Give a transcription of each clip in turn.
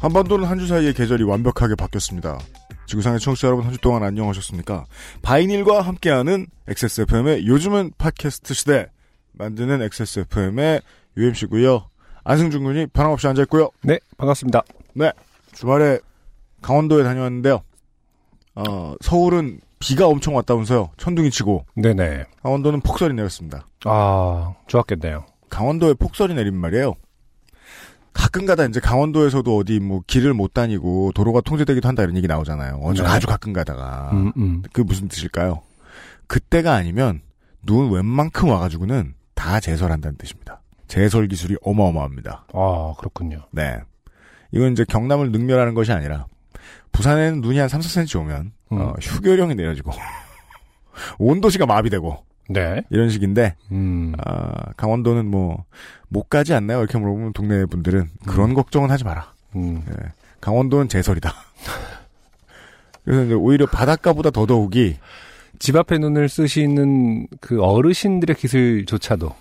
한반도는 한 주 사이에 계절이 완벽하게 바뀌었습니다. 지구상의 청취자 여러분 한 주 동안 안녕하셨습니까? 바이닐과 함께하는 XSFM의 요즘은 팟캐스트 시대 만드는 XSFM의 UMC고요. 안승준 군이 변함없이 앉아있고요. 네, 반갑습니다. 네, 주말에 강원도에 다녀왔는데요. 어, 서울은 비가 엄청 왔다면서요. 천둥이 치고. 네네. 강원도는 폭설이 내렸습니다. 아, 좋았겠네요. 강원도에 폭설이 내린 말이에요. 가끔가다 이제 강원도에서도 어디 뭐 길을 못 다니고 도로가 통제되기도 한다 이런 얘기 나오잖아요. 어느 네. 아주 가끔가다가 음, 음. 그 무슨 뜻일까요? 그때가 아니면 눈 웬만큼 와가지고는 다 제설한다는 뜻입니다. 제설 기술이 어마어마합니다. 아, 그렇군요. 네, 이건 이제 경남을 능멸하는 것이 아니라 부산에는 눈이 한 3, 4cm 오면 음. 어, 휴교령이 내려지고 온 도시가 마비되고 네. 이런 식인데 음. 아, 강원도는 뭐, 못 가지 않나요? 이렇게 물어보면 동네 분들은 그런 걱정은 하지 마라. 음. 예, 강원도는 제설이다. 그래서 이제 오히려 바닷가보다 더더욱이 집 앞에 눈을 쓰시는 그 어르신들의 기술조차도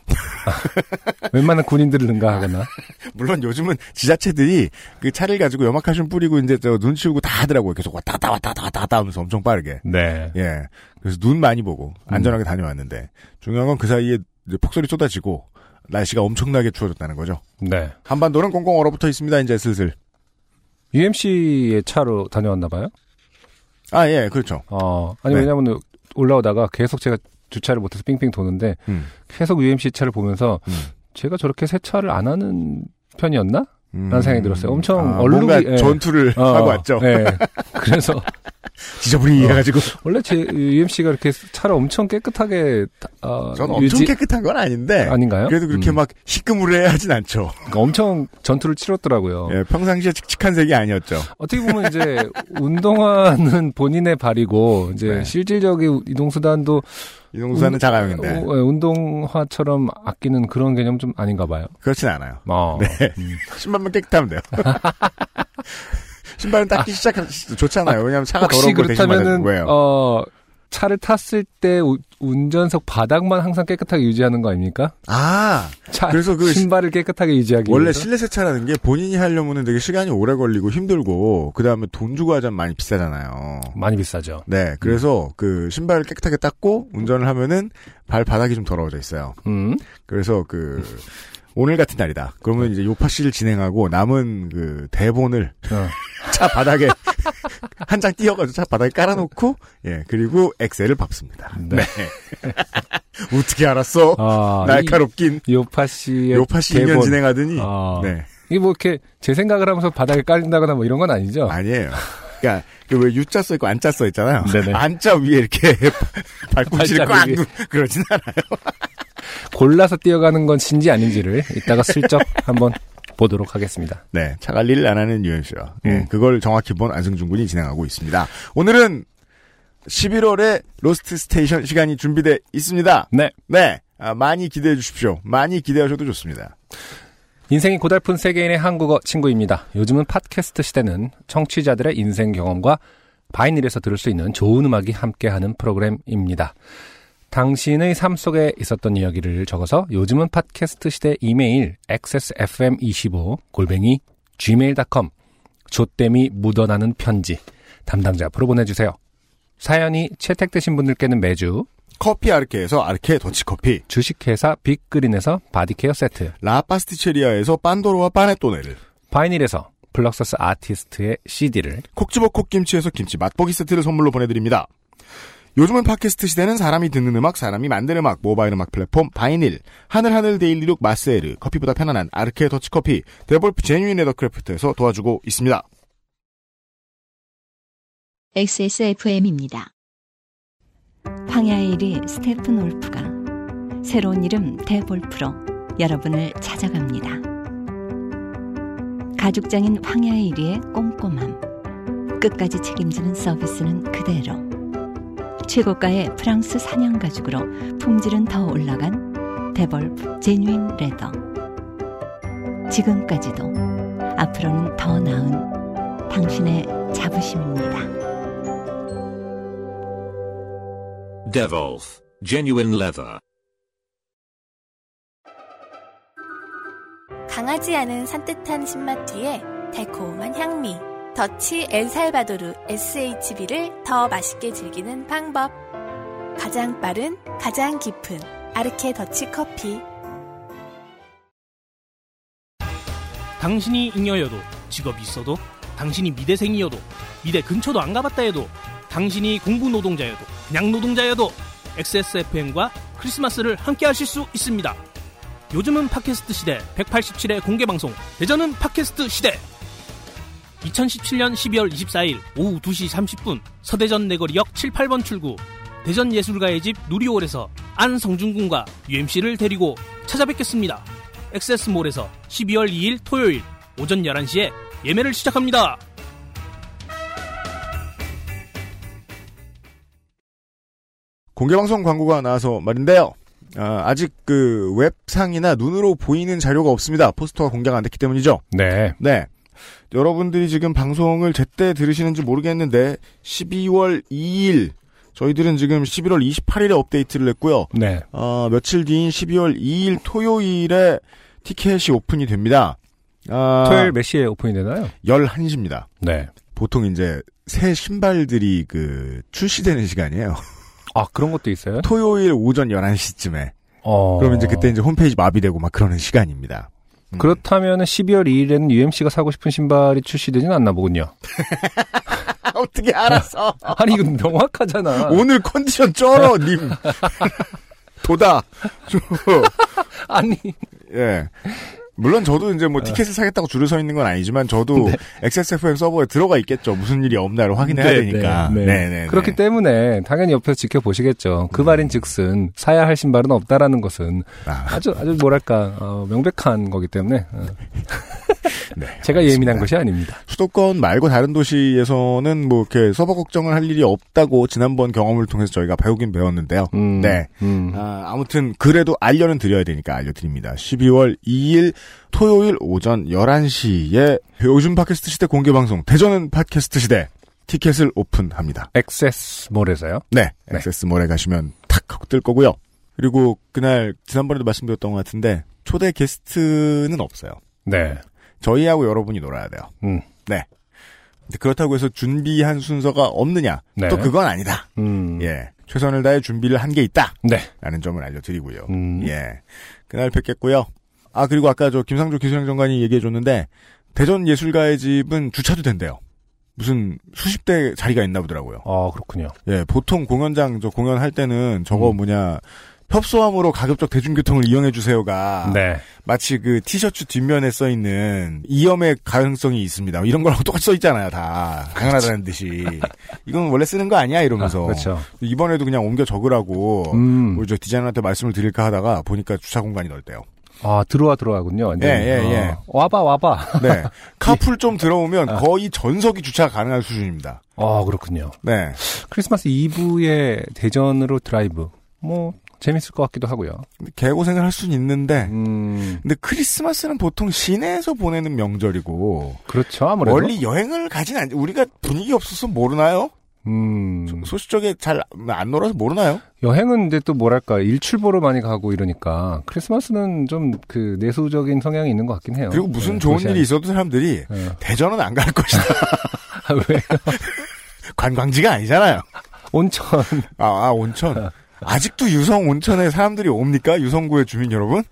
웬만한 군인들을 능가하거나 물론 요즘은 지자체들이 그 차를 가지고 염화칼슘 뿌리고 이제 저눈 치우고 다 하더라고요. 계속 왔다 갔다 왔다 갔다 왔다 하면서 엄청 빠르게. 네. 예. 그래서 눈 많이 보고 안전하게 다녀왔는데 중요한 건 그 사이에 폭설이 쏟아지고 날씨가 엄청나게 추워졌다는 거죠. 네. 한반도는 꽁꽁 얼어붙어 있습니다. 이제 슬슬. UMC의 차로 다녀왔나 봐요? 아, 예, 그렇죠. 어, 아니 네. 왜냐면 올라오다가 계속 제가 주차를 못해서 빙빙 도는데 음, 계속 UMC 차를 보면서 음. 제가 저렇게 세차를 안 하는 편이었나? 음. 라는 생각이 들었어요. 엄청 아, 얼룩이- 예. 전투를 어, 하고 왔죠. 네. 그래서 지저분해가지고. 원래 제 UMC가 이렇게 차를 엄청 깨끗하게 어, 전 엄청 유지- 깨끗한 건 아닌데. 아닌가요? 그래도 그렇게 음. 막 희끄무레 하진 않죠. 그러니까 엄청 전투를 치렀더라고요. 예, 평상시에 칙칙한 색이 아니었죠. 어떻게 보면 이제 운동화는 본인의 발이고 이제 네. 실질적인 이동 수단도 이동수사는 자가용인데. 어, 예, 운동화처럼 아끼는 그런 개념 좀 아닌가 봐요. 그렇진 않아요. 어. 네. 음. 신발만 깨끗하면 돼요. 신발은 닦기 시작 좋잖아요. 왜냐면 차가 혹시 더러운 거 대신 그렇다면은. 왜요? 어 차를 탔을 때 우- 운전석 바닥만 항상 깨끗하게 유지하는 거 아닙니까? 아, 차 그래서 그 신발을 깨끗하게 유지하기 원래 위해서. 실내 세차라는 게 본인이 하려면은 되게 시간이 오래 걸리고 힘들고, 그 다음에 돈 주고 하자면 많이 비싸잖아요. 많이 비싸죠. 네, 그래서 그 신발을 깨끗하게 닦고 운전을 하면은 발 바닥이 좀 더러워져 있어요. 음. 그래서 그 오늘 같은 날이다. 그러면 이제 요파 씨를 진행하고 남은 그 대본을 어. 차 바닥에 한 장 띄어가지고 차 바닥에 깔아놓고 예 그리고 엑셀을 밟습니다. 네. 어떻게 알았어? 아, 날카롭긴 이 요파 씨의 요파 씨 대본. 2년 진행하더니 아. 네 이게 뭐 이렇게 제 생각을 하면서 바닥에 깔린다거나 뭐 이런 건 아니죠? 아니에요. 그러니까 그왜 U자 써 있고 안자 써 있잖아요. 네네. 안자 위에 이렇게 발꿈치를 꽉. 누 그러진 않아요. 골라서 뛰어가는 건 진지 아닌지를 이따가 슬쩍 한번 보도록 하겠습니다. 네, 차 관리를 안 하는 유현 씨와 예, 음. 그걸 정확히 본 안승준 군이 진행하고 있습니다. 오늘은 11월에 Lost Station 시간이 준비돼 있습니다. 네. 네, 아, 많이 기대해 주십시오. 많이 기대하셔도 좋습니다. 인생이 고달픈 세계인의 한국어 친구입니다. 요즘은 팟캐스트 시대는 청취자들의 인생 경험과 바이닐에서 들을 수 있는 좋은 음악이 함께하는 프로그램입니다. 당신의 삶 속에 있었던 이야기를 적어서 요즘은 팟캐스트 시대 이메일 xsfm25 골뱅이 gmail.com 조땜이 묻어나는 편지 담당자 앞으로 보내주세요. 사연이 채택되신 분들께는 매주 커피 아르케에서 아르케 더치커피, 주식회사 빅그린에서 바디케어 세트 라파스티체리아에서 빤도로와 파네토네를, 바이닐에서 플럭서스 아티스트의 CD를 콕 집어 콕 김치에서 김치 맛보기 세트를 선물로 보내드립니다. 요즘은 팟캐스트 시대는 사람이 듣는 음악, 사람이 만드는 음악, 모바일 음악 플랫폼 바이닐, 하늘하늘 daily look 마스에르, 커피보다 편안한 아르케 더치커피, 데볼프 genuine leathercraft에서 도와주고 있습니다. XSFM입니다. 황야의 이리 스테픈울프가 새로운 이름 데볼프로 여러분을 찾아갑니다. 가죽장인 황야의 1위의 꼼꼼함 끝까지 책임지는 서비스는 그대로. 최고가의 프랑스 사냥 가죽으로 품질은 더 올라간 데볼프 제뉴인 레더. 지금까지도 앞으로는 더 나은 당신의 자부심입니다. Devolf, genuine leather. 강하지 않은 산뜻한 신맛 뒤에 달콤한 향미. 더치 엘살바도르 SHB를 더 맛있게 즐기는 방법. 가장 빠른, 가장 깊은 아르케 더치 커피. 당신이 잉여여도 직업이 있어도 당신이 미대생이어도 미대 근처도 안 가봤다 해도 당신이 공부 노동자여도 그냥 노동자여도 XSFM과 크리스마스를 함께 하실 수 있습니다. 요즘은 팟캐스트 시대 187회 공개 방송 대전은 팟캐스트 시대 2017년 12월 24일 오후 2시 30분 서대전 내거리역 7, 8번 출구 대전 예술가의 집 누리홀에서 안성준 군과 UMC를 데리고 찾아뵙겠습니다. 엑세스몰에서 12월 2일 토요일 오전 11시에 예매를 시작합니다. 공개방송 광고가 나와서 말인데요. 아, 직 그 웹상이나 눈으로 보이는 자료가 없습니다. 포스터가 공개가 안 됐기 때문이죠. 네. 네. 여러분들이 지금 방송을 제때 들으시는지 모르겠는데 12월 2일 저희들은 지금 11월 28일에 업데이트를 했고요. 네. 어, 며칠 뒤인 12월 2일 토요일에 티켓이 오픈이 됩니다. 아, 토요일 몇 시에 오픈이 되나요? 11시입니다. 네. 보통 이제 새 신발들이 그 출시되는 시간이에요. 아, 그런 것도 있어요? 토요일 오전 11시쯤에. 어. 그러면 이제 그때 이제 홈페이지 마비되고 막 그러는 시간입니다. 음. 그렇다면 12월 2일에는 UMC가 사고 싶은 신발이 출시되진 않나 보군요. 어떻게 알았어? 아니, 이건 명확하잖아. 오늘 컨디션 쩔어, 님. 도다. 저, 아니. 예. 물론 저도 이제 뭐 티켓을 사겠다고 줄을 서 있는 건 아니지만 저도 XSFM 서버에 들어가 있겠죠. 무슨 일이 없나를 확인해야 네, 되니까. 네, 네. 네, 네, 그렇기 네. 때문에 당연히 옆에서 지켜보시겠죠. 그 말인 즉슨 사야 할 신발은 없다라는 것은 아, 아주 아주 뭐랄까 어, 명백한 거기 때문에 어, 네, 제가 예민한 것이 아닙니다. 수도권 말고 다른 도시에서는 뭐 이렇게 서버 걱정을 할 일이 없다고 지난번 경험을 통해서 저희가 배우긴 배웠는데요. 음, 네. 음. 아, 아무튼 그래도 알려는 드려야 되니까 알려드립니다. 12월 2일 토요일 오전 11시에 요즘 팟캐스트 시대 공개 방송 대전은 팟캐스트 시대 티켓을 오픈합니다. 액세스몰에서요. 네. 네. 액세스몰에 가시면 탁 하고 뜰 거고요. 그리고 그날 지난번에도 말씀드렸던 것 같은데 초대 게스트는 없어요. 네. 저희하고 여러분이 놀아야 돼요. 음. 네. 그렇다고 해서 준비한 순서가 없느냐? 네. 또 그건 아니다. 음. 예. 최선을 다해 준비를 한 게 있다. 네. 라는 점을 알려드리고요. 음. 예. 그날 뵙겠고요. 아, 그리고 아까 저 김상조 기술행정관이 얘기해 줬는데, 대전 예술가의 집은 주차도 된대요. 무슨 수십 대 자리가 있나 보더라고요. 아 그렇군요. 예, 보통 공연장, 저 공연할 때는 저거 음. 뭐냐, 협소함으로 가급적 대중교통을 이용해 주세요가, 네. 마치 그 티셔츠 뒷면에 써 있는 이염의 가능성이 있습니다. 이런 거랑 똑같이 써 있잖아요, 다. 당연하다는 듯이. 이건 원래 쓰는 거 아니야? 이러면서. 아, 그렇죠. 이번에도 그냥 옮겨 적으라고, 음. 우리 저 디자이너한테 말씀을 드릴까 하다가 보니까 주차 공간이 넓대요. 아 들어와 들어왔군요. 완전히. 예, 예, 예. 어, 와봐 와봐. 네. 카풀 좀 들어오면 거의 전석이 주차가 가능한 수준입니다. 아 그렇군요. 네. 크리스마스 이브에 대전으로 드라이브. 뭐 재밌을 것 같기도 하고요. 개고생을 할 수는 있는데, 음 근데 크리스마스는 보통 시내에서 보내는 명절이고, 그렇죠 아무래도. 멀리 여행을 가진 않, 우리가 분위기 없어서 모르나요? 음 소시적에 잘 안 놀아서 모르나요? 여행은 근데 또 뭐랄까 일출보러 많이 가고 이러니까 크리스마스는 좀 그 내수적인 성향이 있는 것 같긴 해요. 그리고 무슨 네, 좋은 도시 일이 있어도 사람들이. 네. 대전은 안 갈 것이다. 아, 왜 관광지가 아니잖아요. 온천 아, 아, 온천. 아직도 유성 온천에 사람들이 옵니까? 유성구의 주민 여러분?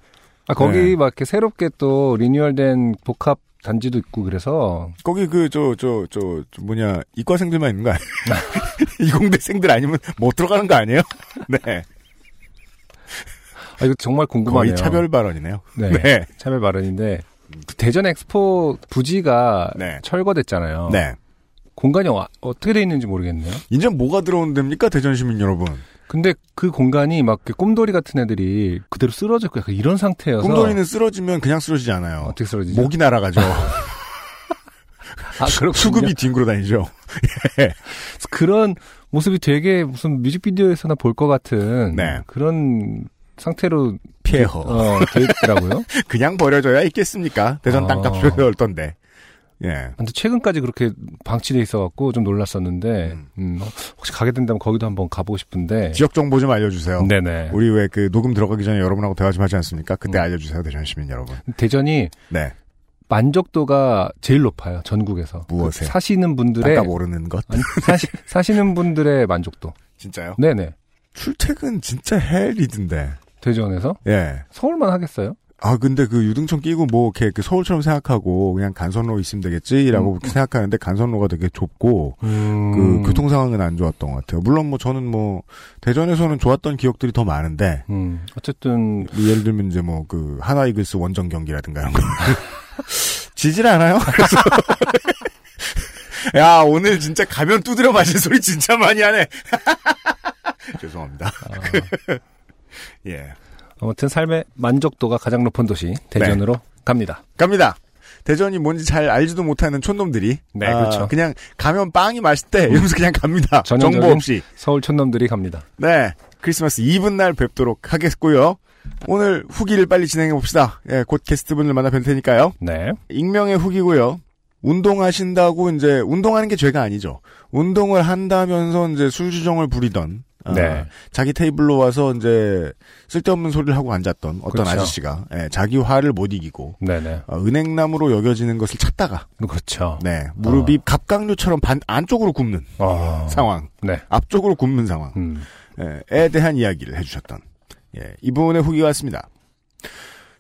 아 거기 네. 막 이렇게 새롭게 또 리뉴얼된 복합 단지도 있고 그래서 거기 그, 저, 저, 저, 저 뭐냐, 이과생들만 있는 거 아니에요? 이공대생들 아니면 못 들어가는 거 아니에요? 네. 아 이거 정말 궁금하네요. 거의 차별 발언이네요. 네. 네. 차별 발언인데 그 대전 엑스포 부지가 네. 철거됐잖아요. 네. 공간이 어, 어떻게 돼 있는지 모르겠네요. 이제 뭐가 들어오는 됩니까? 대전 시민 여러분. 근데 그 공간이 막 꼼돌이 같은 애들이 그대로 쓰러져 있고 약간 이런 상태여서 꿈돌이는 쓰러지면 그냥 쓰러지지 않아요. 어떻게 쓰러지죠? 목이 날아가죠. 아, 그렇군요. 수급이 뒹굴어 다니죠. 그런 모습이 되게 무슨 뮤직비디오에서나 볼 것 같은 네. 그런 상태로 폐허. 어, 돼 있더라고요. 그냥 버려져야 있겠습니까? 대전 아. 땅값이 얼던데. 예. 근데 최근까지 그렇게 방치돼 있어갖고 좀 놀랐었는데 음. 음, 혹시 가게 된다면 거기도 한번 가보고 싶은데. 지역 정보 좀 알려주세요. 네네. 우리 왜 그 녹음 들어가기 전에 여러분하고 대화 좀 하지 않습니까? 그때 음. 알려주세요, 대전 시민 여러분. 대전이 네. 만족도가 제일 높아요 전국에서. 무엇에? 그 사시는 분들의 모르는 것. 아니, 사시, 사시는 분들의 만족도. 진짜요? 네네. 출퇴근 진짜 헬이던데. 대전에서 예. 서울만 하겠어요? 아, 근데 그 유등청 끼고 뭐, 이렇게 그 서울처럼 생각하고 그냥 간선로 있으면 되겠지라고 음. 생각하는데 간선로가 되게 좁고 음. 그 교통 상황은 안 좋았던 것 같아요. 물론 뭐 저는 뭐 대전에서는 좋았던 기억들이 더 많은데 음, 어쨌든 뭐 예를 들면 이제 뭐 그 하나 이글스 원정 경기라든가 이런 거 지질 않아요? 그래서 야 오늘 진짜 가면 두드려 마실 소리 진짜 많이 하네. 죄송합니다. 아, 예. 아무튼 삶의 만족도가 가장 높은 도시 대전으로 네. 갑니다. 갑니다. 대전이 뭔지 잘 알지도 못하는 촌놈들이 네, 아, 그렇죠. 그냥 가면 빵이 맛있대 이러면서 그냥 갑니다. 정보 없이. 서울 촌놈들이 갑니다. 네. 크리스마스 이브 날 뵙도록 하겠고요. 오늘 후기를 빨리 진행해 봅시다. 예, 곧 게스트분을 만나 뵐 테니까요. 네. 익명의 후기고요. 운동하신다고 이제 운동하는 게 죄가 아니죠. 운동을 한다면서 이제 술주정을 부리던 아, 네. 자기 테이블로 와서 이제 쓸데없는 소리를 하고 앉았던 어떤 그렇죠. 아저씨가 예, 자기 화를 못 이기고 네네. 어, 은행나무로 여겨지는 것을 찾다가 그렇죠. 네 무릎이 갑각류처럼 반 안쪽으로 굽는 어. 상황, 네. 앞쪽으로 굽는 상황. 음. 예, 에 대한 이야기를 해주셨던 예, 이분의 후기가 왔습니다.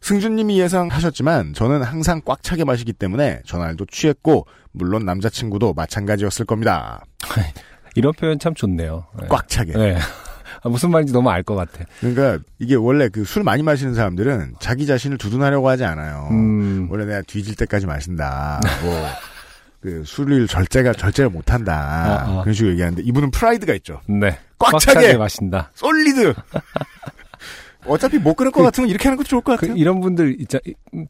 승준님이 예상하셨지만 저는 항상 꽉 차게 마시기 때문에 전날도 취했고 물론 남자친구도 마찬가지였을 겁니다. 이런 표현 참 좋네요. 네. 꽉 차게. 네. 아, 무슨 말인지 너무 알 것 같아. 그러니까 이게 원래 그 술 많이 마시는 사람들은 자기 자신을 두둔하려고 하지 않아요. 음. 원래 내가 뒤질 때까지 마신다. 뭐. 그 술을 절제가 절제를 못한다 아, 아. 그런 식으로 얘기하는데 이분은 프라이드가 있죠. 네. 꽉 차게! 마신다. 솔리드. 어차피 못 끊을 것 같으면 이렇게 하는 것도 좋을 것그 같아요. 이런 분들 있자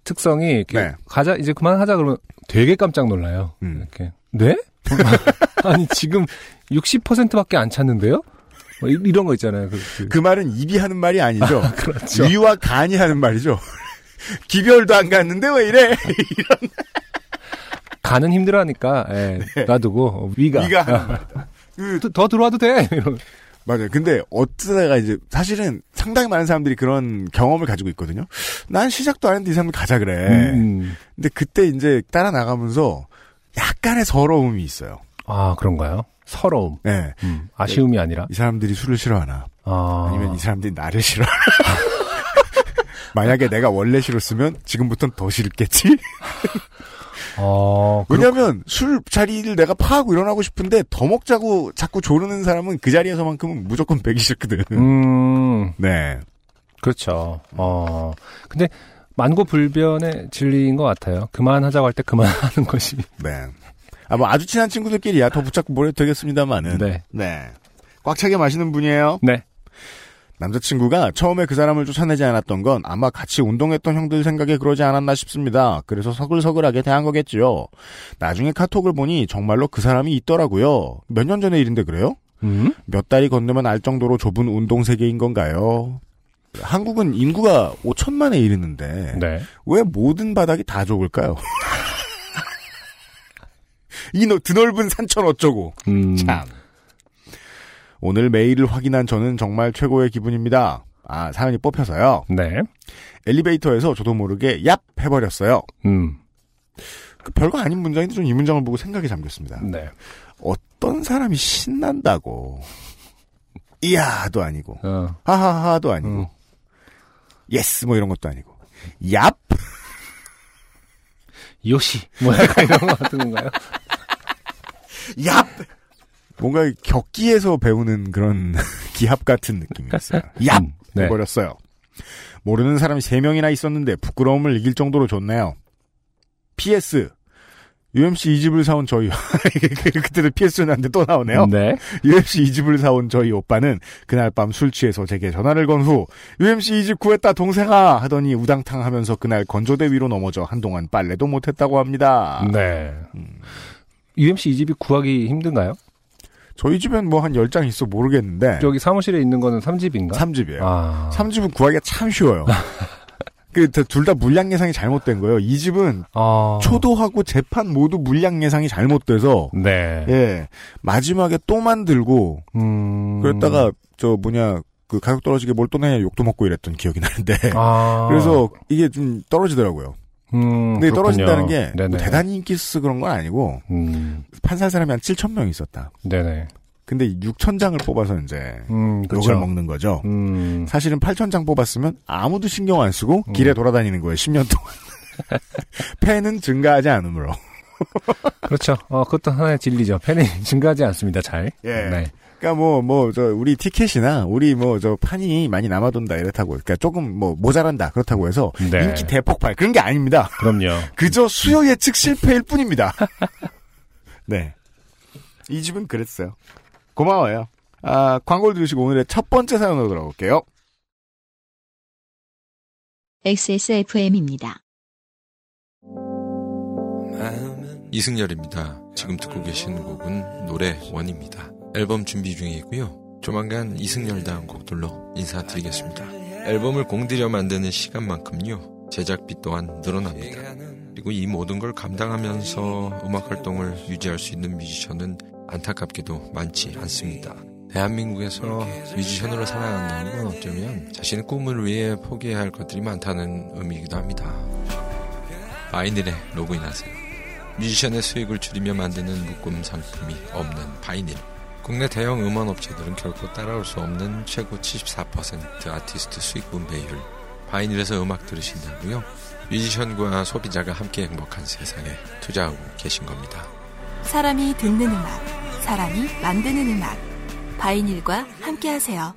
특성이 이렇게 네. 가자 이제 그만하자 그러면 되게 깜짝 놀라요. 음. 이렇게 네? 아니 지금 60%밖에 안 찼는데요? 뭐 이- 이런 거 있잖아요. 그, 그- 그 말은 입이 하는 말이 아니죠. 그렇죠. 위와 간이 하는 말이죠. 기별도 안 갔는데 왜 이래? 가는 힘들어하니까 예, 놔두고 어, 위가 네. 위가 하는 아, 말이다. 그, 더, 더 들어와도 돼. 이런. 맞아요. 근데 어쩌다가 이제 사실은 상당히 많은 사람들이 그런 경험을 가지고 있거든요. 난 시작도 안 했는데 이 사람들 가자 그래. 음. 근데 그때 이제 따라 나가면서 약간의 서러움이 있어요. 아 그런가요? 서러움, 네. 음, 아쉬움이 아니라 이 사람들이 술을 싫어하나? 아, 아니면 이 사람들이 나를 싫어하나? 만약에 내가 원래 싫었으면 지금부터는 더 싫겠지? 어, 그렇- 왜냐면 술 자리를 내가 파하고 일어나고 싶은데 더 먹자고 자꾸 조르는 사람은 그 자리에서만큼은 무조건 배기 싫거든. 음, 네. 그렇죠. 어, 근데 만고불변의 진리인 것 같아요. 그만하자고 할 때 그만하는 것이. 네. 아, 뭐 아주 친한 친구들끼리야 더 붙잡고 뭘 해도 되겠습니다만은. 네. 네. 꽉 차게 마시는 분이에요. 네. 남자친구가 처음에 그 사람을 쫓아내지 않았던 건 아마 같이 운동했던 형들 생각에 그러지 않았나 싶습니다. 그래서 서글서글하게 대한 거겠지요. 나중에 카톡을 보니 정말로 그 사람이 있더라고요. 몇 년 전의 일인데 그래요? 음? 몇 달이 건너면 알 정도로 좁은 운동 세계인 건가요? 한국은 인구가 5천만에 이르는데 네. 왜 모든 바닥이 다 좁을까요? 이 너- 드넓은 산천 어쩌고 음. 참. 오늘 메일을 확인한 저는 정말 최고의 기분입니다. 아 사연이 뽑혀서요. 네. 엘리베이터에서 저도 모르게 얍 해버렸어요. 음. 그 별거 아닌 문장인데 좀 이 문장을 보고 생각이 잠겼습니다. 네. 어떤 사람이 신난다고 이야도 아니고 어. 하하하도 아니고 음. yes 뭐 이런 것도 아니고 얍 よし. 뭐 약간 이런 거 같은 건가요? 얍 뭔가 격기에서 배우는 그런 기합 같은 느낌이었어요. 얍 음, 네. 해버렸어요. 모르는 사람이 3명이나 있었는데 부끄러움을 이길 정도로 좋네요. PS UMC 이 집을 사온 저희 그때도 PS였는데 또 나오네요. 네. UMC 이 집을 사온 저희 오빠는 그날 밤 술 취해서 제게 전화를 건 후 UMC 이집 구했다 동생아 하더니 우당탕 하면서 그날 건조대 위로 넘어져 한동안 빨래도 못했다고 합니다. 네. UMC 이 집이 구하기 힘든가요? 저희 집엔 뭐 한 10장 있어 모르겠는데 저기 사무실에 있는 거는 3집인가? 3집이에요. 아. 3집은 구하기가 참 쉬워요. 그 둘 다 물량 예상이 잘못된 거예요. 이 집은 아. 초도하고 재판 모두 물량 예상이 잘못돼서 네. 예 마지막에 또 만들고 음. 그랬다가 저 뭐냐 그 가격 떨어지게 뭘 또 내냐 욕도 먹고 이랬던 기억이 나는데 아. 그래서 이게 좀 떨어지더라고요. 음, 근데 그렇군요. 떨어진다는 게. 뭐 대단히 인기 있어서 그런 건 아니고 음. 판살 사람이 한 7천 명 있었다. 네네. 근데 6천 장을 뽑아서 이제 음, 그렇죠. 먹는 거죠. 음. 사실은 8천 장 뽑았으면 아무도 신경 안 쓰고 길에 돌아다니는 거예요. 10년 동안. 팬은 증가하지 않으므로. 그렇죠. 어, 그것도 하나의 진리죠. 팬이 증가하지 않습니다. 잘. 예. 네. 그러니까 뭐 뭐 저 우리 티켓이나 우리 뭐 저 판이 많이 남아돈다 이렇다고 그러니까 조금 뭐 모자란다 그렇다고 해서 네. 인기 대폭발 그런 게 아닙니다. 그럼요. 그저 수요 예측 실패일 뿐입니다. 네. 이 집은 그랬어요. 고마워요. 아, 광고를 들으시고 오늘의 첫 번째 사연으로 돌아올게요. XSFM입니다. 이승열입니다. 지금 듣고 계신 곡은 노래 원입니다. 앨범 준비 중이고요. 조만간 이승열 다음 곡들로 인사드리겠습니다. 앨범을 공들여 만드는 시간만큼요. 제작비 또한 늘어납니다. 그리고 이 모든 걸 감당하면서 음악 활동을 유지할 수 있는 뮤지션은 안타깝게도 많지 않습니다. 대한민국에서 뮤지션으로 살아간다는 건 어쩌면 자신의 꿈을 위해 포기해야 할 것들이 많다는 의미이기도 합니다. 바이닐에 로그인하세요. 뮤지션의 수익을 줄이며 만드는 묶음 상품이 없는 바이닐. 국내 대형 음원 업체들은 결코 따라올 수 없는 최고 74% 아티스트 수익 분배율. 바이닐에서 음악 들으신다고요? 뮤지션과 소비자가 함께 행복한 세상에 투자하고 계신 겁니다. 사람이 듣는 음악, 사람이 만드는 음악. 바이닐과 함께하세요.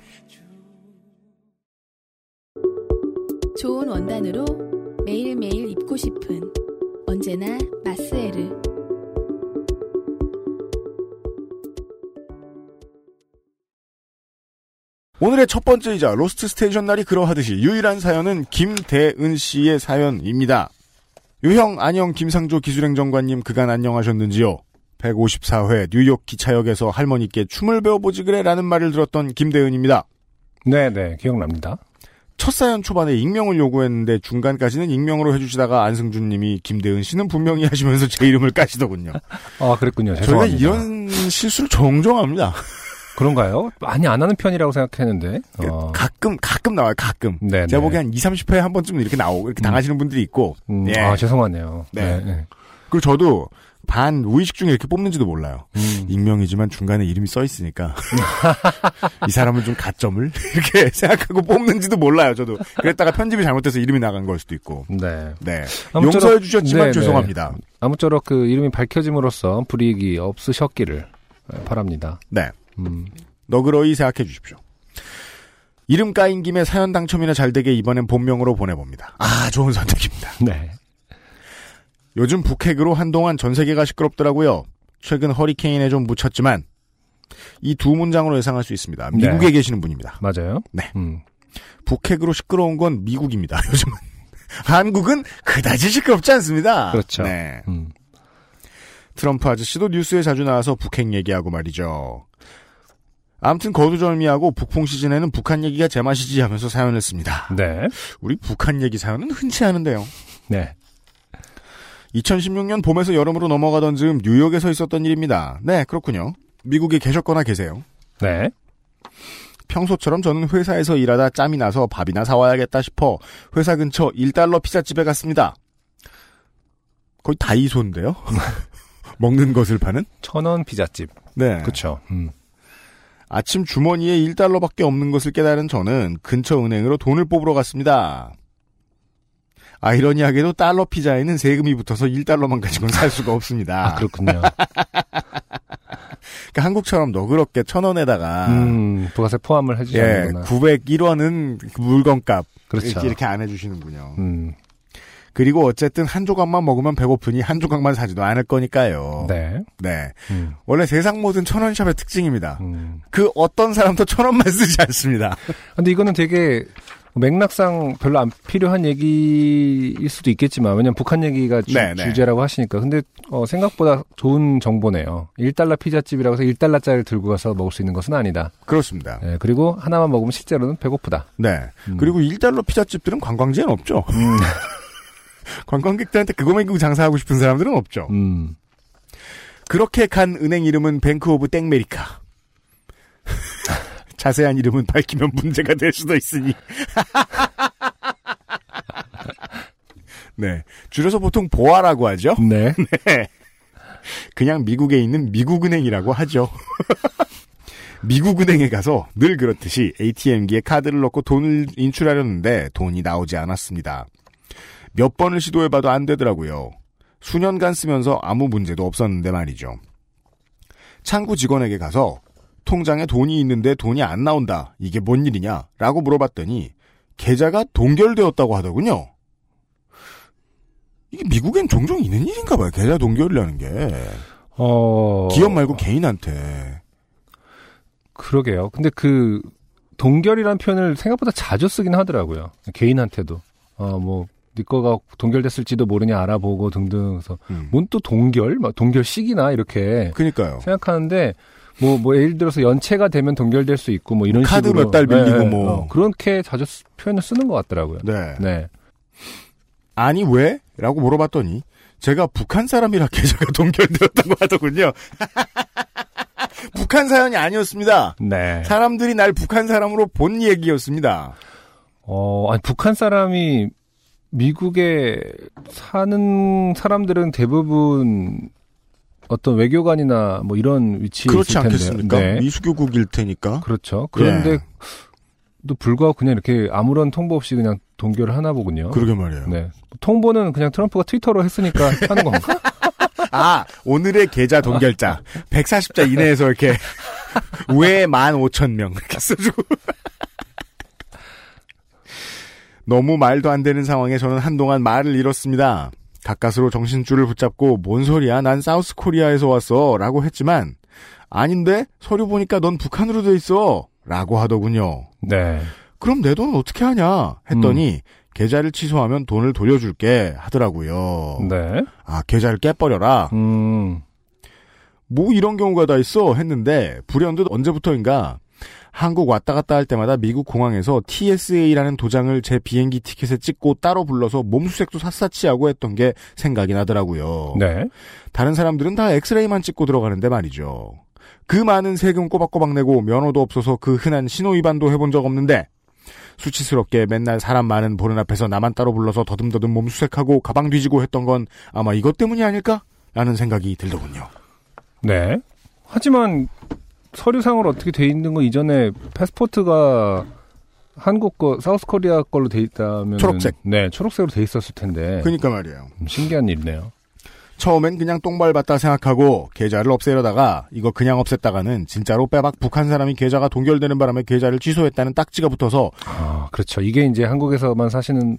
좋은 원단으로 매일매일 입고 싶은 언제나 마스에르. 오늘의 첫 번째이자 Lost Station 날이 그러하듯이 유일한 사연은 김대은 씨의 사연입니다. 유형 안녕 김상조 기술행정관님 그간 안녕하셨는지요? 154회 뉴욕 기차역에서 할머니께 춤을 배워보지 그래 라는 말을 들었던 김대은입니다. 네네. 기억납니다. 첫 사연 초반에 익명을 요구했는데 중간까지는 익명으로 해주시다가 안승준 님이 김대은 씨는 분명히 하시면서 제 이름을 까시더군요. 아, 그랬군요. 저희가 죄송합니다. 이런 실수를 종종 합니다. 그런가요? 많이 안 하는 편이라고 생각했는데. 어. 가끔, 가끔 나와요, 가끔. 네네. 제가 보기엔 한 2, 30회에 한 번쯤은 이렇게 나오고, 이렇게 당하시는 분들이 있고. 음, 예. 아, 죄송하네요. 네. 네. 그리고 저도 반 무의식 중에 이렇게 뽑는지도 몰라요. 음. 익명이지만 중간에 이름이 써 있으니까 이 사람은 좀 가점을 이렇게 생각하고 뽑는지도 몰라요. 저도 그랬다가 편집이 잘못돼서 이름이 나간 걸 수도 있고. 네. 네. 용서해 주셨지만 네, 네. 죄송합니다. 아무쪼록 그 이름이 밝혀짐으로써 불이익이 없으셨기를 바랍니다. 네. 음. 너그러이 생각해 주십시오. 이름 까인 김에 사연 당첨이나 잘 되게 이번엔 본명으로 보내봅니다. 아, 좋은 선택입니다. 네. 요즘 북핵으로 한동안 전 세계가 시끄럽더라고요. 최근 허리케인에 좀 묻혔지만 이 두 문장으로 예상할 수 있습니다. 미국에 네. 계시는 분입니다. 맞아요. 네. 음. 북핵으로 시끄러운 건 미국입니다. 요즘은 한국은 그다지 시끄럽지 않습니다. 그렇죠. 네. 음. 트럼프 아저씨도 뉴스에 자주 나와서 북핵 얘기하고 말이죠. 아무튼 거두절미하고 북풍 시즌에는 북한 얘기가 제맛이지 하면서 사연을 씁니다. 네. 우리 북한 얘기 사연은 흔치 않은데요. 네. 2016년 봄에서 여름으로 넘어가던 즈음 뉴욕에서 있었던 일입니다. 네, 그렇군요. 미국에 계셨거나 계세요. 네. 평소처럼 저는 회사에서 일하다 짬이 나서 밥이나 사와야겠다 싶어 회사 근처 1달러 피자집에 갔습니다. 거의 다이소인데요? 먹는 것을 파는? 천원 피자집. 네. 그쵸. 음. 아침 주머니에 1달러밖에 없는 것을 깨달은 저는 근처 은행으로 돈을 뽑으러 갔습니다. 아이러니하게도 달러 피자에는 세금이 붙어서 1달러만 가지고는 살 수가 없습니다. 아, 그렇군요. 그러니까 한국처럼 너그럽게 천 원에다가 음, 부가세 포함을 예, 해주시는구나. 901원은 물건값 그렇죠. 이렇게, 이렇게 안 해주시는군요. 음. 그리고 어쨌든 한 조각만 먹으면 배고프니 한 조각만 사지도 않을 거니까요. 네. 네. 음, 원래 세상 모든 천원샵의 특징입니다. 음. 그 어떤 사람도 천 원만 쓰지 않습니다. 근데 이거는 되게 맥락상 별로 안 필요한 얘기일 수도 있겠지만 왜냐면 북한 얘기가 주, 네, 네. 제라고 하시니까 근데 어, 생각보다 좋은 정보네요. 1달러 피자집이라고 해서 1달러짜리를 들고 가서 먹을 수 있는 것은 아니다. 그렇습니다. 예, 그리고 하나만 먹으면 실제로는 배고프다. 네. 음. 그리고 1달러 피자집들은 관광지엔 없죠. 관광객들한테 그거 먹이고 장사하고 싶은 사람들은 없죠. 음. 그렇게 간 은행 이름은 Bank of 땡메리카. 자세한 이름은 밝히면 문제가 될 수도 있으니. 네. 줄여서 보통 보아라고 하죠. 네. 네. 그냥 미국에 있는 미국은행이라고 하죠. 미국은행에 가서 늘 그렇듯이 ATM기에 카드를 넣고 돈을 인출하려는데 돈이 나오지 않았습니다. 몇 번을 시도해봐도 안 되더라고요. 수년간 쓰면서 아무 문제도 없었는데 말이죠. 창구 직원에게 가서 통장에 돈이 있는데 돈이 안 나온다. 이게 뭔 일이냐? 라고 물어봤더니 계좌가 동결되었다고 하더군요. 이게 미국엔 종종 있는 일인가 봐요. 계좌 동결이라는 게. 어. 기업 말고 개인한테. 그러게요. 근데 그 동결이라는 표현을 생각보다 자주 쓰긴 하더라고요. 개인한테도. 어, 뭐, 네 거가 동결됐을지도 모르냐 알아보고 등등. 그래서 음. 뭔 또 동결? 막 동결식이나 이렇게 그니까요. 생각하는데 뭐, 뭐, 예를 들어서 연체가 되면 동결될 수 있고 뭐 이런 카드 식으로. 몇달 빌리고 네, 뭐. 어, 그렇게 자주 쓰- 표현을 쓰는 것 같더라고요. 네. 네. 아니 왜? 라고 물어봤더니 제가 북한 사람이라 계좌가 동결되었다고 하더군요. 북한 사연이 아니었습니다. 네. 사람들이 날 북한 사람으로 본 얘기였습니다. 어, 아니, 북한 사람이 미국에 사는 사람들은 대부분 어떤 외교관이나 뭐 이런 위치에 그렇지 있을 텐데. 않겠습니까? 네. 미수교국일 테니까. 그렇죠. 그런데 예. 또 불구하고 그냥 이렇게 아무런 통보 없이 그냥 동결을 하나 보군요. 그러게 말이에요. 네. 통보는 그냥 트럼프가 트위터로 했으니까 하는 건가? 아, 오늘의 계좌 동결자. 140자 이내에서 이렇게, 외 15,000명. 이렇게 써주고. 너무 말도 안 되는 상황에 저는 한동안 말을 잃었습니다. 가까스로 정신줄을 붙잡고, 뭔 소리야? 난 사우스 코리아에서 왔어. 라고 했지만, 아닌데? 서류 보니까 넌 북한으로 돼 있어. 라고 하더군요. 네. 그럼 내 돈은 어떻게 하냐? 했더니, 계좌를 취소하면 돈을 돌려줄게. 하더라고요. 네. 아, 계좌를 깨버려라. 음. 뭐 이런 경우가 다 있어 했는데 불현듯 언제부터인가 한국 왔다 갔다 할 때마다 미국 공항에서 TSA라는 도장을 제 비행기 티켓에 찍고 따로 불러서 몸수색도 샅샅이 하고 했던 게 생각이 나더라고요. 네. 다른 사람들은 다 엑스레이만 찍고 들어가는데 말이죠. 그 많은 세금 꼬박꼬박 내고 면허도 없어서 그 흔한 신호 위반도 해본 적 없는데 수치스럽게 맨날 사람 많은 보는 앞에서 나만 따로 불러서 더듬더듬 몸 수색하고 가방 뒤지고 했던 건 아마 이것 때문이 아닐까? 라는 생각이 들더군요. 네. 하지만 서류상으로 어떻게 돼 있는 거 이전에 패스포트가 한국 거 사우스 코리아 걸로 돼 있다면 초록색. 네, 초록색으로 돼 있었을 텐데. 그러니까 말이에요. 음, 신기한 일이네요. 처음엔 그냥 똥밟았다 생각하고 계좌를 없애려다가 이거 그냥 없앴다가는 진짜로 빼박 북한 사람이 계좌가 동결되는 바람에 계좌를 취소했다는 딱지가 붙어서 아, 그렇죠. 이게 이제 한국에서만 사시는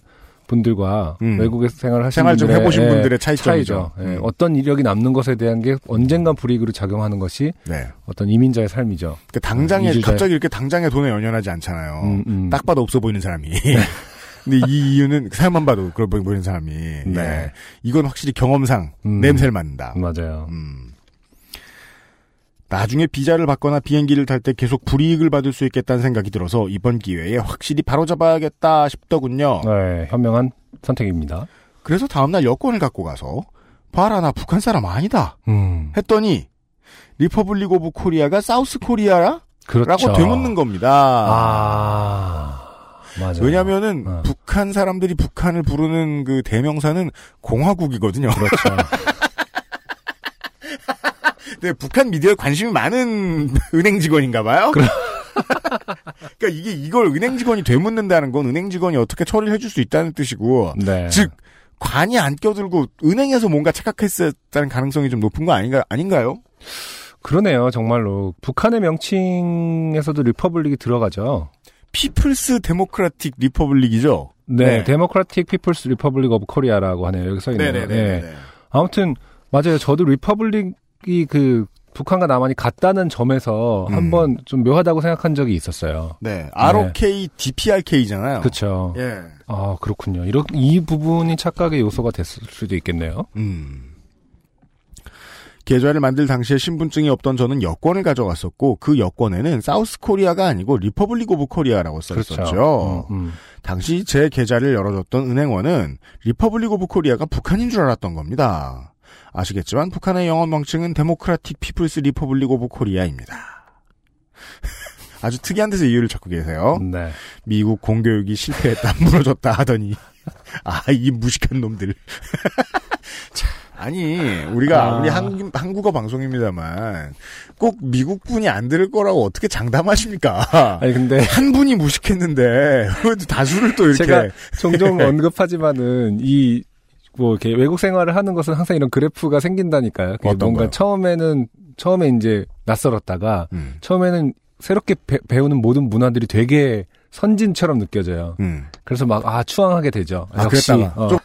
분들과 음. 외국에서 생활을 하시는 생활 좀 해보신 예, 분들의 차이점이죠. 예, 음. 어떤 이력이 남는 것에 대한 게 언젠간 불이익으로 작용하는 것이 네. 어떤 이민자의 삶이죠. 그 당장에 이주자의- 갑자기 이렇게 당장에 돈에 연연하지 않잖아요. 음, 음. 딱 봐도 없어 보이는 사람이. 근데 이 이유는 사람만 봐도 그럴 보이는 사람이. 네. 예. 이건 확실히 경험상 음. 냄새를 맡는다. 맞아요. 음. 나중에 비자를 받거나 비행기를 탈 때 계속 불이익을 받을 수 있겠다는 생각이 들어서 이번 기회에 확실히 바로잡아야겠다 싶더군요. 네, 현명한 선택입니다. 그래서 다음날 여권을 갖고 가서 봐라 나 북한 사람 아니다 음, 했더니 Republic of Korea가 South Korea라? 그렇죠. 라고 되묻는 겁니다. 아, 맞아요. 왜냐면은 어. 북한 사람들이 북한을 부르는 그 대명사는 공화국이거든요. 그렇죠. 근데 북한 미디어에 관심이 많은 은행 직원인가 봐요. 그러니까 이게 이걸 은행 직원이 되묻는다는 건 은행 직원이 어떻게 처리를 해줄 수 있다는 뜻이고 네. 즉 관이 안 껴들고 은행에서 뭔가 착각했었다는 가능성이 좀 높은 거 아닌가 아닌가요? 그러네요, 정말로. 북한의 명칭에서도 Republic이 들어가죠. People's Democratic Republic이죠. 네, 네. Democratic People's Republic of Korea라고 하네요. 여기 써 있네요. 네. 아무튼 맞아요. 저도 Republic이 그 북한과 남한이 같다는 점에서 음. 한번 좀 묘하다고 생각한 적이 있었어요. 네. ROK, DPRK잖아요. 그렇죠. 예. 아 그렇군요. 이런 이 부분이 착각의 요소가 됐을 수도 있겠네요. 음. 계좌를 만들 당시에 신분증이 없던 저는 여권을 가져갔었고 그 여권에는 South Korea가 아니고 Republic of Korea라고 써 있었죠. 그렇죠. 음, 음. 당시 제 계좌를 열어줬던 은행원은 Republic of Korea가 북한인 줄 알았던 겁니다. 아시겠지만 북한의 영어 명칭은 Democratic People's Republic of Korea입니다. 아주 특이한 데서 이유를 찾고 계세요. 네. 미국 공교육이 실패했다 무너졌다 하더니 아 이 무식한 놈들. 자, 아니 우리가 아. 우리 한국, 한국어 방송입니다만 꼭 미국 분이 안 들을 거라고 어떻게 장담하십니까? 아니 근데 한 분이 무식했는데 왜 다수를 또 이렇게 제가 종종 언급하지만은 이 뭐 이렇게 외국 생활을 하는 것은 항상 이런 그래프가 생긴다니까요. 뭔가 거요? 처음에는 처음에 이제 낯설었다가 음, 처음에는 새롭게 배, 배우는 모든 문화들이 되게 선진처럼 느껴져요. 음. 그래서 막 아 추앙하게 되죠. 아, 역시. 그랬다가 어. 좀-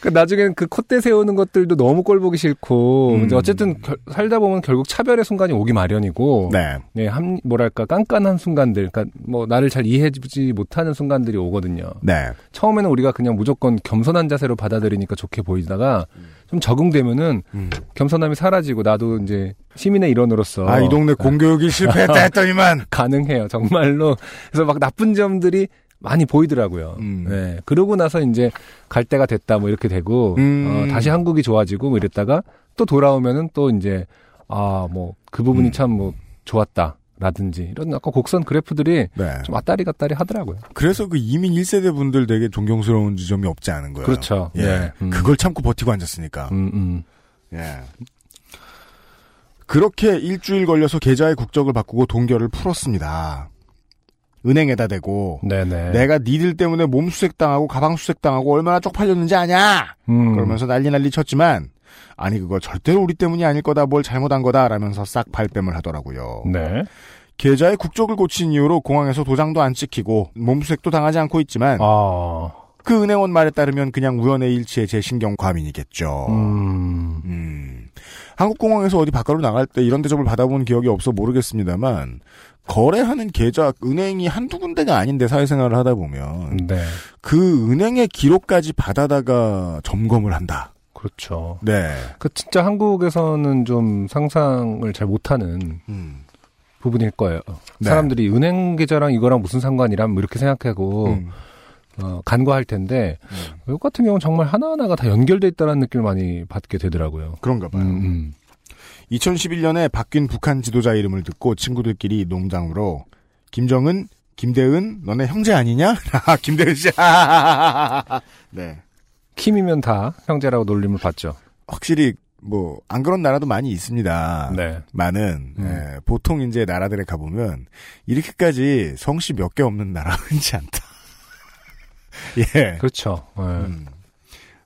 그 나중에는 그 콧대 세우는 것들도 너무 꼴 보기 싫고 음. 어쨌든 결- 살다 보면 결국 차별의 순간이 오기 마련이고 네. 네, 한 뭐랄까 깐깐한 순간들, 그러니까 뭐 나를 잘 이해해주지 못하는 순간들이 오거든요. 네. 처음에는 우리가 그냥 무조건 겸손한 자세로 받아들이니까 좋게 보이다가 좀 적응되면은 음. 겸손함이 사라지고 나도 이제 시민의 일원으로서 아 이 동네 공교육이 실패했다 했더니만 가능해요, 정말로. 그래서 막 나쁜 점들이 많이 보이더라고요. 음. 네. 그러고 나서 이제 갈 때가 됐다 뭐 이렇게 되고 음. 어, 다시 한국이 좋아지고 뭐 이랬다가 또 돌아오면은 또 이제 아 뭐 그 부분이 음. 참뭐 좋았다 라든지 이런 아까 곡선 그래프들이 네. 좀 왔다리 갔다리 하더라고요. 그래서 그 이민 1세대 분들 되게 존경스러운 지점이 없지 않은 거예요. 그렇죠. 예. 네. 음. 그걸 참고 버티고 앉았으니까. 음, 음. 예. 그렇게 일주일 걸려서 계좌의 국적을 바꾸고 동결을 풀었습니다. 은행에다 대고 네네. 내가 니들 때문에 몸 수색당하고 가방 수색당하고 얼마나 쪽팔렸는지 아냐? 음. 그러면서 난리 난리 쳤지만 아니 그거 절대로 우리 때문이 아닐 거다 뭘 잘못한 거다 라면서 싹 발뺌을 하더라고요. 네. 계좌의 국적을 고친 이후로 공항에서 도장도 안 찍히고 몸수색도 당하지 않고 있지만 아. 그 은행원 말에 따르면 그냥 우연의 일치의 제 신경 과민이겠죠. 음. 음. 한국 공항에서 어디 바깥으로 나갈 때 이런 대접을 받아본 기억이 없어 모르겠습니다만 거래하는 계좌 은행이 한두 군데가 아닌데 사회생활을 하다 보면 네. 그 은행의 기록까지 받아다가 점검을 한다. 그렇죠. 네. 그 진짜 한국에서는 좀 상상을 잘 못하는 음. 부분일 거예요. 네. 사람들이 은행 계좌랑 이거랑 무슨 상관이란 뭐 이렇게 생각하고 음. 어, 간과할 텐데 이것 같은 경우는 정말 하나하나가 다 연결돼 있다는 느낌을 많이 받게 되더라고요. 그런가 봐요. 음, 음. 2011년에 바뀐 북한 지도자 이름을 듣고 친구들끼리 농장으로 김정은, 김대은, 너네 형제 아니냐? 아, 김대은 씨. 네. 킴이면 다 형제라고 놀림을 받죠. 확실히 뭐 안 그런 나라도 많이 있습니다. 네. 많은 음. 예, 보통 이제 나라들에 가보면 이렇게까지 성씨 몇 개 없는 나라 흔치 않다. 예. 그렇죠. 예. 음.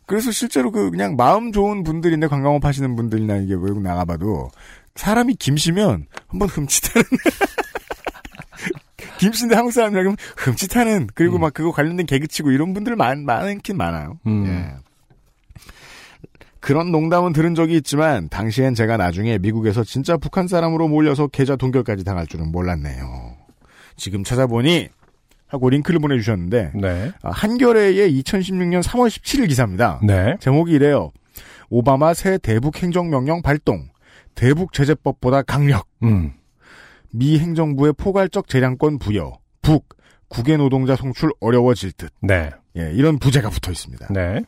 그래서 실제로 그 그냥 마음 좋은 분들인데 관광업 하시는 분들이나 이게 외국 나가봐도 사람이 김씨면 한번 흠칫하는 김씨인데 한국 사람이라면 흠칫하는 그리고 음. 막 그거 관련된 개그치고 이런 분들 많 많긴 많아요. 음. 예. 그런 농담은 들은 적이 있지만 당시엔 제가 나중에 미국에서 진짜 북한 사람으로 몰려서 계좌 동결까지 당할 줄은 몰랐네요. 지금 찾아보니 하고 링크를 보내주셨는데 네. 아, 한겨레의 2016년 3월 17일 기사입니다. 네. 제목이 이래요. 오바마 새 대북 행정명령 발동. 대북 제재법보다 강력. 음. 미 행정부의 포괄적 재량권 부여. 북. 국외 노동자 송출 어려워질 듯. 네. 예, 이런 부제가 붙어 있습니다. 네.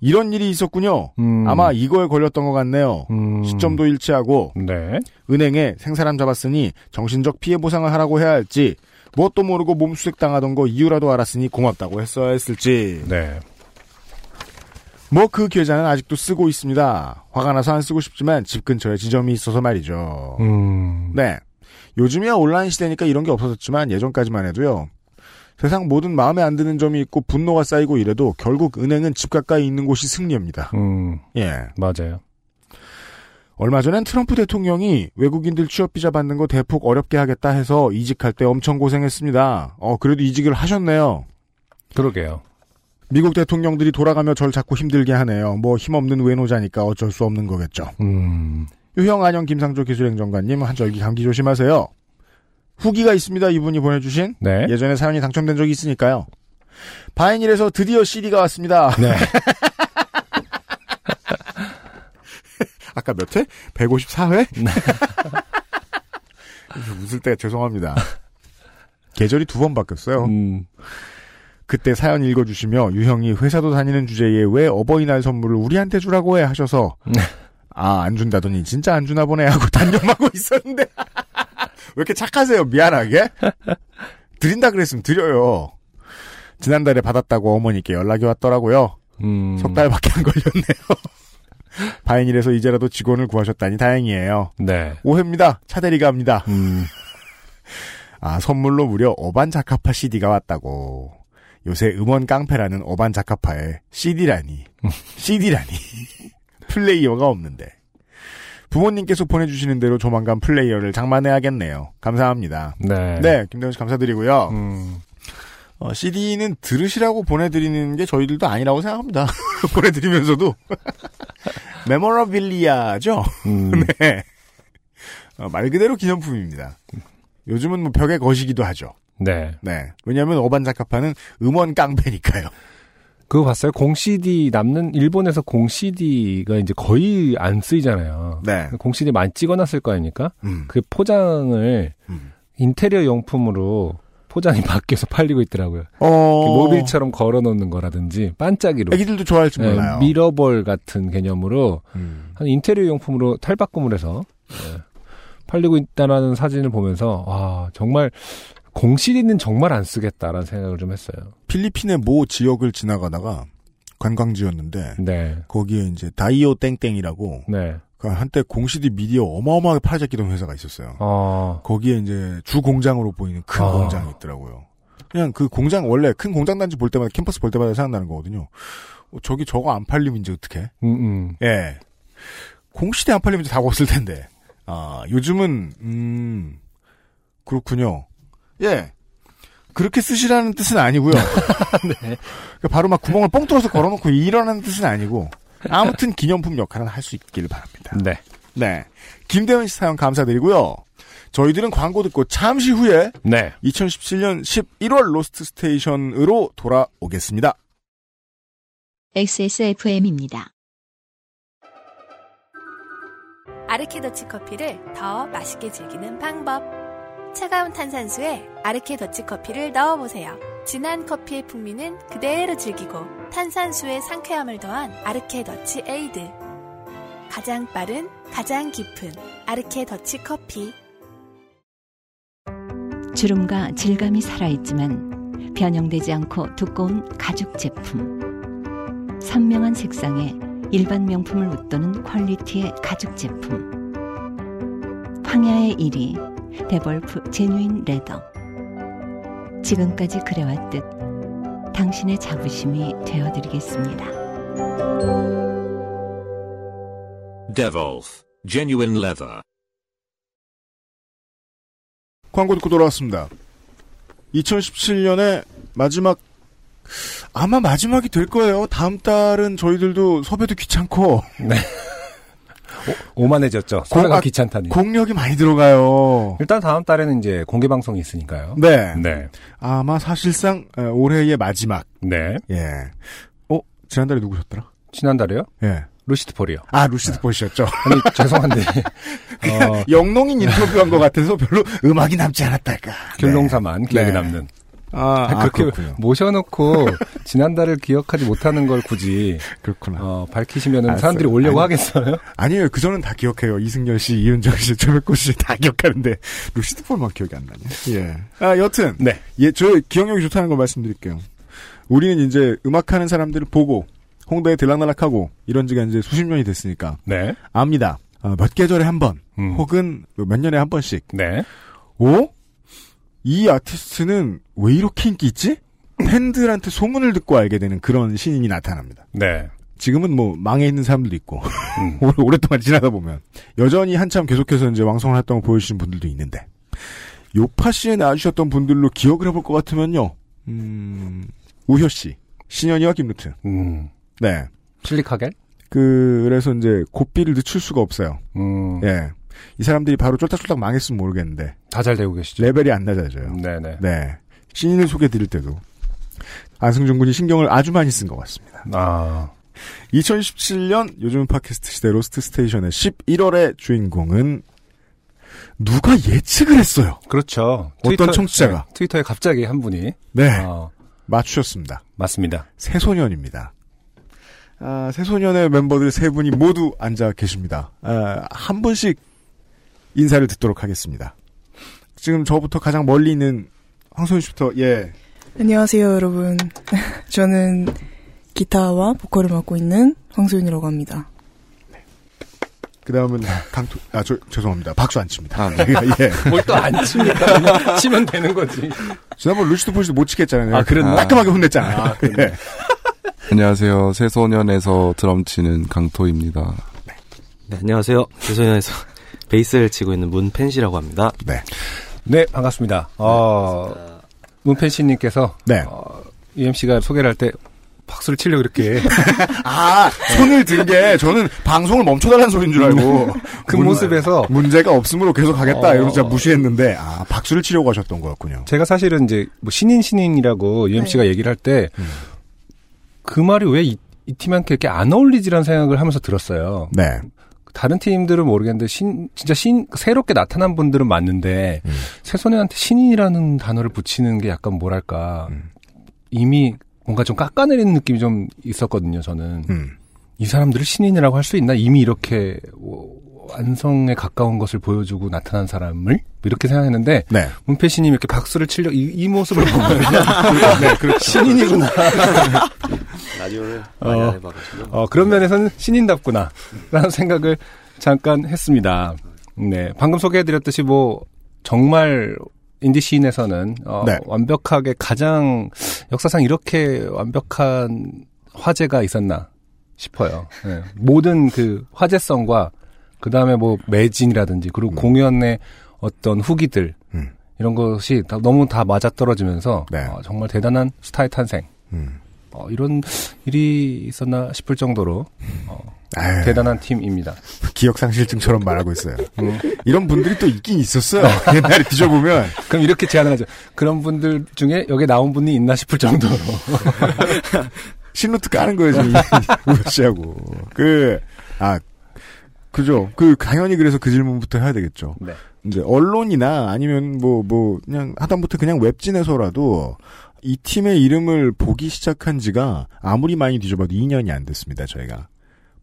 이런 일이 있었군요. 음. 아마 이거에 걸렸던 것 같네요. 음. 시점도 일치하고 네. 은행에 생사람 잡았으니 정신적 피해 보상을 하라고 해야 할지 뭣도 모르고 몸수색 당하던 거 이유라도 알았으니 고맙다고 했어야 했을지 네. 뭐 그 계좌는 아직도 쓰고 있습니다. 화가 나서 안 쓰고 싶지만 집 근처에 지점이 있어서 말이죠. 음. 네. 요즘이야 온라인 시대니까 이런 게 없어졌지만 예전까지만 해도요. 세상 모든 마음에 안 드는 점이 있고 분노가 쌓이고 이래도 결국 은행은 집 가까이 있는 곳이 승리입니다. 음. 예. 맞아요. 얼마 전엔 트럼프 대통령이 외국인들 취업 비자 받는 거 대폭 어렵게 하겠다 해서 이직할 때 엄청 고생했습니다. 어, 그래도 이직을 하셨네요. 그러게요. 미국 대통령들이 돌아가며 절 자꾸 힘들게 하네요. 뭐 힘없는 외노자니까 어쩔 수 없는 거겠죠. 음, 유형 안녕 김상조 기술행정관님 한절기 감기 조심하세요. 후기가 있습니다. 이분이 보내주신 네. 예전에 사연이 당첨된 적이 있으니까요. 바인일에서 드디어 CD가 왔습니다. 네. 아까 몇 회? 154회? 네. 웃을 때 죄송합니다. 계절이 두 번 바뀌었어요. 음, 그때 사연 읽어주시며 유형이 회사도 다니는 주제에 왜 어버이날 선물을 우리한테 주라고 해 하셔서 네. 아안 준다더니 진짜 안 주나 보네 하고 단념하고 있었는데 왜 이렇게 착하세요 미안하게 드린다 그랬으면 드려요 지난달에 받았다고 어머니께 연락이 왔더라고요 음. 석 달밖에 안 걸렸네요 바인일에서 이제라도 직원을 구하셨다니 다행이에요 네. 오해입니다 차대리가 합니다 음, 아, 선물로 무려 어반 자카파 CD가 왔다고. 요새 음원 깡패라는 어반 자카파에 CD라니. CD라니. 플레이어가 없는데. 부모님께서 보내주시는 대로 조만간 플레이어를 장만해야겠네요. 감사합니다. 네. 네, 김대현 씨 감사드리고요. 음, 어, CD는 들으시라고 보내드리는 게 저희들도 아니라고 생각합니다. 보내드리면서도. 메모라빌리아죠? 음, 네. 어, 말 그대로 기념품입니다. 요즘은 뭐 벽에 거시기도 하죠. 네. 네. 왜냐하면 어반 자카파는 음원 깡패니까요. 그거 봤어요? 공 CD 남는 일본에서 공 CD가 이제 거의 안 쓰이잖아요. 네. 공 CD 많이 찍어놨을 거 아닙니까? 음. 그 포장을 음. 인테리어 용품으로 포장이 바뀌어서 팔리고 있더라고요. 어. 모빌처럼 걸어놓는 거라든지 반짝이로 애기들도 좋아할지 네, 몰라요. 미러볼 같은 개념으로 음. 한 인테리어 용품으로 탈바꿈을 해서 네, 팔리고 있다는 사진을 보면서 와 정말 공 CD는 정말 안 쓰겠다라는 생각을 좀 했어요. 필리핀의 모 지역을 지나가다가 관광지였는데 네, 거기에 이제 다이오 땡땡이라고 네, 그 한때 공시디 미디어 어마어마하게 팔아잡기던 회사가 있었어요. 어, 거기에 이제 주 공장으로 보이는 큰 아. 공장이 있더라고요. 그냥 그 공장 원래 큰 공장 단지 볼 때마다 캠퍼스 볼 때마다 생각나는 거거든요. 어, 저기 저거 안 팔리면 이제 어떡해? 음, 음, 예. 공시대 안 팔리면 이제 다 없을 텐데. 아, 요즘은, 음, 그렇군요. 예. 그렇게 쓰시라는 뜻은 아니고요. 그러니까 바로 막 구멍을 뻥 뚫어서 걸어놓고 이러는 뜻은 아니고, 아무튼 기념품 역할은 할수 있기를 바랍니다. 네, 네. 김대현 씨 사연 감사드리고요. 저희들은 광고 듣고 잠시 후에 네, 2017년 11월 Lost Station으로 돌아오겠습니다. XSFM입니다. 아르케 더치 커피를 더 맛있게 즐기는 방법. 차가운 탄산수에 아르케 더치 커피를 넣어보세요. 진한 커피의 풍미는 그대로 즐기고 탄산수의 상쾌함을 더한 아르케 더치 에이드. 가장 빠른, 가장 깊은 아르케 더치 커피. 주름과 질감이 살아있지만 변형되지 않고 두꺼운 가죽 제품. 선명한 색상에 일반 명품을 웃도는 퀄리티의 가죽 제품. 황야의 이리 데볼프 genuine leather. 지금까지 그래왔듯 당신의 자부심이 되어드리겠습니다. Devolf Genuine Leather. 광고 듣고 돌아왔습니다. 2017년의 마지막 아마 마지막이 될 거예요. 다음 달은 저희들도 섭외도 귀찮고 오 만해졌죠. 소개가 아, 귀찮다니. 공력이 많이 들어가요. 일단 다음 달에는 이제 공개 방송이 있으니까요. 네. 네, 아마 사실상 에, 올해의 마지막. 네. 예. 어 지난달에 누구셨더라? 지난달에요? 예. 루시드 폴이요. 아 루시드 보시였죠. 아니 죄송한데 어, 영농인 인터뷰한 것 같아서 별로 음악이 남지 않았달까. 귤농사만 기억에 네. 남는. 아, 아, 그렇게 그렇군요. 모셔놓고 지난달을 기억하지 못하는 걸 굳이 그렇구나. 어, 밝히시면. 사람들이 오려고 아니, 하겠어요? 아니에요. 그 전은 다 기억해요. 이승열 씨, 이은정 씨, 최백호 씨 다 기억하는데 루시드 폴만 기억이 안 나냐. 예. 아 여튼 네. 예, 저 기억력이 좋다는 걸 말씀드릴게요. 우리는 이제 음악하는 사람들을 보고 홍대에 들락날락하고 이런 지가 이제 수십 년이 됐으니까 네. 압니다. 어, 몇 계절에 한 번, 음. 혹은 몇 년에 한 번씩. 네. 오? 이 아티스트는 왜 이렇게 인기 있지? 팬들한테 소문을 듣고 알게 되는 그런 신인이 나타납니다. 네. 지금은 뭐 망해 있는 사람들도 있고 음. 오랫동안 지나다 보면 여전히 한참 계속해서 이제 왕성한 활동을 보여주시는 분들도 있는데 요팟시에 나와주셨던 분들로 기억을 해볼 것 같으면요. 음, 우효 씨, 신현희와 김루트. 음. 네. 실리카겔? 그, 그래서 이제 고삐를 늦출 수가 없어요. 음. 예. 이 사람들이 바로 쫄딱쫄딱 망했으면 모르겠는데 다 잘 되고 계시죠? 레벨이 안 낮아져요. 네네. 네. 신인을 소개해 드릴 때도 안승준 군이 신경을 아주 많이 쓴 것 같습니다. 아. 2017년 요즘 팟캐스트 시대 Lost Station의 11월의 주인공은 누가 예측을 했어요. 그렇죠. 어떤 청취자가? 네, 트위터에 갑자기 한 분이. 네. 어, 맞추셨습니다. 맞습니다. 새소년입니다. 아, 새소년의 멤버들 세 분이 모두 앉아 계십니다. 아, 한 분씩 인사를 듣도록 하겠습니다. 지금 저부터 가장 멀리 있는 황소연 씨부터 예. 안녕하세요, 여러분. 저는 기타와 보컬을 맡고 있는 황소윤이라고 합니다. 그 다음은 강토, 아, 저, 죄송합니다. 박수 안 칩니다. 아, 네. 예. 뭘 또 안 칩니까? 그냥 치면 되는 거지. 지난번 루시드 폴시도 못 치겠잖아요. 아, 그랬나? 따끔하게 혼냈잖아. 예. 안녕하세요. 새소년에서 드럼 치는 강토입니다. 네, 안녕하세요. 대소년에서 베이스를 치고 있는 문펜시라고 합니다. 네. 네, 반갑습니다. 어, 문펜씨님께서. 네. 어, UMC가 소개를 할 때 박수를 치려고 이렇게. 아, 손을 든 게 저는 방송을 멈춰달라는 소리인 줄 알고. 그 문- 모습에서 문제가 없으므로 계속 하겠다. 어. 이러고 진짜 무시했는데, 아, 박수를 치려고 하셨던 거였군요. 제가 사실은 이제 뭐 신인 신인이라고 UMC가 얘기를 할때그 음. 말이 왜이 팀한테 이렇게 안 어울리지라는 생각을 하면서 들었어요. 네. 다른 팀들은 모르겠는데 신 진짜 신 새롭게 나타난 분들은 맞는데 음. 새소년한테 신인이라는 단어를 붙이는 게 약간 뭐랄까 음. 이미 뭔가 좀 깎아내리는 느낌이 좀 있었거든요. 저는 음. 이 사람들을 신인이라고 할 수 있나 이미 이렇게 어, 완성에 가까운 것을 보여주고 나타난 사람을 이렇게 생각했는데 네. 문패 신님 이렇게 박수를 치려 이, 이 모습을 보면 네, 그렇죠. 신인이구나. 라디오를 많이 안 해봐가지고. 어, 그런 면에서는 신인답구나. 라는 생각을 잠깐 했습니다. 네. 방금 소개해드렸듯이 뭐, 정말, 인디 시인에서는, 어, 네. 완벽하게 가장, 역사상 이렇게 완벽한 화제가 있었나 싶어요. 네. 모든 그 화제성과, 그 다음에 뭐, 매진이라든지, 그리고 공연의 어떤 후기들, 음. 이런 것이 다- 너무 다 맞아떨어지면서, 네. 어, 정말 대단한 스타의 탄생. 음. 어, 이런 일이 있었나 싶을 정도로 아유, 대단한 팀입니다. 기억상실증처럼 말하고 있어요. 음. 이런 분들이 또 있긴 있었어요. 옛날에 뒤져보면. 그럼 이렇게 제안을 하죠. 그런 분들 중에 여기 나온 분이 있나 싶을 정도로. 신노트 까는 거예요, 지금. 우효 씨하고. 그, 아, 그죠. 그, 당연히 그래서 그 질문부터 해야 되겠죠. 네. 이제, 언론이나 아니면 뭐, 뭐, 그냥, 하다못해 그냥 웹진에서라도 이 팀의 이름을 보기 시작한 지가 아무리 많이 뒤져봐도 2년이 안 됐습니다, 저희가.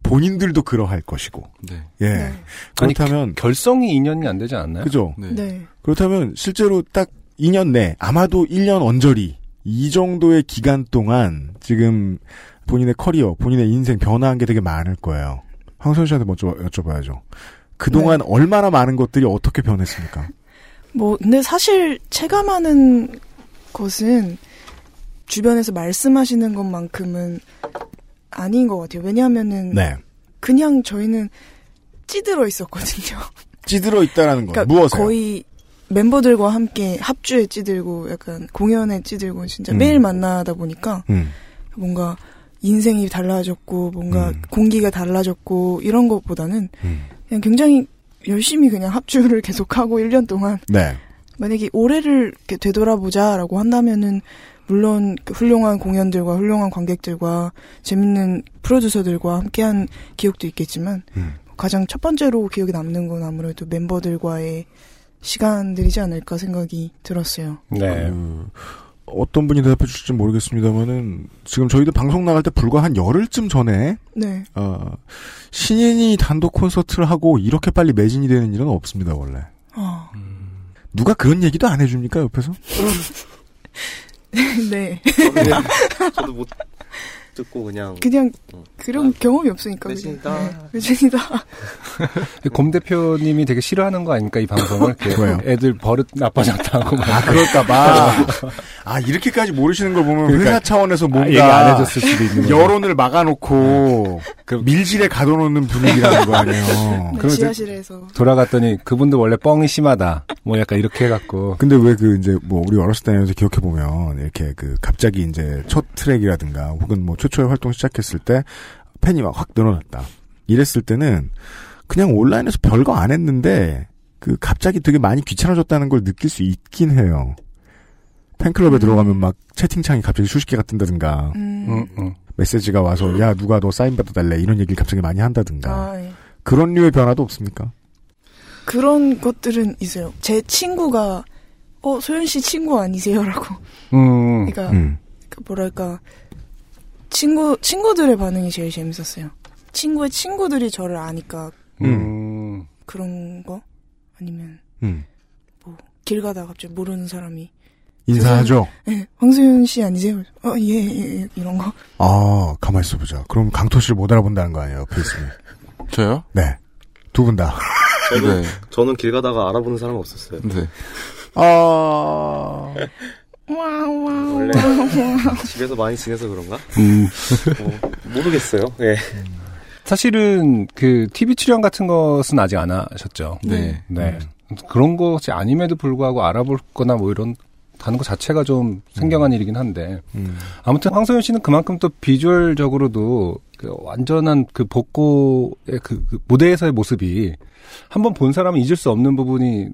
본인들도 그러할 것이고. 네. 예. 네. 그렇다면, 결성이 2년이 안 되지 않나요? 그죠. 네. 네. 그렇다면 실제로 딱 2년 내 아마도 1년 언저리 이 정도의 기간 동안 지금 본인의 커리어, 본인의 인생 변화한 게 되게 많을 거예요. 황선 씨한테 먼저 여쭤봐야죠. 그동안 얼마나 많은 것들이 어떻게 변했습니까? 뭐, 근데 사실 체감하는 것은 주변에서 말씀하시는 것만큼은 아닌 것 같아요. 왜냐하면은 네. 그냥 저희는 찌들어 있었거든요. 찌들어 있다라는 건 그러니까 무엇에? 거의 멤버들과 함께 합주에 찌들고 약간 공연에 찌들고 진짜 음. 매일 만나다 보니까 음. 뭔가 인생이 달라졌고 뭔가 음. 공기가 달라졌고 이런 것보다는 음. 그냥 굉장히 열심히 그냥 합주를 계속하고 1년 동안 네. 만약에 올해를 이렇게 되돌아보자라고 한다면은 물론 그 훌륭한 공연들과 훌륭한 관객들과 재밌는 프로듀서들과 함께한 기억도 있겠지만 음. 가장 첫 번째로 기억에 남는 건 아무래도 멤버들과의 시간들이지 않을까 생각이 들었어요. 네. 그, 어떤 분이 대답해 주실지 모르겠습니다만은 지금 저희도 방송 나갈 때 불과 한 열흘쯤 전에 네. 어, 신인이 단독 콘서트를 하고 이렇게 빨리 매진이 되는 일은 없습니다 원래. 아, 누가 그런 얘기도 안 해줍니까 옆에서? 네. 저도 못 듣고 그냥 그냥 어. 그런 경험이 없으니까. 외진이다. 네, 외진이다. 곰 대표님이 되게 싫어하는 거 아닙니까 이 방송을? 애들 버릇 나빠졌다고 막 아, 그럴까봐. 아, 이렇게까지 모르시는 걸 보면 그러니까, 회사 차원에서 아, 뭔가 얘기 안 해줬을 수도 있는 거죠. 여론을 막아놓고 그 밀실에 가둬놓는 분위기라는 거 아니에요. 네, 그럼 이제- 지하실에서. 돌아갔더니 그분도 원래 뻥이 심하다 뭐 약간 이렇게 해갖고 근데 왜 그 이제 뭐 우리 어렸을 때에서 기억해 보면 이렇게 그 갑자기 이제 첫 트랙이라든가 혹은 뭐최 초의 활동 시작했을 때 팬이 막 확 늘어났다. 이랬을 때는 그냥 온라인에서 별거 안 했는데 그 갑자기 되게 많이 귀찮아졌다는 걸 느낄 수 있긴 해요. 팬클럽에 음. 들어가면 막 채팅창이 갑자기 수십 개가 뜬다든가 음. 응, 응. 메시지가 와서 야 누가 너 사인 받아달래 이런 얘기를 갑자기 많이 한다든가 아, 예. 그런 류의 변화도 없습니까? 그런 것들은 있어요. 제 친구가 어 소연 씨 친구 아니세요라고. 음, 그러니까 음. 그 뭐랄까 친구 친구들의 반응이 제일 재밌었어요. 친구의 친구들이 저를 아니까 음. 그런 거 아니면 음. 길 가다 갑자기 모르는 사람이 인사하죠. 예, 황소연 씨 아니세요? 어, 예, 예, 예, 이런 거. 아 가만 있어 보자. 그럼 강토 씨를 못 알아본다는 거 아니에요, 옆에 있으면. 저요? 네. 두 분 다. 네. 저는 길 가다가 알아보는 사람 없었어요. 네. 아. 원래 집에서 많이 지내서 그런가? 음. 뭐, 모르겠어요. 예. 사실은 그 TV 출연 같은 것은 아직 안 하셨죠. 네. 네. 그런 것이 아님에도 불구하고 알아볼 거나 뭐 이런 다는 것 자체가 좀 생경한 일이긴 한데 음. 아무튼 황소연 씨는 그만큼 또 비주얼적으로도 그 완전한 그 복고의 그, 그 무대에서의 모습이 한번 본 사람은 잊을 수 없는 부분이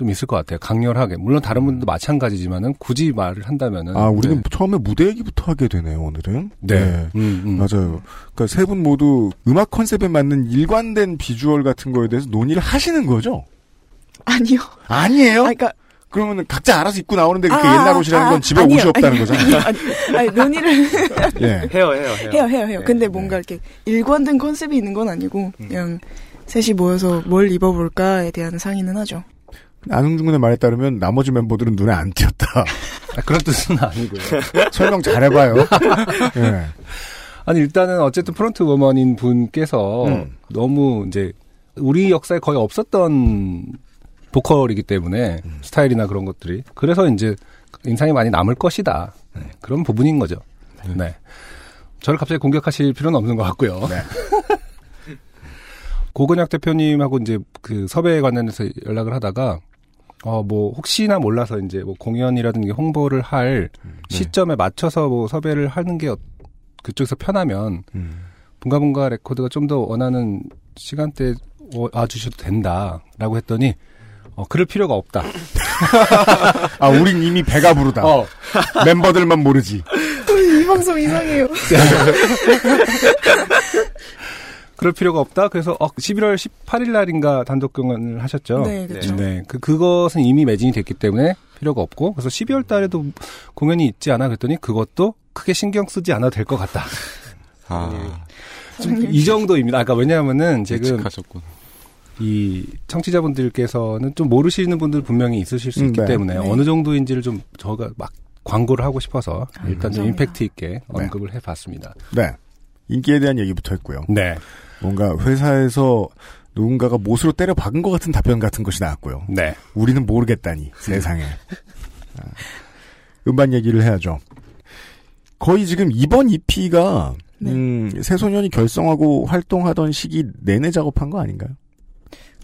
좀 있을 것 같아요. 강렬하게. 물론 다른 분들도 마찬가지지만은 굳이 말을 한다면은 아, 우리는 네. 처음에 무대 얘기부터 하게 되네요, 오늘은. 네. 음, 음. 맞아요. 그러니까 세 분 모두 음악 컨셉에 맞는 일관된 비주얼 같은 거에 대해서 논의를 하시는 거죠? 아니요. 아니에요? 아, 그러니까 그러면은 각자 알아서 입고 나오는데 그렇게 아, 옛날 옷이라는 아, 건 집에 아니요. 옷이 없다는 거잖아요. 아니, 아니 논의를 예. 해요, 해요, 해요. 해요, 해요, 해요. 네, 근데 네. 뭔가 이렇게 일관된 컨셉이 있는 건 아니고 그냥 셋이 모여서 뭘 입어볼까에 대한 상의는 하죠. 안흥준 군의 말에 따르면 나머지 멤버들은 눈에 안 띄었다. 아, 그런 뜻은 아니고요. 설명 잘해봐요. 예. 아니 일단은 어쨌든 front woman인 분께서 음. 너무 이제 우리 역사에 거의 없었던 보컬이기 때문에 음. 스타일이나 그런 것들이 그래서 이제 인상이 많이 남을 것이다 네, 그런 부분인 거죠. 네. 저를 갑자기 공격하실 필요는 없는 것 같고요. 네. 고근혁 대표님하고 이제 그 섭외에 관련해서 연락을 하다가 어 뭐 혹시나 몰라서 이제 뭐 공연이라든지 홍보를 할 네. 시점에 맞춰서 뭐 섭외를 하는 게 어- 그쪽에서 편하면 음. bun가bun가 레코드가 좀 더 원하는 시간대에 와주셔도 된다 라고 했더니 어 그럴 필요가 없다. 아, 우린 이미 배가 부르다. 어 멤버들만 모르지. 이 방송 이상해요. 그럴 필요가 없다. 그래서 어 11월 18일 날인가 단독 공연을 하셨죠. 네, 그렇죠. 네, 그 그것은 이미 매진이 됐기 때문에 필요가 없고 그래서 12월 달에도 공연이 있지 않아 그랬더니 그것도 크게 신경 쓰지 않아도 될 것 같다. 아, 좀이 정도입니다. 아까 왜냐하면은 지금 예측하셨구나. 이 청취자분들께서는 좀 모르시는 분들 분명히 있으실 수 음, 있기 네. 때문에 네. 어느 정도인지를 좀 저가 막 광고를 하고 싶어서 아, 일단 좀 감사합니다. 임팩트 있게 언급을 해봤습니다. 네. 인기에 대한 얘기부터 했고요. 네, 뭔가 회사에서 누군가가 못으로 때려 박은 것 같은 답변 같은 것이 나왔고요. 네, 우리는 모르겠다니 세상에. 아, 음반 얘기를 해야죠. 거의 지금 이번 EP가 네. 음, 새소년이 결성하고 활동하던 시기 내내 작업한 거 아닌가요?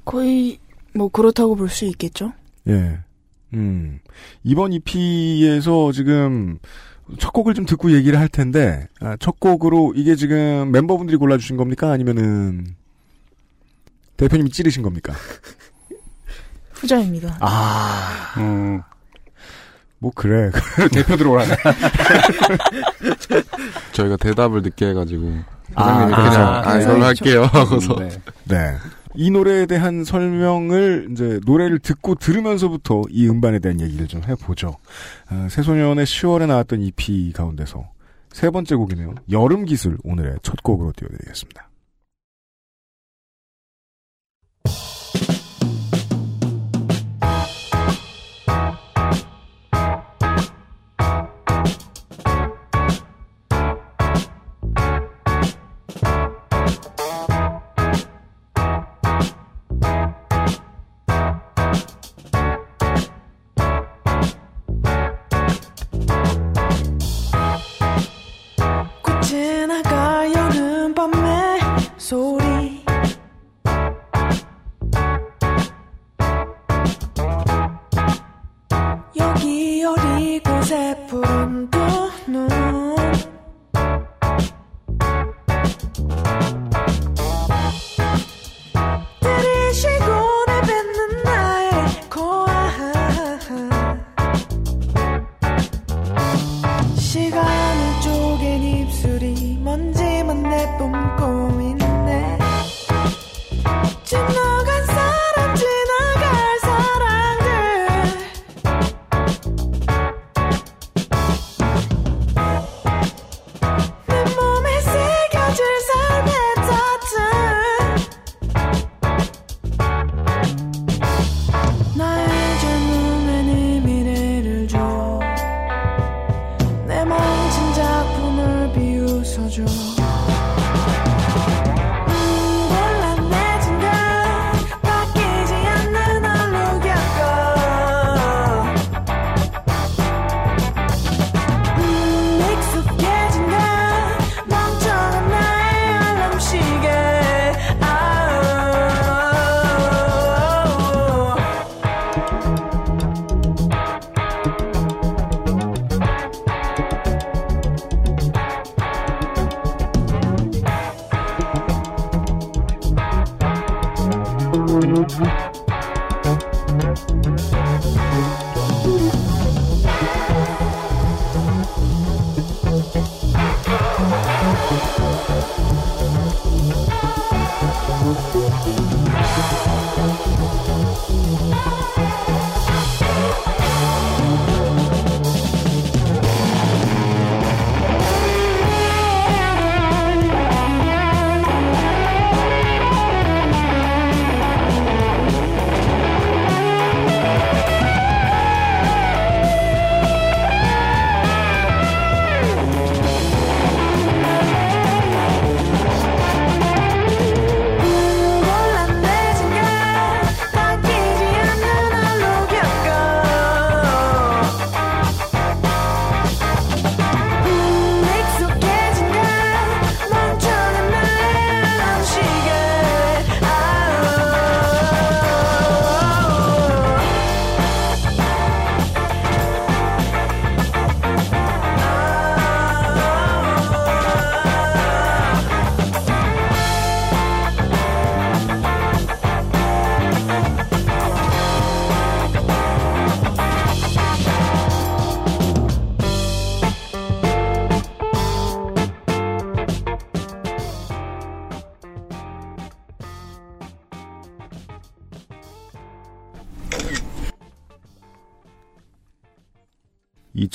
거의 뭐 그렇다고 볼 수 있겠죠. 예. 음. 이번 EP에서 지금 첫 곡을 좀 듣고 얘기를 할 텐데 아, 첫 곡으로 이게 지금 멤버분들이 골라주신 겁니까? 아니면은 대표님이 찌르신 겁니까? 후자입니다. 아, 음, 뭐 그래. 대표 들어오라네. 저희가 대답을 늦게 해가지고 아. 그냥 아, 그래서 이걸로 할게요 하고서 네. 네. 이 노래에 대한 설명을 이제 노래를 듣고 들으면서부터 이 음반에 대한 얘기를 좀 해보죠. 아, 새소년의 10월에 나왔던 EP 가운데서 세 번째 곡이네요. 여름 기술 오늘의 첫 곡으로 띄워드리겠습니다.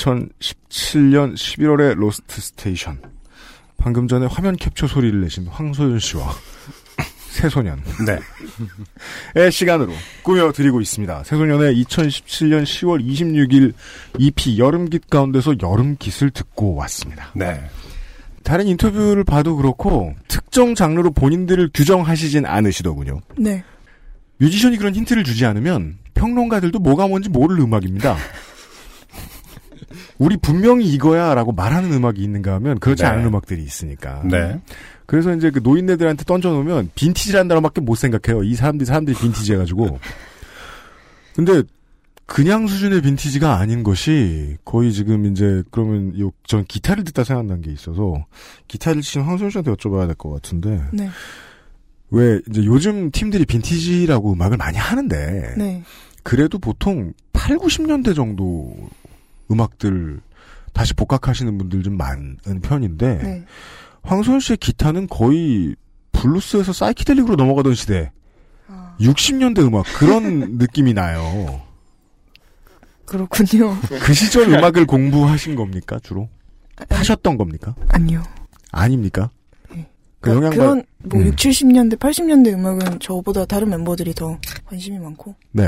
(2017년 11월의 Lost Station) 방금 전에 화면 캡처 소리를 내신 황소연 씨와 새소년 네. 의 시간으로 꾸며드리고 있습니다. 새소년의 2017년 10월 26일 EP 여름깃 가운데서 여름깃을 듣고 왔습니다. 네. 다른 인터뷰를 봐도 그렇고 특정 장르로 본인들을 규정하시진 않으시더군요. 네. 뮤지션이 그런 힌트를 주지 않으면 평론가들도 뭐가 뭔지 모를 음악입니다. 우리 분명히 이거야라고 말하는 음악이 있는가 하면 그렇지 네. 않은 음악들이 있으니까. 네. 그래서 이제 그 노인네들한테 던져놓으면 빈티지라는 단어밖에 못 생각해요. 이 사람들이 사람들이 빈티지 해가지고. 근데 그냥 수준의 빈티지가 아닌 것이 거의 지금 이제 그러면 요, 전 기타를 듣다 생각난 게 있어서 기타를 치신 황소연 씨한테 여쭤봐야 될 것 같은데 네. 왜 이제 요즘 팀들이 빈티지라고 음악을 많이 하는데 네. 그래도 보통 8, 90년대 정도 음악들 다시 복각하시는 분들 좀 많은 편인데 네. 황소연 씨의 기타는 거의 블루스에서 사이키델릭으로 넘어가던 시대 아. 60년대 음악 그런 느낌이 나요. 그렇군요. 그 시절 음악을 공부하신 겁니까 주로? 하셨던 겁니까? 아니요. 아닙니까? 그 그러니까 영향 그런 뭐 음. 6, 70년대, 80년대 음악은 저보다 다른 멤버들이 더 관심이 많고 네.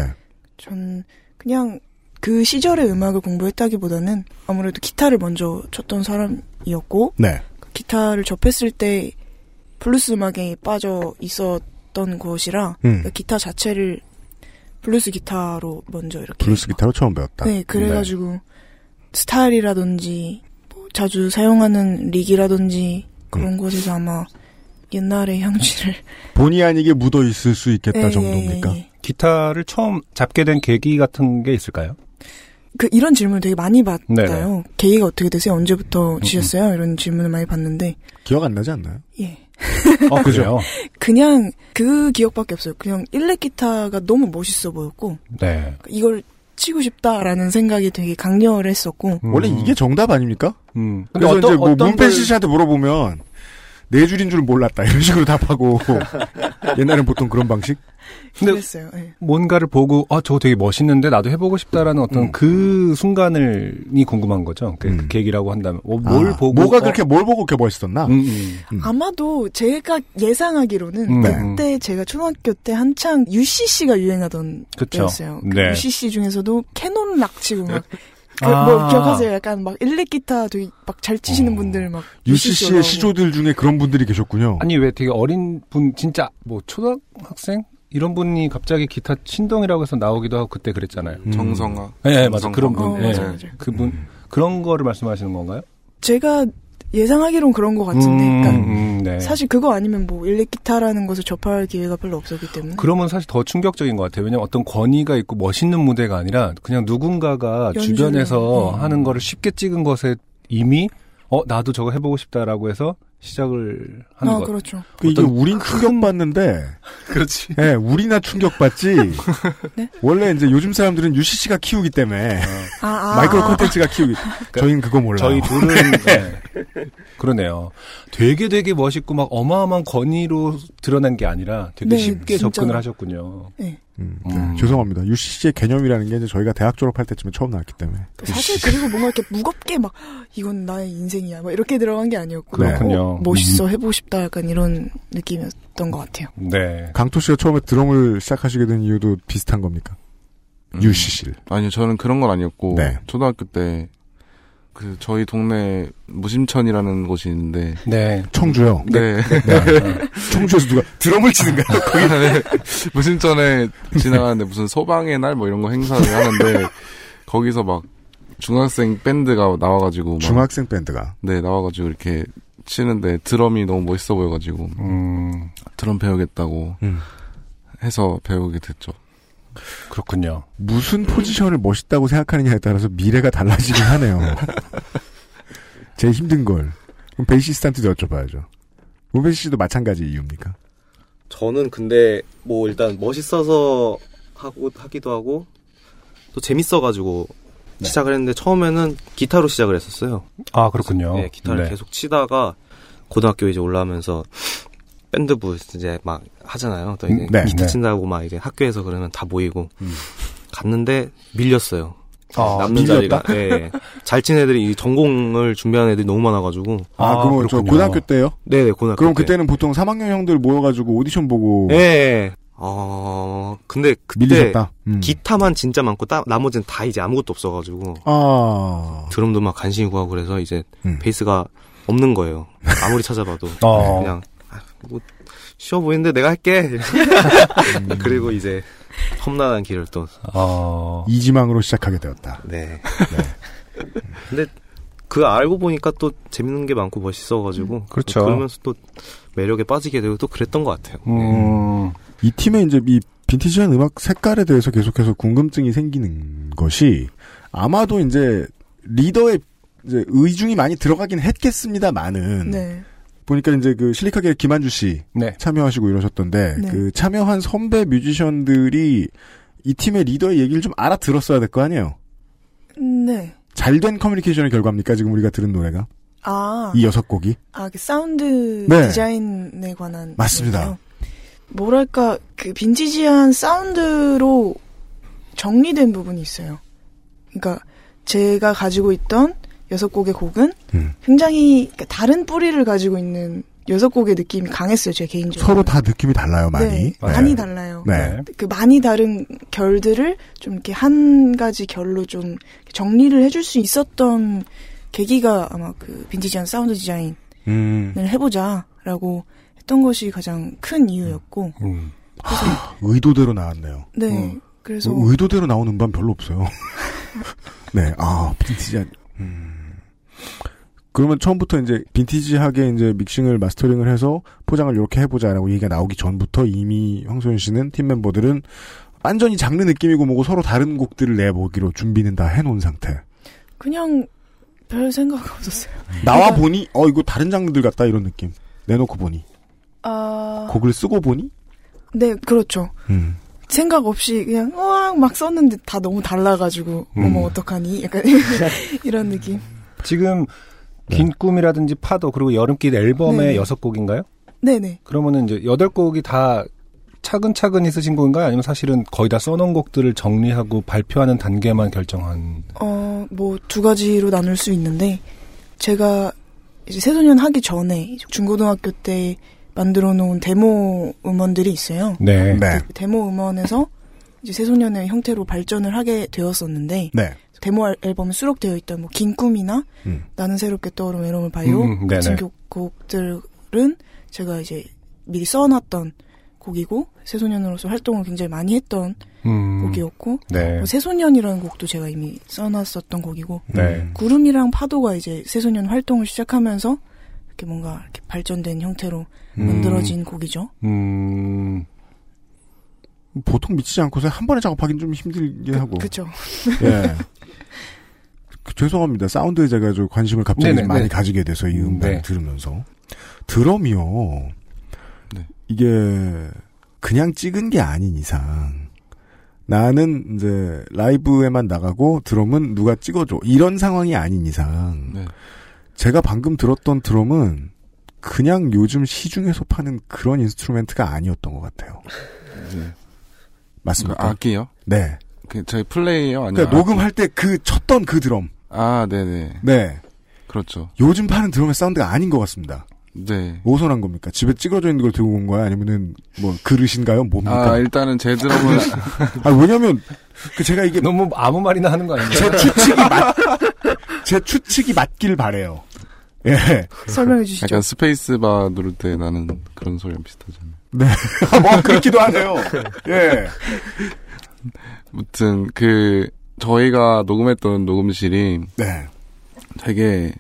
전 그냥 그 시절의 음악을 공부했다기보다는 아무래도 기타를 먼저 쳤던 사람이었고 네. 그 기타를 접했을 때 블루스 음악에 빠져 있었던 것이라 음. 그 기타 자체를 블루스 기타로 먼저 이렇게 블루스 기타로 처음 배웠다. 네 그래가지고 스타일이라든지 뭐 자주 사용하는 릭이라든지 그런 곳에서 아마 옛날의 향취를 본의 아니게 묻어 있을 수 있겠다 예, 정도입니까? 예, 예. 기타를 처음 잡게 된 계기 같은 게 있을까요? 그 이런 질문을 되게 많이 받아요. 계기가 어떻게 되세요? 언제부터 치셨어요? 이런 질문을 많이 받는데 기억 안 나지 않나요? 예. 어, 그래요? 그냥 그 기억밖에 없어요. 그냥 일렉 기타가 너무 멋있어 보였고 네. 이걸 치고 싶다라는 생각이 되게 강렬했었고 원래 이게 정답 아닙니까? 음. 근데 그래서 어떤- 이제 뭐 걸- 씨한테 물어보면 네 줄인 줄 몰랐다 이런 식으로 답하고 옛날엔 보통 그런 방식. 근데 그랬어요. 예. 뭔가를 보고 아 저거 되게 멋있는데 나도 해보고 싶다라는 음. 어떤 그 순간을이 궁금한 거죠. 그, 그 계기라고 한다면 어, 뭘 아, 보고 뭐가 어, 그렇게 뭘 보고 그렇게 멋있었나? 음, 음. 아마도 제가 예상하기로는 음. 그때 제가 초등학교 때 한창 UCC가 유행하던 그쵸. 때였어요. 그 네. UCC 중에서도 캐논 락 치고 막. 그 아. 뭐 기억하세요? 약간 막 일렉 기타 되게 막 잘 치시는 분들 막 UCC의. 시조들 중에 그런 분들이 계셨군요. 아니 왜 되게 어린 분 진짜 뭐 초등학생 이런 분이 갑자기 기타 신동이라고 해서 나오기도 하고 그때 그랬잖아요. 음. 정성아. 네, 네 맞아 정성아. 그런 분. 어, 예. 맞아, 맞아. 그분 그런 거를 말씀하시는 건가요? 제가 예상하기론 그런 것 같은데, 음, 그러니까 음, 네. 사실 그거 아니면 뭐 일렉 기타라는 것을 접할 기회가 별로 없었기 때문에. 그러면 사실 더 충격적인 것 같아요. 왜냐면 어떤 권위가 있고 멋있는 무대가 아니라 그냥 누군가가 연주를. 주변에서 음. 하는 거를 쉽게 찍은 것에 이미 어 나도 저거 해보고 싶다라고 해서 시작을 하는 아, 것. 그렇죠. 그 이게 우린 충격받는데, 그렇지. 예, 우리나 충격받지. 네? 원래 이제 요즘 사람들은 UCC가 키우기 때문에 아, 아, 마이크로 아. 콘텐츠가 키우기. 저희는 그거 몰라요. 저희 둘은 네. 그러네요. 되게 되게 멋있고 막 어마어마한 권위로 드러난 게 아니라 되게 네, 쉽게 진짜. 접근을 하셨군요. 네. 음, 네, 죄송합니다. UCC의 개념이라는 게 이제 저희가 대학 졸업할 때쯤에 처음 나왔기 때문에. 사실 그리고 뭔가 이렇게 무겁게 막 이건 나의 인생이야 막 이렇게 들어간 게 아니었고 그렇군요. 어, 멋있어 해보고 싶다 약간 이런 느낌이었던 것 같아요. 네. 강토 씨가 처음에 드럼을 시작하시게 된 이유도 비슷한 겁니까? UCC를. 아니요, 저는 그런 건 아니었고 네. 초등학교 때 그 저희 동네 무심천이라는 곳이 있는데 네. 청주요. 네. 청주에서 누가 드럼을 치는가요? 거기 네. 무심천에 지나가는데 무슨 소방의 날 뭐 이런 거 행사를 하는데 거기서 막 중학생 밴드가 나와가지고 막 중학생 밴드가. 네 나와가지고 이렇게 치는데 드럼이 너무 멋있어 보여가지고 음, 드럼 배우겠다고 음. 해서 배우게 됐죠. 그렇군요. 무슨 포지션을 멋있다고 생각하느냐에 따라서 미래가 달라지긴 하네요. 제일 힘든 걸. 그럼 베이시스트한테도 여쭤봐야죠. 문베이시 씨도 마찬가지 이유입니까? 저는 근데 뭐 일단 멋있어서 하고 하기도 하고 또 재밌어가지고 시작을 했는데 처음에는 기타로 시작을 했었어요. 아 그렇군요. 네, 기타를 네. 계속 치다가 고등학교 이제 올라오면서 밴드부 이제 막 하잖아요. 또 이제 음, 네, 기타 네. 친다고 막 이제 학교에서 그러면 다 모이고 음. 갔는데 밀렸어요. 아, 남는 밀렸다? 자리가 예. 잘친 애들이 이 전공을 준비하는 애들이 너무 많아가지고 아, 아, 그럼 저 그렇군요. 고등학교 때요? 네네 고등학교 그럼 때. 그때는 보통 3학년 형들 모여가지고 오디션 보고 예. 예. 어 근데 그때 밀리셨다. 음. 기타만 진짜 많고 따, 나머지는 다 이제 아무것도 없어가지고 아, 드럼도 막 간신히 구하고 그래서 이제 음. 베이스가 없는 거예요. 아무리 찾아봐도 어. 그냥 아, 뭐 쉬워 보이는데 내가 할게. 음. 그리고 이제 험난한 길을 또 어, 이지망으로 시작하게 되었다. 네. 근데 그 알고 보니까 또 재밌는 게 많고 멋있어가지고 그렇죠. 그러면서 또 매력에 빠지게 되고 또 그랬던 것 같아요. 음, 이 팀의 이제 이 빈티지한 음악 색깔에 대해서 계속해서 궁금증이 생기는 것이 아마도 이제 리더의 이제 의중이 많이 들어가긴 했겠습니다만은 네. 보니까 이제 그 실리카계 김한주 씨 네. 참여하시고 이러셨던데 네. 그 참여한 선배 뮤지션들이 이 팀의 리더의 얘기를 좀 알아들었어야 될 거 아니에요. 네. 잘된 커뮤니케이션의 결과입니까 지금 우리가 들은 노래가 아, 이 여섯 곡이 아, 그 사운드 네. 디자인에 관한. 맞습니다. 얘기예요. 뭐랄까, 그 빈티지한 사운드로 정리된 부분이 있어요. 그러니까 제가 가지고 있던 여섯 곡의 곡은 음. 굉장히 그러니까 다른 뿌리를 가지고 있는 여섯 곡의 느낌이 강했어요, 제 개인적으로. 서로 다 느낌이 달라요 많이. 네, 많이 달라요. 네. 그 많이 다른 결들을 좀 이렇게 한 가지 결로 좀 정리를 해줄 수 있었던 계기가 아마 그 빈티지한 사운드 디자인을 음. 해보자라고 했던 것이 가장 큰 이유였고, 음. 의도대로 나왔네요. 네, 그래서 어, 의도대로 나온 음반 별로 없어요. 네, 아, 빈티지한, 음. 그러면 처음부터 이제 빈티지하게 이제 믹싱을 마스터링을 해서 포장을 이렇게 해보자라고 얘기가 나오기 전부터 이미 황소연 씨는 팀 멤버들은 완전히 장르 느낌이고 뭐고 서로 다른 곡들을 내보기로 준비는 다 해놓은 상태. 그냥 별 생각 없었어요. 나와 그러니까, 보니 어 이거 다른 장르들 같다 이런 느낌. 내놓고 보니 아, 곡을 쓰고 보니 네, 그렇죠. 음. 생각 없이 그냥 으악 막 썼는데 다 너무 달라가지고 음. 어머 어떡하니 약간 이런 느낌. 지금 네. 긴 꿈이라든지 파도 그리고 여름길 앨범의 네. 여섯 곡인가요? 네네. 그러면은 이제 여덟 곡이 다 차근차근히 쓰신 곡인가요? 아니면 사실은 거의 다 써놓은 곡들을 정리하고 발표하는 단계만 결정한? 어, 뭐 두 가지로 나눌 수 있는데 제가 이제 새소년 하기 전에 중고등학교 때 만들어 놓은 데모 음원들이 있어요. 네. 네. 그 데모 음원에서 이제 새소년의 형태로 발전을 하게 되었었는데 네. 데모 앨- 앨범에 수록되어 있던 뭐 긴 꿈이나 음. 나는 새롭게 떠오른 외로움을 봐요 음, 같은 네네. 곡- 곡들은 제가 이제 미리 써놨던 곡이고 새소년으로서 활동을 굉장히 많이 했던 음. 곡이었고 네. 뭐 새소년이라는 곡도 제가 이미 써놨었던 곡이고 네. 구름이랑 파도가 이제 새소년 활동을 시작하면서 이렇게 뭔가 이렇게 발전된 형태로 음. 만들어진 곡이죠. 음. 보통 미치지 않고서 한 번에 작업하기는 좀 힘들긴 하고. 그죠. 예. 그, 죄송합니다. 사운드에 제가 좀 관심을 갑자기 네네, 좀 많이 네. 가지게 돼서 이 음반을 네. 들으면서. 드럼이요. 네. 이게 그냥 찍은 게 아닌 이상 나는 이제 라이브에만 나가고 드럼은 누가 찍어줘 이런 상황이 아닌 이상 네. 제가 방금 들었던 드럼은 그냥 요즘 시중에서 파는 그런 instrument가 아니었던 것 같아요. 네. 맞습니까? 그 악기요? 네. 그 저희 플레이요 아니면 그러니까 녹음할 때 그 쳤던 그 드럼. 아, 네네. 네. 그렇죠. 요즘 파는 드럼의 사운드가 아닌 것 같습니다. 네. 엄선한 겁니까? 집에 찍어져 있는 걸 들고 온 거야? 아니면은 뭐 그릇인가요? 뭡니까? 아, 일단은 제 드럼은 아, 왜냐면 그 제가 이게 너무 아무 말이나 하는 거 아닌가요? 제 추측이 맞, 제 추측이 맞길 바래요. 예. 설명해 주시죠. 약간 스페이스바 누를 때 나는 그런 소리랑 비슷하잖아요. 네. 뭐 그렇기도 하네요. 예. 무튼 그 저희가 녹음했던 녹음실이 네. 되게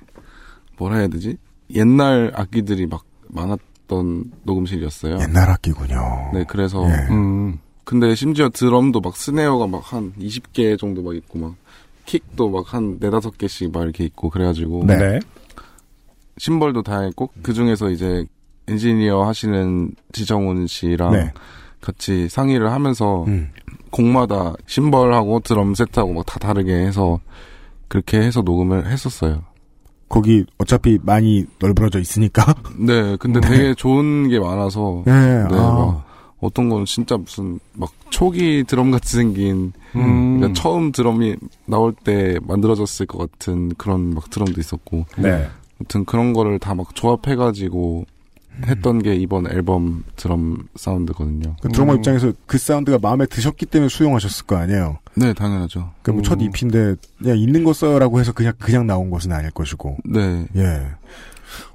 뭐라 해야 되지? 옛날 악기들이 막 많았던 녹음실이었어요. 옛날 악기군요. 네, 그래서 예. 음. 근데 심지어 드럼도 막 스네어가 막 한 20개 정도 막 있고 막 킥도 막 한 네다섯 개씩 막 이렇게 있고 그래가지고 네. 네. 심벌도 다양했고 그 중에서 이제 엔지니어 하시는 지정훈 씨랑 네. 같이 상의를 하면서 음. 곡마다 심벌하고 드럼 세트하고 막 다 다르게 해서 그렇게 해서 녹음을 했었어요. 거기 어차피 많이 널브러져 있으니까. 네, 근데 네. 되게 좋은 게 많아서 예. 네, 아. 막 어떤 건 진짜 무슨 막 초기 드럼 같이 생긴 음. 그러니까 처음 드럼이 나올 때 만들어졌을 것 같은 그런 막 드럼도 있었고 네. 아무튼 그런 거를 다 막 조합해가지고 했던 게 이번 앨범 드럼 사운드거든요. 그 드러머 음. 입장에서 그 사운드가 마음에 드셨기 때문에 수용하셨을 거 아니에요. 네, 당연하죠. 그뭐 첫 음. EP인데 그냥 있는 거 써요라고 해서 그냥 그냥 나온 것은 아닐 것이고. 네, 예.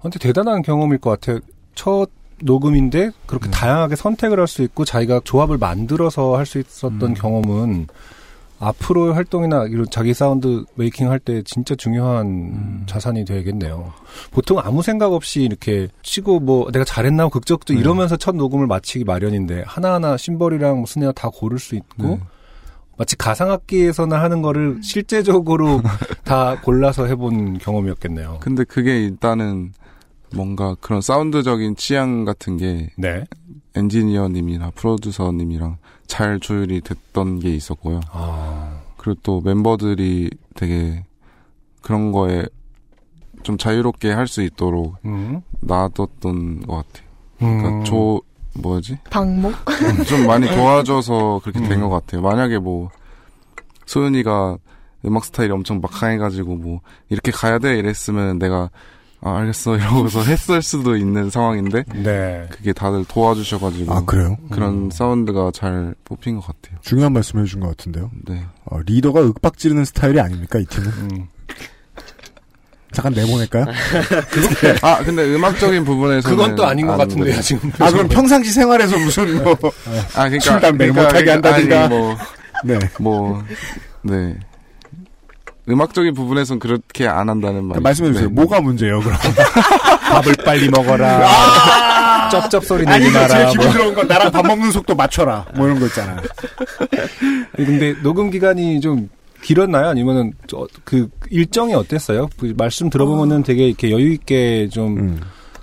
근데 대단한 경험일 것 같아요. 첫 녹음인데 그렇게 네. 다양하게 선택을 할 수 있고 자기가 조합을 만들어서 할 수 있었던 음. 경험은 앞으로의 활동이나 이런 자기 sound making 할 때 진짜 중요한 음. 자산이 되겠네요. 보통 아무 생각 없이 이렇게 치고 뭐 내가 잘했나 뭐 극적도 네. 이러면서 첫 녹음을 마치기 마련인데 하나하나 심벌이랑 뭐 snare 다 고를 수 있고 네. 마치 가상악기에서나 하는 거를 실제적으로 다 골라서 해본 경험이었겠네요. 근데 그게 일단은 뭔가 그런 사운드적인 취향 같은 게 네. 엔지니어님이나 프로듀서님이랑 잘 조율이 됐던 게 있었고요. 아, 그리고 또 멤버들이 되게 그런 거에 좀 자유롭게 할 수 있도록 음. 놔뒀던 것 같아요. 그러니까 음. 조 뭐지? 방목? 좀 많이 도와줘서 그렇게 된 음. 것 같아요. 만약에 뭐 소연이가 음악 스타일이 엄청 막강해가지고 뭐 이렇게 가야 돼 이랬으면 내가 아 알겠어 이러고서 했을 수도 있는 상황인데 네. 그게 다들 도와주셔가지고 아 그래요? 그런 음. 사운드가 잘 뽑힌 것 같아요. 중요한 말씀 해주신 것 같은데요. 네. 어, 리더가 윽박 지르는 스타일이 아닙니까 이 팀은? 음. 잠깐 내보낼까요? 아 근데 음악적인 부분에서는 그건 또 아닌 것 같은데요, 거죠. 지금. 아 그럼 평상시 생활에서 무슨 뭐 아 그러니까 술, 담배를 못하게 한다든가. 아니, 뭐 네. 뭐, 네. 음악적인 부분에서는 그렇게 안 한다는 말. 말씀해 주세요. 뭐가 문제예요, 그럼? 밥을 빨리 먹어라. 쩝쩝 소리 내지 아니, 마라. 제일 뭐. 기분 좋은 건 나랑 밥 먹는 속도 맞춰라. 뭐 이런 거 있잖아. 아니, 근데 녹음 기간이 좀 길었나요? 아니면은 저, 그 일정이 어땠어요? 그 말씀 들어보면은 되게 이렇게 여유 있게 좀 음.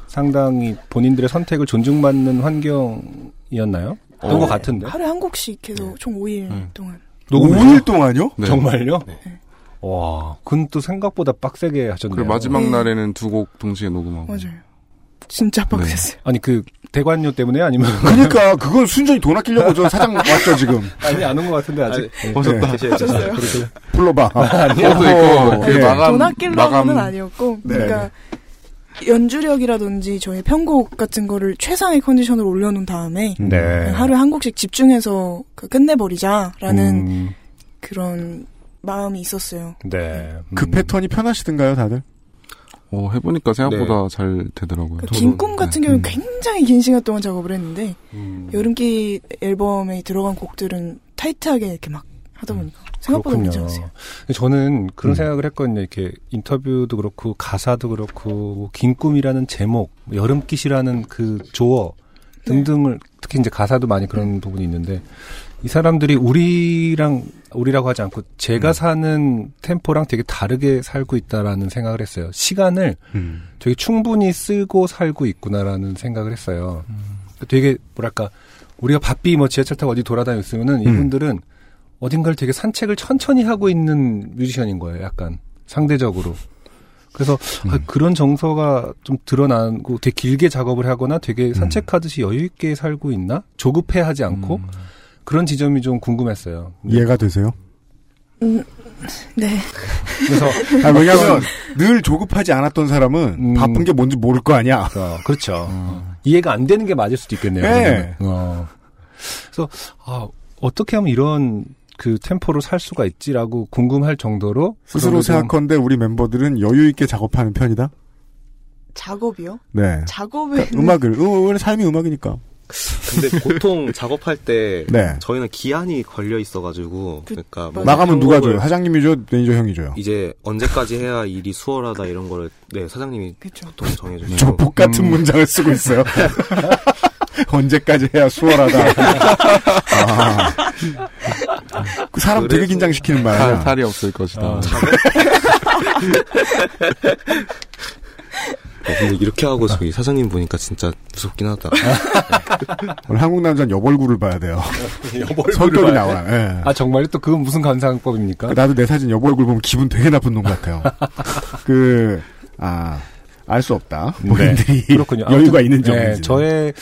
상당히 본인들의 선택을 존중받는 환경이었나요? 그런 어. 것 같은데. 하루에 한 곡씩 계속 총 5일 네. 동안. 녹음을요? 5일 동안요? 네. 정말요? 와, 그건 또 생각보다 빡세게 하셨네요. 그리고 마지막 네. 날에는 두 곡 동시에 녹음하고. 맞아요. 진짜 빡셌어요. 아니 그 대관료 때문에 아니면 그러니까 그건 순전히 돈 아끼려고 저 사장 왔죠 지금. 아니 안 온 것 같은데 아직. 아니, 오셨다. 계셔 계셨어요. 불러봐. 그것도 있고 그 예. 마감 돈 아끼려고는 마감 아니었고, 네. 그러니까 연주력이라든지 저의 편곡 같은 거를 최상의 컨디션으로 올려놓은 다음에 네. 하루에 한 곡씩 집중해서 그 끝내버리자라는 음, 그런 마음이 있었어요. 네. 그 음. 패턴이 편하시던가요, 다들? 어, 해보니까 생각보다 잘 되더라고요. 그긴꿈 같은 네. 경우는 굉장히 긴 시간 동안 작업을 했는데 음. 여름기 앨범에 들어간 곡들은 타이트하게 이렇게 막 하다 보니까 생각보다 그렇군요. 괜찮았어요. 저는 그런 음. 생각을 했거든요. 이렇게 인터뷰도 그렇고 가사도 그렇고 뭐긴 꿈이라는 제목, 뭐 여름깃이라는 그 조어 등등을 특히 이제 가사도 많이 그런 부분이 있는데 이 사람들이 우리랑 우리라고 하지 않고 제가 사는 템포랑 되게 다르게 살고 있다라는 생각을 했어요. 시간을 되게 충분히 쓰고 살고 있구나라는 생각을 했어요. 되게 뭐랄까 우리가 바삐 뭐 지하철 타고 어디 돌아다니고 있으면은 이분들은 어딘가를 되게 산책을 천천히 하고 있는 뮤지션인 거예요. 약간 상대적으로. 그래서 아, 그런 정서가 좀 드러나고 되게 길게 작업을 하거나 되게 산책하듯이 여유 있게 살고 있나? 조급해하지 않고 그런 지점이 좀 궁금했어요. 이해가 되세요? 음, 네. 그래서 아, 왜냐면 늘 조급하지 않았던 사람은 음. 바쁜 게 뭔지 모를 거 아니야. 어, 그렇죠. 이해가 안 되는 게 맞을 수도 있겠네요. 네. 어. 그래서 아, 어떻게 하면 이런 그 템포로 살 수가 있지라고 궁금할 정도로 스스로 생각컨대 우리 멤버들은 여유 있게 작업하는 편이다. 작업이요? 네. 작업에 음악을 음, 원래 삶이 음악이니까. 근데 보통 작업할 때 네. 저희는 기한이 걸려 있어가지고 그러니까 뭐 마감은 누가 줘요? 사장님이 줘? 매니저 형이 줘요? 이제 언제까지 해야 일이 수월하다 이런 거를 네 사장님이 그쵸. 보통 정해주시고 저복 같은 문장을 쓰고 있어요. 언제까지 해야 수월하다. 아. 그 사람 되게 긴장시키는 탈, 말이야. 탈이 없을 것이다. 어. 어, 근데 이렇게 하고 저기 사장님 보니까 진짜 무섭긴 하다. 오늘 한국 남자는 여벌구를 봐야 돼요. 여벌구를 나와. 예. 아 정말요? 또 그건 무슨 감상법입니까? 나도 내 사진 여벌굴 보면 기분 되게 나쁜 놈 같아요. 그, 아, 알 수 없다. 본인들이 네, 그렇군요. 여유가 아무튼, 있는 네, 점인지. 저의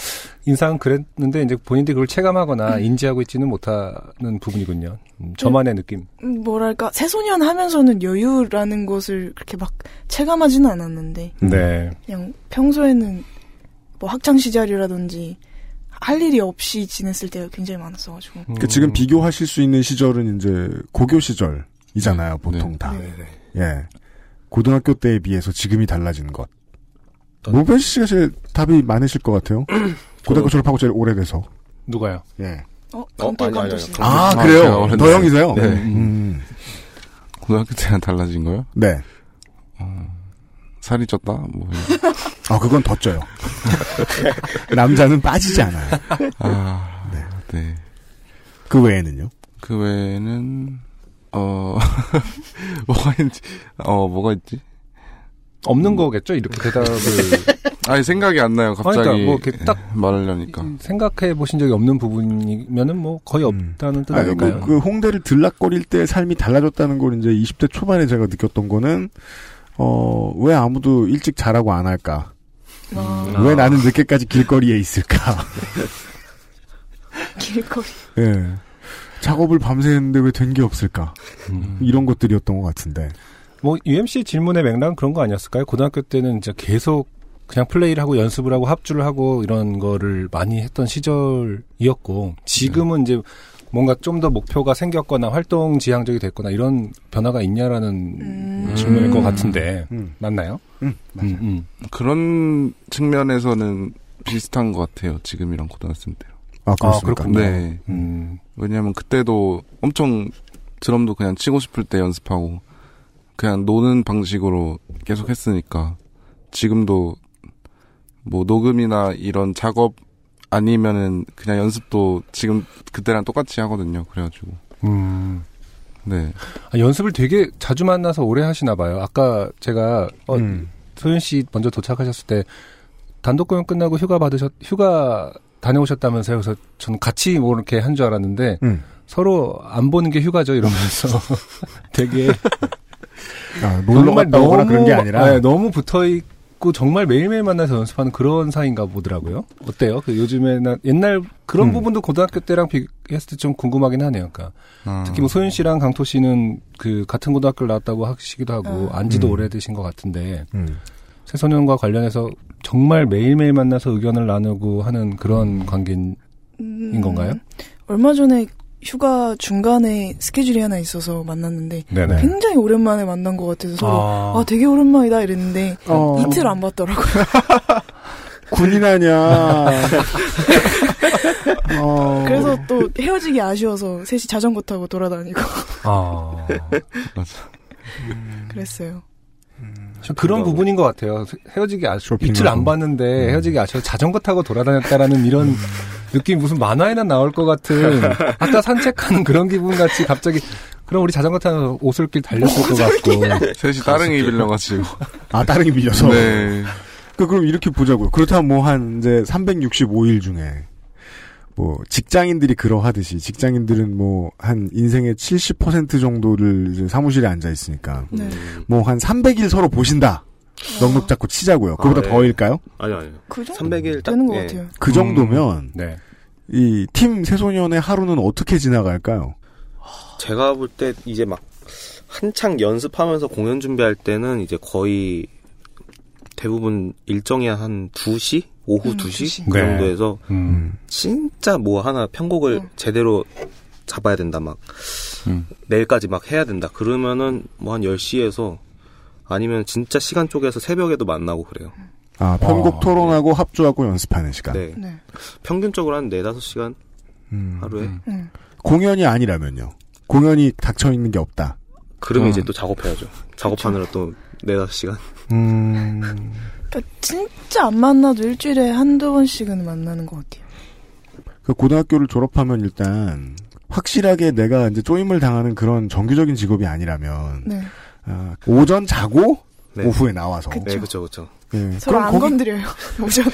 인상은 그랬는데 이제 본인들이 그걸 체감하거나 인지하고 있지는 못하는 부분이군요. 음, 저만의 느낌. 음, 뭐랄까 새소년 하면서는 여유라는 것을 그렇게 막 체감하지는 않았는데 네. 그냥 평소에는 뭐 학창 시절이라든지 할 일이 없이 지냈을 때가 굉장히 많았어가지고 음. 그 지금 비교하실 수 있는 시절은 이제 고교 시절이잖아요, 보통 네. 다. 네. 예. 고등학교 때에 비해서 지금이 달라진 것. 모변 씨가 제일 답이 많으실 것 같아요. 고등학교 졸업하고 제일 오래돼서. 누가요? 예. 어? 어, 강태 아니, 아, 아, 그래요? 어렸는데. 더 형이세요? 네. 음. 고등학교 때랑 달라진 거요? 네. 살이 쪘다? 뭐. 아, 그건 더 쪄요. 남자는 빠지지 않아요. 아, 네. 그 외에는요? 그 외에는, 어, 뭐가 있지? 어, 뭐가 있지? 없는 거겠죠? 이렇게 대답을 아니, 생각이 안 나요, 갑자기. 그러니까 뭐 이렇게 딱 말하려니까. 생각해 보신 적이 없는 부분이면은 뭐 거의 음. 없다는 뜻 아니, 아닐까요? 그, 그 홍대를 들락거릴 때 삶이 달라졌다는 걸 이제 20대 초반에 제가 느꼈던 거는, 어, 왜 아무도 일찍 자라고 안 할까? 아, 왜 나는 늦게까지 길거리에 있을까? 길거리 예. 작업을 밤새 했는데 왜 된 게 없을까? 음. 이런 것들이었던 것 같은데. 뭐 UMC 질문의 맥락은 그런 거 아니었을까요? 고등학교 때는 이제 계속 그냥 플레이를 하고 연습을 하고 합주를 하고 이런 거를 많이 했던 시절이었고 지금은 이제 뭔가 좀 더 목표가 생겼거나 활동 지향적이 됐거나 이런 변화가 있냐라는 음. 질문일 것 음. 같은데 음. 맞나요? 음, 맞아요. 음, 음. 그런 측면에서는 비슷한 것 같아요, 지금이랑 고등학생 때. 아, 그렇습니까? 그렇군요. 네. 음. 왜냐면 그때도 엄청 드럼도 그냥 치고 싶을 때 연습하고 그냥 노는 방식으로 계속 했으니까 지금도 뭐 녹음이나 이런 작업 아니면은 그냥 연습도 지금 그때랑 똑같이 하거든요. 그래가지고 음. 네. 아, 연습을 되게 자주 만나서 오래 하시나 봐요. 아까 제가 어, 음. 소연 씨 먼저 도착하셨을 때 단독 공연 끝나고 휴가 받으셨 휴가 다녀오셨다면서요. 그래서 저는 같이 뭐 이렇게 한 줄 알았는데 음. 서로 안 보는 게 휴가죠 이러면서 되게 아, 놀러 갔다 오거나 그런 게 아니라 네, 너무 붙어 있고 정말 매일매일 만나서 연습하는 그런 사이인가 보더라고요. 어때요? 그 요즘에는 옛날 그런 음. 부분도 고등학교 때랑 비교했을 때 좀 궁금하긴 하네요. 그러니까 아, 특히 뭐 소윤 씨랑 강토 씨는 그 같은 고등학교를 나왔다고 하시기도 하고 아. 안지도 음. 오래되신 것 같은데 음. 새소년과 관련해서 정말 매일매일 만나서 의견을 나누고 하는 그런 관계인 음, 건가요? 얼마 전에 휴가 중간에 스케줄이 하나 있어서 만났는데 네네. 굉장히 오랜만에 만난 것 같아서 서로 아. 아, 되게 오랜만이다 이랬는데 어. 이틀 안 봤더라고요. 군인하냐. 어. 그래서 또 헤어지기 아쉬워서 셋이 자전거 타고 돌아다니고 아. 맞아. 그랬어요. 저 그런 부분인 것 같아요. 헤어지기 아쉬워. 이틀 안 봤는데 헤어지기 아쉬워. 자전거 타고 돌아다녔다라는 이런 느낌 무슨 만화에나 나올 것 같은 아까 산책하는 그런 기분 같이 갑자기 그럼 우리 자전거 타서 오솔길 달렸을 것 같고. 셋이 따릉이 빌려가지고. 아, 따릉이 밀려서. 네. 그, 그럼 이렇게 보자고요. 그렇다면 뭐 한 이제 365일 중에 뭐 직장인들이 그러하듯이 직장인들은 뭐 한 인생의 70% 정도를 이제 사무실에 앉아 있으니까 네. 뭐한 300일 서로 보신다. 넉넉 잡고 치자고요. 그보다 아, 네. 더일까요? 아니요, 아니요. 그 정도 300일 되는 것 예. 같아요. 그 정도면 네. 이 팀 새소년의 하루는 어떻게 지나갈까요? 제가 볼 때 이제 막 한창 연습하면서 공연 준비할 때는 이제 거의 대부분 일정이 한 2시? 오후 음, 2시? 2시. 그 네. 정도에서 음. 진짜 뭐 하나 편곡을 어. 제대로 잡아야 된다 막 음. 내일까지 막 해야 된다 그러면은 뭐 한 10시에서 아니면 진짜 시간 쪼개서 새벽에도 만나고 그래요 아, 편곡 어, 토론하고 합주하고 연습하는 시간. 네 네. 평균적으로 한 4, 5시간 음. 하루에 음. 공연이 아니라면요. 공연이 닥쳐 있는 게 없다. 그러면 음. 이제 또 작업해야죠 작업하느라 또 4, 5시간 음. 그러니까 진짜 안 만나도 일주일에 한두 번씩은 만나는 것 같아요. 그 고등학교를 졸업하면 일단 확실하게 내가 이제 쪼임을 당하는 그런 정규적인 직업이 아니라면 네. 아, 오전 자고 네. 오후에 나와서 그쵸. 네 그쵸 그쵸 예. 서로 그럼 안 거기- 건드려요. 오전에.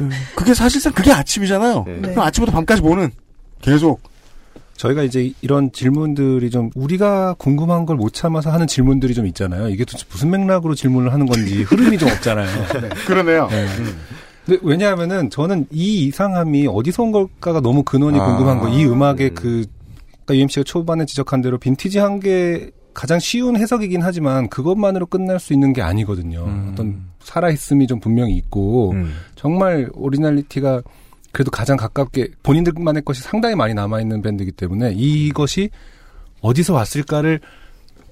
음, 그게 사실상 그게 아침이잖아요. 네. 네. 그럼 아침부터 밤까지 보는 계속 저희가 이제 이런 질문들이 좀 우리가 궁금한 걸 못 참아서 하는 질문들이 좀 있잖아요. 이게 도대체 무슨 맥락으로 질문을 하는 건지 흐름이 좀 없잖아요. 그러네요. 네. 근데 왜냐하면은 저는 이 이상함이 어디서 온 걸까가 너무 근원이 아. 궁금한 거예요. 이 음악의 음. 그, 아까 UMC가 초반에 지적한 대로 빈티지 한게 가장 쉬운 해석이긴 하지만 그것만으로 끝날 수 있는 게 아니거든요. 음. 어떤 살아있음이 좀 분명히 있고 음. 정말 originality가 그래도 가장 가깝게 본인들만의 것이 상당히 많이 남아 있는 밴드이기 때문에 이것이 어디서 왔을까를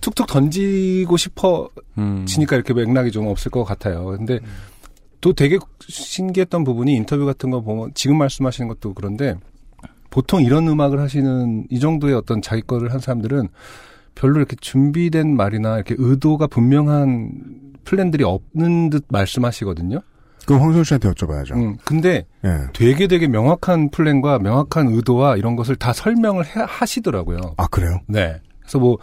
툭툭 던지고 싶어 음. 지니까 이렇게 맥락이 좀 없을 것 같아요. 근데 또 되게 신기했던 부분이 인터뷰 같은 거 보면 지금 말씀하시는 것도 그런데 보통 이런 음악을 하시는 이 정도의 어떤 자기 거를 한 사람들은 별로 이렇게 준비된 말이나 이렇게 의도가 분명한 플랜들이 없는 듯 말씀하시거든요. 그럼 황선 씨한테 여쭤봐야죠. 음, 근데 예. 되게 되게 명확한 플랜과 명확한 의도와 이런 것을 다 설명을 해- 하시더라고요. 아 그래요? 네. 그래서 뭐,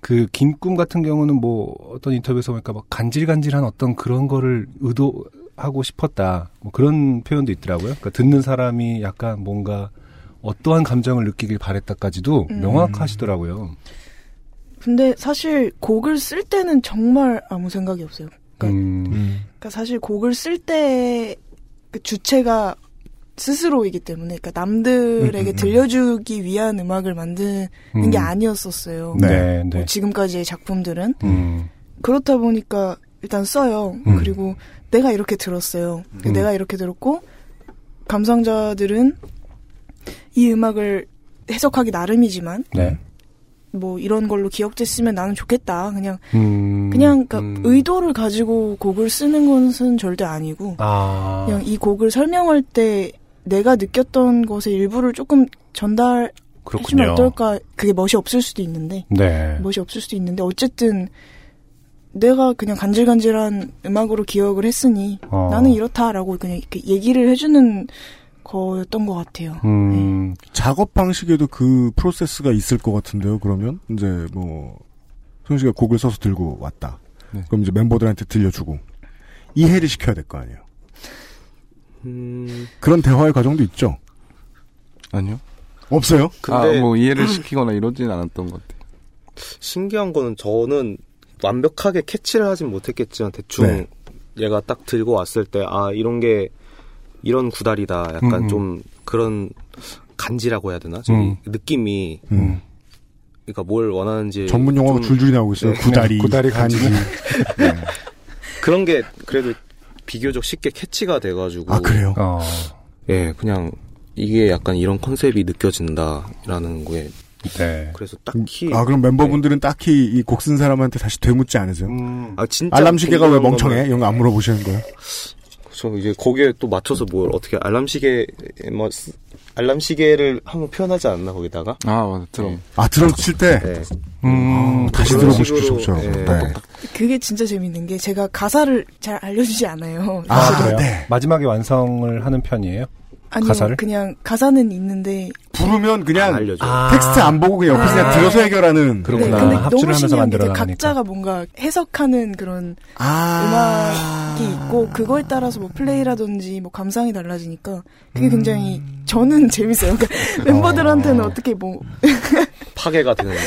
그, 긴꿈 같은 경우는 뭐, 어떤 인터뷰에서 보니까 막 간질간질한 어떤 그런 거를 의도하고 싶었다. 뭐 그런 표현도 있더라고요. 그러니까 듣는 사람이 약간 뭔가 어떠한 감정을 느끼길 바랬다까지도 음. 명확하시더라고요. 근데 사실 곡을 쓸 때는 정말 아무 생각이 없어요. 음, 그러니까 사실 곡을 쓸 때 그 주체가 스스로이기 때문에 그러니까 남들에게 음, 음, 음. 들려주기 위한 음악을 만드는 음. 게 아니었었어요. 네. 네, 뭐 네. 지금까지의 작품들은 음, 그렇다 보니까 일단 써요. 음. 그리고 내가 이렇게 들었어요. 음. 내가 이렇게 들었고 감상자들은 이 음악을 해석하기 나름이지만 네. 뭐 이런 걸로 기억됐으면 나는 좋겠다. 그냥 음, 그냥 그러니까 음. 의도를 가지고 곡을 쓰는 것은 절대 아니고 아. 그냥 이 곡을 설명할 때 내가 느꼈던 것의 일부를 조금 전달해주면 그렇군요. 어떨까? 그게 멋이 없을 수도 있는데 네. 멋이 없을 수도 있는데 어쨌든 내가 그냥 간질간질한 음악으로 기억을 했으니 어. 나는 이렇다라고 그냥 이렇게 얘기를 해주는 거였던 것 같아요. 음, 작업 방식에도 그 프로세스가 있을 것 같은데요. 그러면 이제 뭐 소영 씨가 곡을 써서 들고 왔다. 네. 그럼 이제 멤버들한테 들려주고 이해를 시켜야 될 거 아니에요. 음, 그런 대화의 과정도 있죠. 아니요. 없어요? 근데 아, 뭐 이해를 시키거나 이러진 않았던 것 같아요. 신기한 거는 저는 완벽하게 캐치를 하진 못했겠지만 대충 네. 얘가 딱 들고 왔을 때 아 이런 게 이런 구달이다 약간 음, 음. 좀 그런 간지라고 해야 되나 좀 음. 느낌이 음. 그러니까 뭘 원하는지 전문 용어가 좀 줄줄이 나오고 있어요. 네. 구다리, 구다리 간지. 네. 그런 게 그래도 비교적 쉽게 캐치가 돼가지고 아 그래요? 어, 예 그냥 이게 약간 이런 컨셉이 느껴진다라는 거에 네. 그래서 딱히 아 그럼 멤버분들은 딱히 이 곡 쓴 사람한테 다시 되묻지 않으세요? 음, 아 진짜 알람 시계가 왜 멍청해? 이런 거 안 물어보시는 거예요? 저 이제 거기에 또 맞춰서 뭘 어떻게 알람 시계 뭐 쓰- 알람 시계를 한번 표현하지 않나 거기다가 아, 맞아. 드럼. 아 드럼 칠때 네. 음, 다시 그런 들어보십시오. 식으로, 그렇죠. 예. 네. 그게 진짜 재밌는 게 제가 가사를 잘 알려주지 않아요. 아, 아, 그래요? 네. 마지막에 완성을 하는 편이에요? 아니요, 가사를? 그냥 가사는 있는데 부르면 안 그냥 알려줘. 텍스트 안 보고 그냥 옆에서 그냥 아. 들어서 해결하는 그렇구나. 네, 근데 합주를 너무 하면서 신기한 게 이제 만들어 나가니까. 각자가 뭔가 해석하는 그런 아 음악이 있고 그거에 따라서 뭐 플레이라든지 뭐 감상이 달라지니까 그게 음. 굉장히 저는 재밌어요. 그러니까 멤버들한테는 어떻게 뭐 파괴가 되는데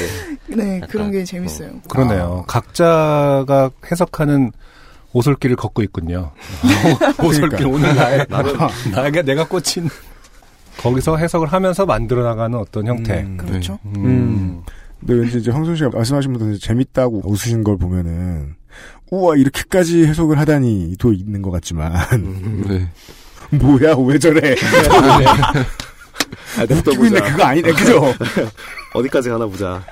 네, 그런 게 재밌어요. 그러네요. 각자가 해석하는 오솔길을 걷고 있군요. 오솔길 오늘 나의 나에게 내가 꽂힌 거기서 해석을 하면서 만들어 나가는 어떤 형태. 음. 그렇죠. 음. 근데 왠지 이제 황선 씨가 말씀하신 분들 재밌다고 웃으신 걸 보면은 우와 이렇게까지 해석을 하다니 또 있는 것 같지만 네. 뭐야 왜 저래 아, 웃기고 있네. 그거 아니네 그죠? 어디까지 가나 보자.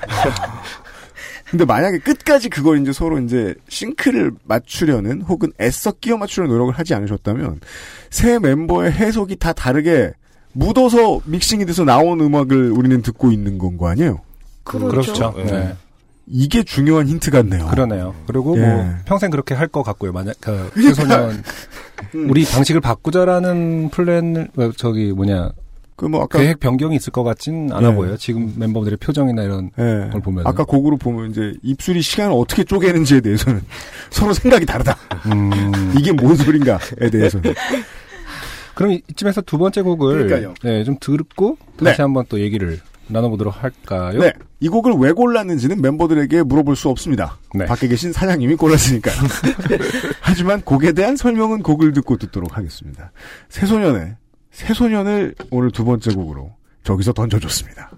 근데 만약에 끝까지 그걸 이제 서로 이제 싱크를 맞추려는 혹은 애써 끼워 맞추려는 노력을 하지 않으셨다면 새 멤버의 해석이 다 다르게 묻어서 믹싱이 돼서 나온 음악을 우리는 듣고 있는 건 거 아니에요? 그렇죠. 그렇죠. 네. 네. 이게 중요한 힌트 같네요. 그러네요. 그리고 예. 뭐 평생 그렇게 할 것 같고요. 만약 그 최소년 우리 방식을 바꾸자라는 플랜을 어, 저기 뭐냐 그 뭐 아까 계획 변경이 있을 것 같진 않아 예. 보여요. 지금 멤버들의 표정이나 이런 예. 걸 보면 아까 곡으로 보면 이제 입술이 시간을 어떻게 쪼개는지에 대해서는 서로 생각이 다르다. 음, 이게 뭔 소린가에 대해서는. 그럼 이- 이쯤에서 두 번째 곡을 그러니까요. 네, 좀 듣고 네. 다시 한번 또 얘기를 나눠보도록 할까요? 네. 이 곡을 왜 골랐는지는 멤버들에게 물어볼 수 없습니다. 네. 밖에 계신 사장님이 골랐으니까요. 하지만 곡에 대한 설명은 곡을 듣고 듣도록 하겠습니다. 새소년의 새소년을 오늘 두 번째 곡으로 저기서 던져줬습니다.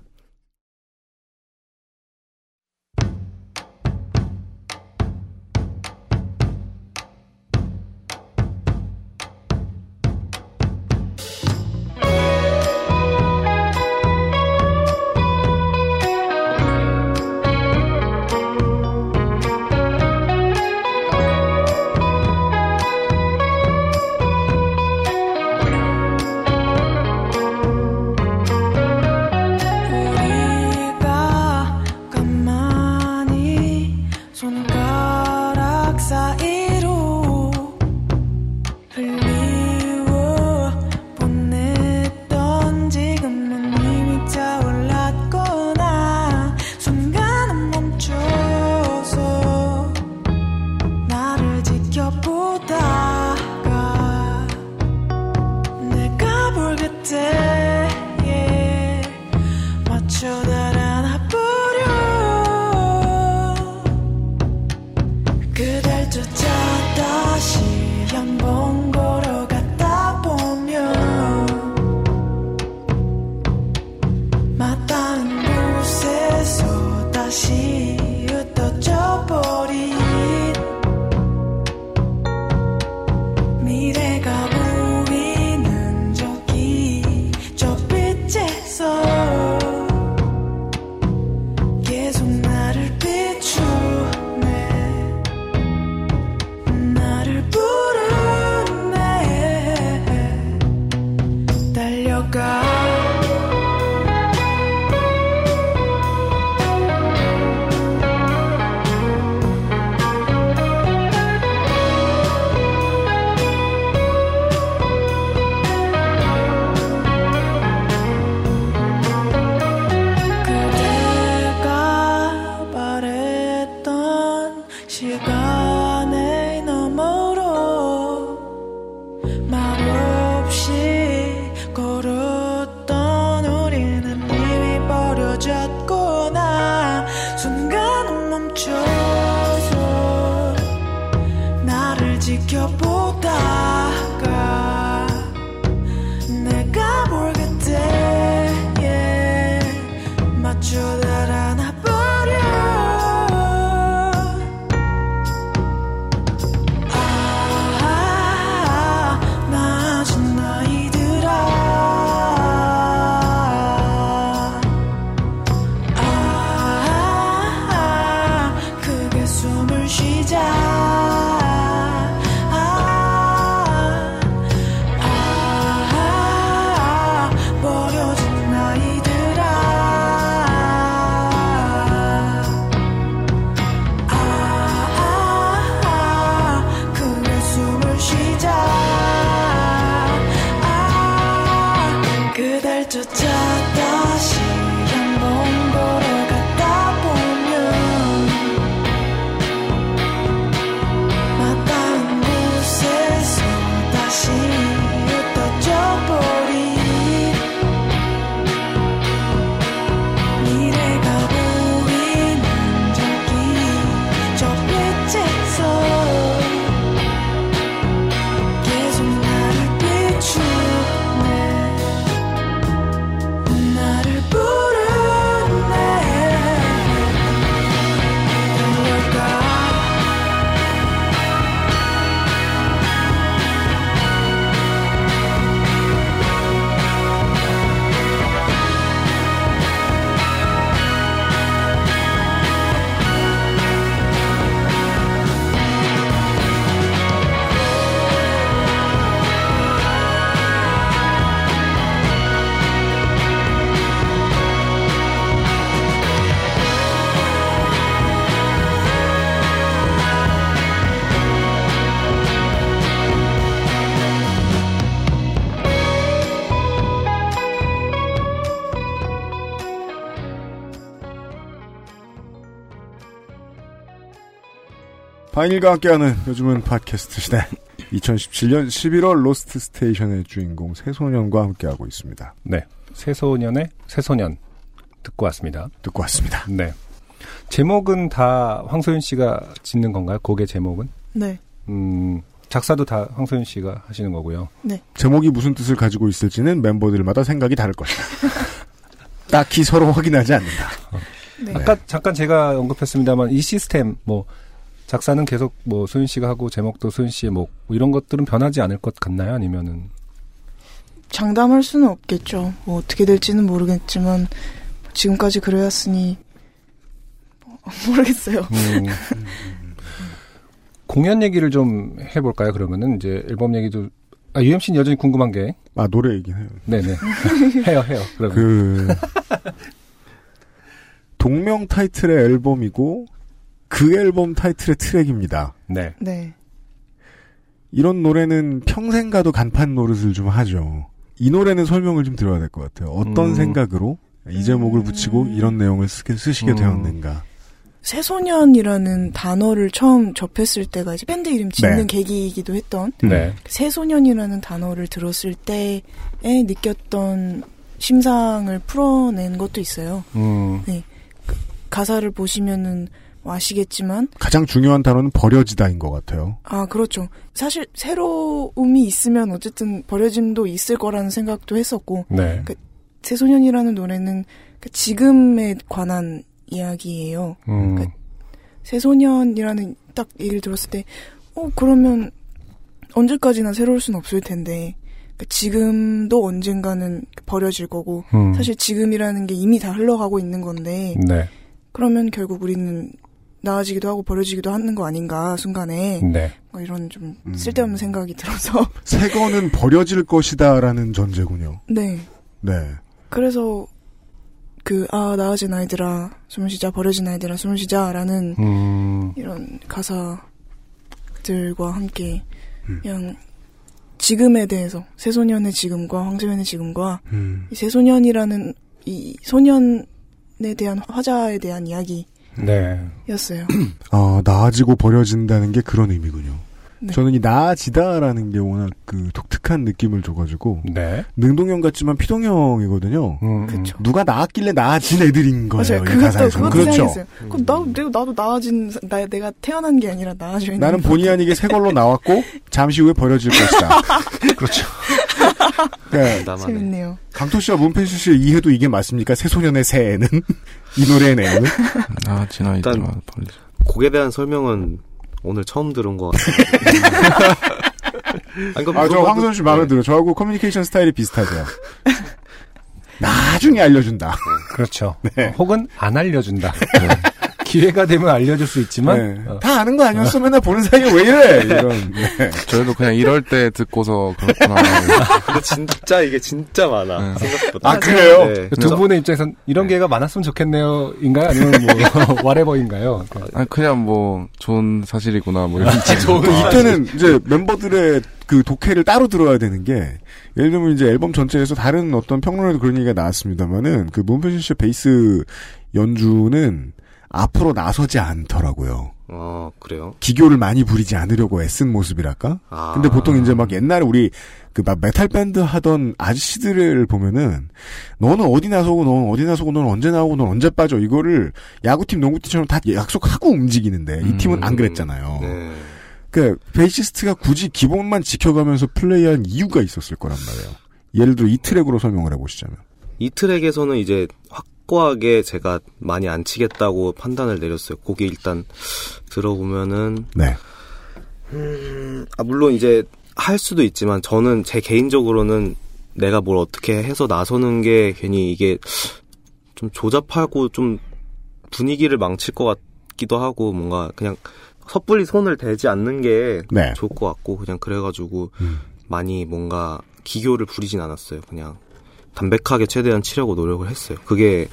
这家大夕阳梦。 바이닐과 함께하는 요즘은 팟캐스트 시대. 2017년 11월 로스트 스테이션의 주인공 새소년과 함께하고 있습니다. 네. 새소년의 새소년 듣고 왔습니다. 듣고 왔습니다. 네. 제목은 다 황소윤 씨가 짓는 건가요? 곡의 제목은? 네. 음, 작사도 다 황소윤 씨가 하시는 거고요. 네. 제목이 무슨 뜻을 가지고 있을지는 멤버들마다 생각이 다를 것이다. 딱히 서로 확인하지 않는다. 네. 아까 잠깐 제가 언급했습니다만 이 시스템 뭐 작사는 계속 뭐 소윤 씨가 하고 제목도 소윤 씨의 목 뭐 이런 것들은 변하지 않을 것 같나요? 아니면은 장담할 수는 없겠죠. 뭐 어떻게 될지는 모르겠지만 지금까지 그래왔으니 뭐, 모르겠어요. 음, 공연 얘기를 좀 해볼까요? 그러면은 이제 앨범 얘기도 아 UMC는 여전히 궁금한 게 아 노래 얘기 해요. 네네 해요 해요. 그러면 그 동명 타이틀의 앨범이고 그 앨범 타이틀의 트랙입니다. 네. 네. 이런 노래는 평생 가도 간판 노릇을 좀 하죠. 이 노래는 설명을 좀 드려야 될 것 같아요. 어떤 음. 생각으로 이 제목을 붙이고 이런 내용을 쓰게, 쓰시게 음. 되었는가. 새소년이라는 단어를 처음 접했을 때가 이제 밴드 이름 짓는 네. 계기이기도 했던 네. 새소년이라는 단어를 들었을 때에 느꼈던 심상을 풀어낸 것도 있어요. 음, 가사를 보시면은 뭐 아시겠지만 가장 중요한 단어는 버려지다인 것 같아요. 아 그렇죠. 사실 새로움이 있으면 어쨌든 버려짐도 있을 거라는 생각도 했었고 네. 새소년이라는 노래는 그 지금에 관한 이야기예요. 음, 그- 새소년이라는 딱 얘기를 들었을 때, 어, 그러면 언제까지나 새로울 순 없을 텐데, 그 지금도 언젠가는 버려질 거고, 음, 사실 지금이라는 게 이미 다 흘러가고 있는 건데, 네. 그러면 결국 우리는 나아지기도 하고 버려지기도 하는 거 아닌가, 순간에. 네. 뭐 이런 좀 음. 쓸데없는 생각이 들어서. 새 거는 버려질 것이다라는 전제군요. 네. 네. 그래서, 그, 아, 나아진 아이들아, 숨을 쉬자, 버려진 아이들아, 숨을 쉬자, 라는 음, 이런 가사들과 함께 음. 그냥 지금에 대해서 새소년의 지금과 황소년의 지금과 음. 이 새소년이라는 이 소년에 대한 화자에 대한 이야기를 네. 였어요. 어, 나아지고 버려진다는 게 그런 의미군요. 네. 저는 이 나아지다라는 게 워낙 그 독특한 느낌을 줘가지고 네. 능동형 같지만 피동형이거든요. 음, 그쵸. 누가 나았길래 나아진 애들인 거예요. 맞아요. 이 그것도 가사에서는. 그것도 그렇죠. 생각했어요. 그럼 나도 내가 나도 나아진 사- 나 내가 태어난 게 아니라 나아져 있는. 나는 본의 아니게 새 걸로 나왔고 잠시 후에 버려질 것이다. 그렇죠. 네. 재밌네요. 강토 씨와 문펜수 씨의 이해도 이게 맞습니까? 새소년의 새에는 이 노래의 내용은 아, 지나있다. 일단- 벌리죠. 곡에 대한 설명은 오늘 처음 들은 것 같아요. 아니, 아, 저 황선 씨 마음에 네. 들어. 저하고 커뮤니케이션 스타일이 비슷하세요. 나중에 알려준다. 그렇죠. 네. 어, 혹은 안 알려준다. 기회가 되면 알려줄 수 있지만 네. 어, 다 아는 거 아니었어? 맨날 보는 사이에 왜 이래? 이런. 네. 저희도 그냥 이럴 때 듣고서 그렇구나. 근데 진짜 이게 진짜 많아. 네. 생각보다. 아, 그래요? 네. 두 분의 입장에선 이런 기회가 많았으면 좋겠네요. 인가요? 아니면 뭐 와레버인가요? 아니, 그냥 뭐, 좋은 사실이구나, 뭐, 이런. 그 이때는 이제 멤버들의 그 독해를 따로 들어야 되는 게 예를 들면 이제 앨범 전체에서 다른 어떤 평론에도 그런 얘기가 나왔습니다만은 그 문팬시 씨의 베이스 연주는 앞으로 나서지 않더라고요. 어, 그래요? 기교를 많이 부리지 않으려고 애쓴 모습이랄까? 아. 근데 보통 이제 막 옛날에 우리 그 막 메탈 밴드 하던 아저씨들을 보면은 너는 어디 나서고 너는 어디 나서고 너는 언제 나오고 너는 언제 빠져 이거를 야구팀 농구팀처럼 다 약속하고 움직이는데 이 팀은 안 그랬잖아요. 네. 그 베이시스트가 굳이 기본만 지켜가면서 플레이한 이유가 있었을 거란 말이에요. 예를 들어 이 트랙으로 설명을 해보시자면. 이 트랙에서는 이제 확고하게 제가 많이 안 치겠다고 판단을 내렸어요. 곡이 일단 들어보면은 네. 음, 아, 물론 이제 할 수도 있지만 저는 제 개인적으로는 내가 뭘 어떻게 해서 나서는 게 괜히 이게 좀 조잡하고 좀 분위기를 망칠 것 같기도 하고 뭔가 그냥 섣불리 손을 대지 않는 게 네. 좋을 것 같고 그냥 그래가지고 음. 많이 뭔가 기교를 부리진 않았어요. 그냥 담백하게 최대한 치려고 노력을 했어요. 그게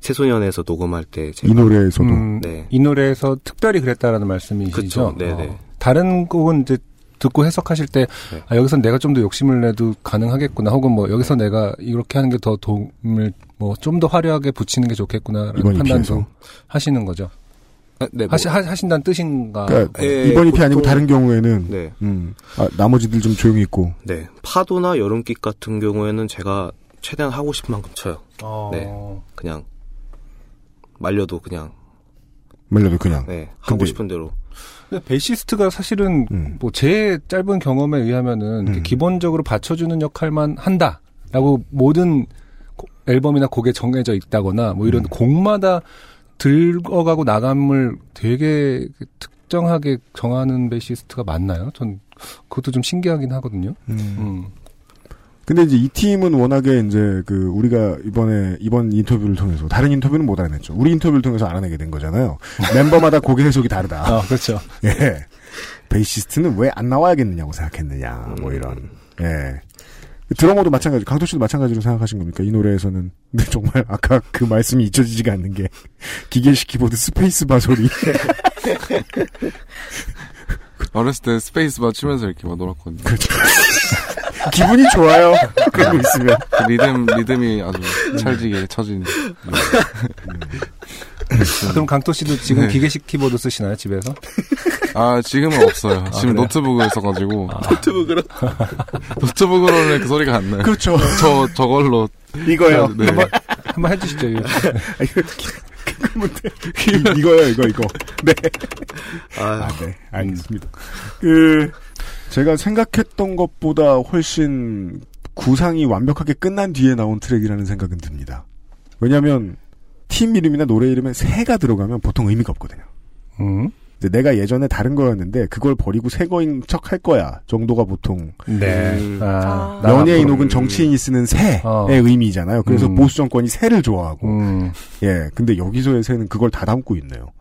새소년에서 녹음할 때 제가 이 노래에서도. 음, 네. 이 노래에서 특별히 그랬다라는 말씀이시죠? 그쵸, 네네. 어, 다른 곡은 이제 듣고 해석하실 때 네. 아, 여기서 내가 좀 더 욕심을 내도 가능하겠구나. 혹은 뭐 여기서 내가 이렇게 하는 게 더 도움을 뭐 좀 더 화려하게 붙이는 게 좋겠구나라는 판단도 EP에서. 하시는 거죠. 아, 네, 뭐, 하시, 하, 하신다는 뜻인가? 그러니까 예, 이번 EP 아니고 다른 경우에는 네. 음, 아, 나머지들 좀 조용히 있고. 네. 파도나 여름빛 같은 경우에는 제가 최대한 하고 싶은 만큼 쳐요. 어, 네. 그냥 말려도 그냥 말려도 그냥. 네 하고 근데- 싶은 대로 근데 베이시스트가 사실은 음. 뭐제 짧은 경험에 의하면은 음. 기본적으로 받쳐주는 역할만 한다라고 모든 고- 앨범이나 곡에 정해져 있다거나 뭐 이런 음. 곡마다 들어가고 나감을 되게 특정하게 정하는 베이시스트가 많나요? 전 그것도 좀 신기하긴 하거든요. 음. 음. 근데 이제 이 팀은 워낙에 이제 그 우리가 이번에 이번 인터뷰를 통해서 다른 인터뷰는 못 알아냈죠. 우리 인터뷰를 통해서 알아내게 된 거잖아요. 멤버마다 곡 해석이 다르다. 아 그렇죠. 예. 베이시스트는 왜 안 나와야겠느냐고 생각했느냐. 뭐 이런. 예. 드러머도 마찬가지, 강토 씨도 마찬가지로 생각하신 겁니까? 이 노래에서는. 근데 정말 아까 그 말씀이 잊혀지지가 않는 게 기계식 키보드 스페이스바 소리. 어렸을 때 스페이스바 치면서 이렇게 막 놀았거든요. 그렇죠. 기분이 좋아요. 그러고 있으면. 그 리듬, 리듬이 아주 찰지게 쳐 진. 그럼 강토 씨도 지금 네. 기계식 키보드 쓰시나요 집에서? 아, 지금은 없어요. 지금 그래요? 노트북을 써가지고. 노트북으로 노트북으로는 그 소리가 안 나요. 그렇죠. 저, 저걸로. 이거요. 네. 한번 한번 해주시죠. 이거. 이- 이거요, 이거, 이거. 네. 아, 아, 네. 알겠습니다. 그, 제가 생각했던 것보다 훨씬 구상이 완벽하게 끝난 뒤에 나온 트랙이라는 생각은 듭니다. 왜냐면, 팀 이름이나 노래 이름에 새가 들어가면 보통 의미가 없거든요. 음. 내가 예전에 다른 거였는데, 그걸 버리고 새 거인 척 할 거야. 정도가 보통, 네. 음. 아, 아. 연예인 혹은 정치인이 쓰는 새의 어. 의미잖아요. 그래서 음. 보수 정권이 새를 좋아하고, 음. 예. 근데 여기서의 새는 그걸 다 담고 있네요.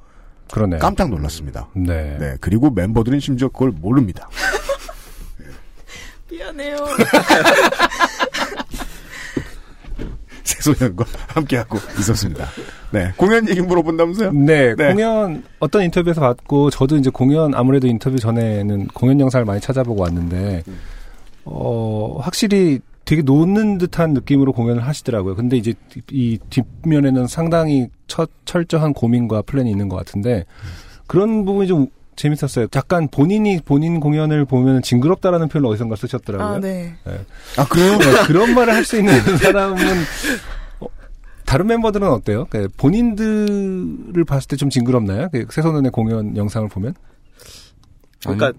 그러네요. 깜짝 놀랐습니다. 네. 네. 그리고 멤버들은 심지어 그걸 모릅니다. 미안해요. 새소년과 함께하고 있었습니다. 네. 공연 얘기 물어본다면서요? 네, 네. 공연 어떤 인터뷰에서 봤고 저도 이제 공연 아무래도 인터뷰 전에는 공연 영상을 많이 찾아보고 왔는데 어 확실히 되게 놓는 듯한 느낌으로 공연을 하시더라고요. 근데 이제 이 뒷면에는 상당히 처, 철저한 고민과 플랜이 있는 것 같은데 그런 부분이 좀 재밌었어요. 약간 본인이 본인 공연을 보면 징그럽다라는 표현을 어디선가 쓰셨더라고요. 아, 네. 아 그래요? 네, 그런 말을 할 수 있는 사람은 어, 다른 member들은 어때요? 그 본인들을 봤을 때 좀 징그럽나요? 그 새소년의 공연 영상을 보면? 그러니까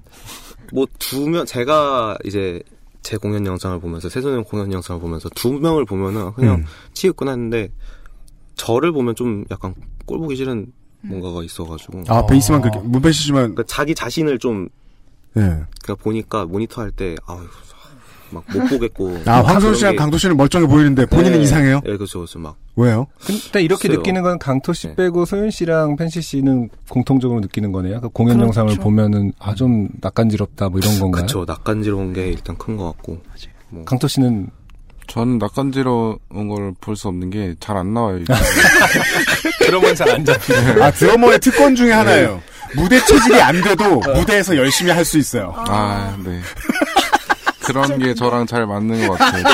뭐 두 명 제가 이제 제 공연 영상을 보면서 새소년 공연 영상을 보면서 두 명을 보면은 그냥 음. 치겠구나 했는데 저를 보면 좀 약간 꼴 보기 싫은 뭔가가 있어가지고 아 베이스만 그렇게 문배시지만 그러니까 자기 자신을 좀 예. 그러니까 보니까 모니터 할 때 아유 막 못 보겠고 아 황선 그런 씨랑 게- 강도 씨는 멀쩡해 보이는데 본인은 네. 이상해요? 예, 그렇죠, 그렇죠. 막 왜요? 근데 이렇게 글쎄요. 느끼는 건 강토 씨 네. 빼고 소윤 씨랑 펜시 씨는 공통적으로 느끼는 거네요. 그 공연 그렇죠. 영상을 보면은 아 좀 낯간지럽다 뭐 이런 건가요? 그쵸 낯간지러운 게 일단 큰 것 같고 뭐 강토 씨는 저는 낯간지러운 걸 볼 수 없는 게 잘 안 나와요. 이게. 그러면 잘안 잡히네. 아 드러머의 특권 중에 하나예요. 무대 체질이 안 돼도 무대에서 열심히 할 수 있어요. 아, 네. 그런 게 저랑 잘 맞는 것 같아요.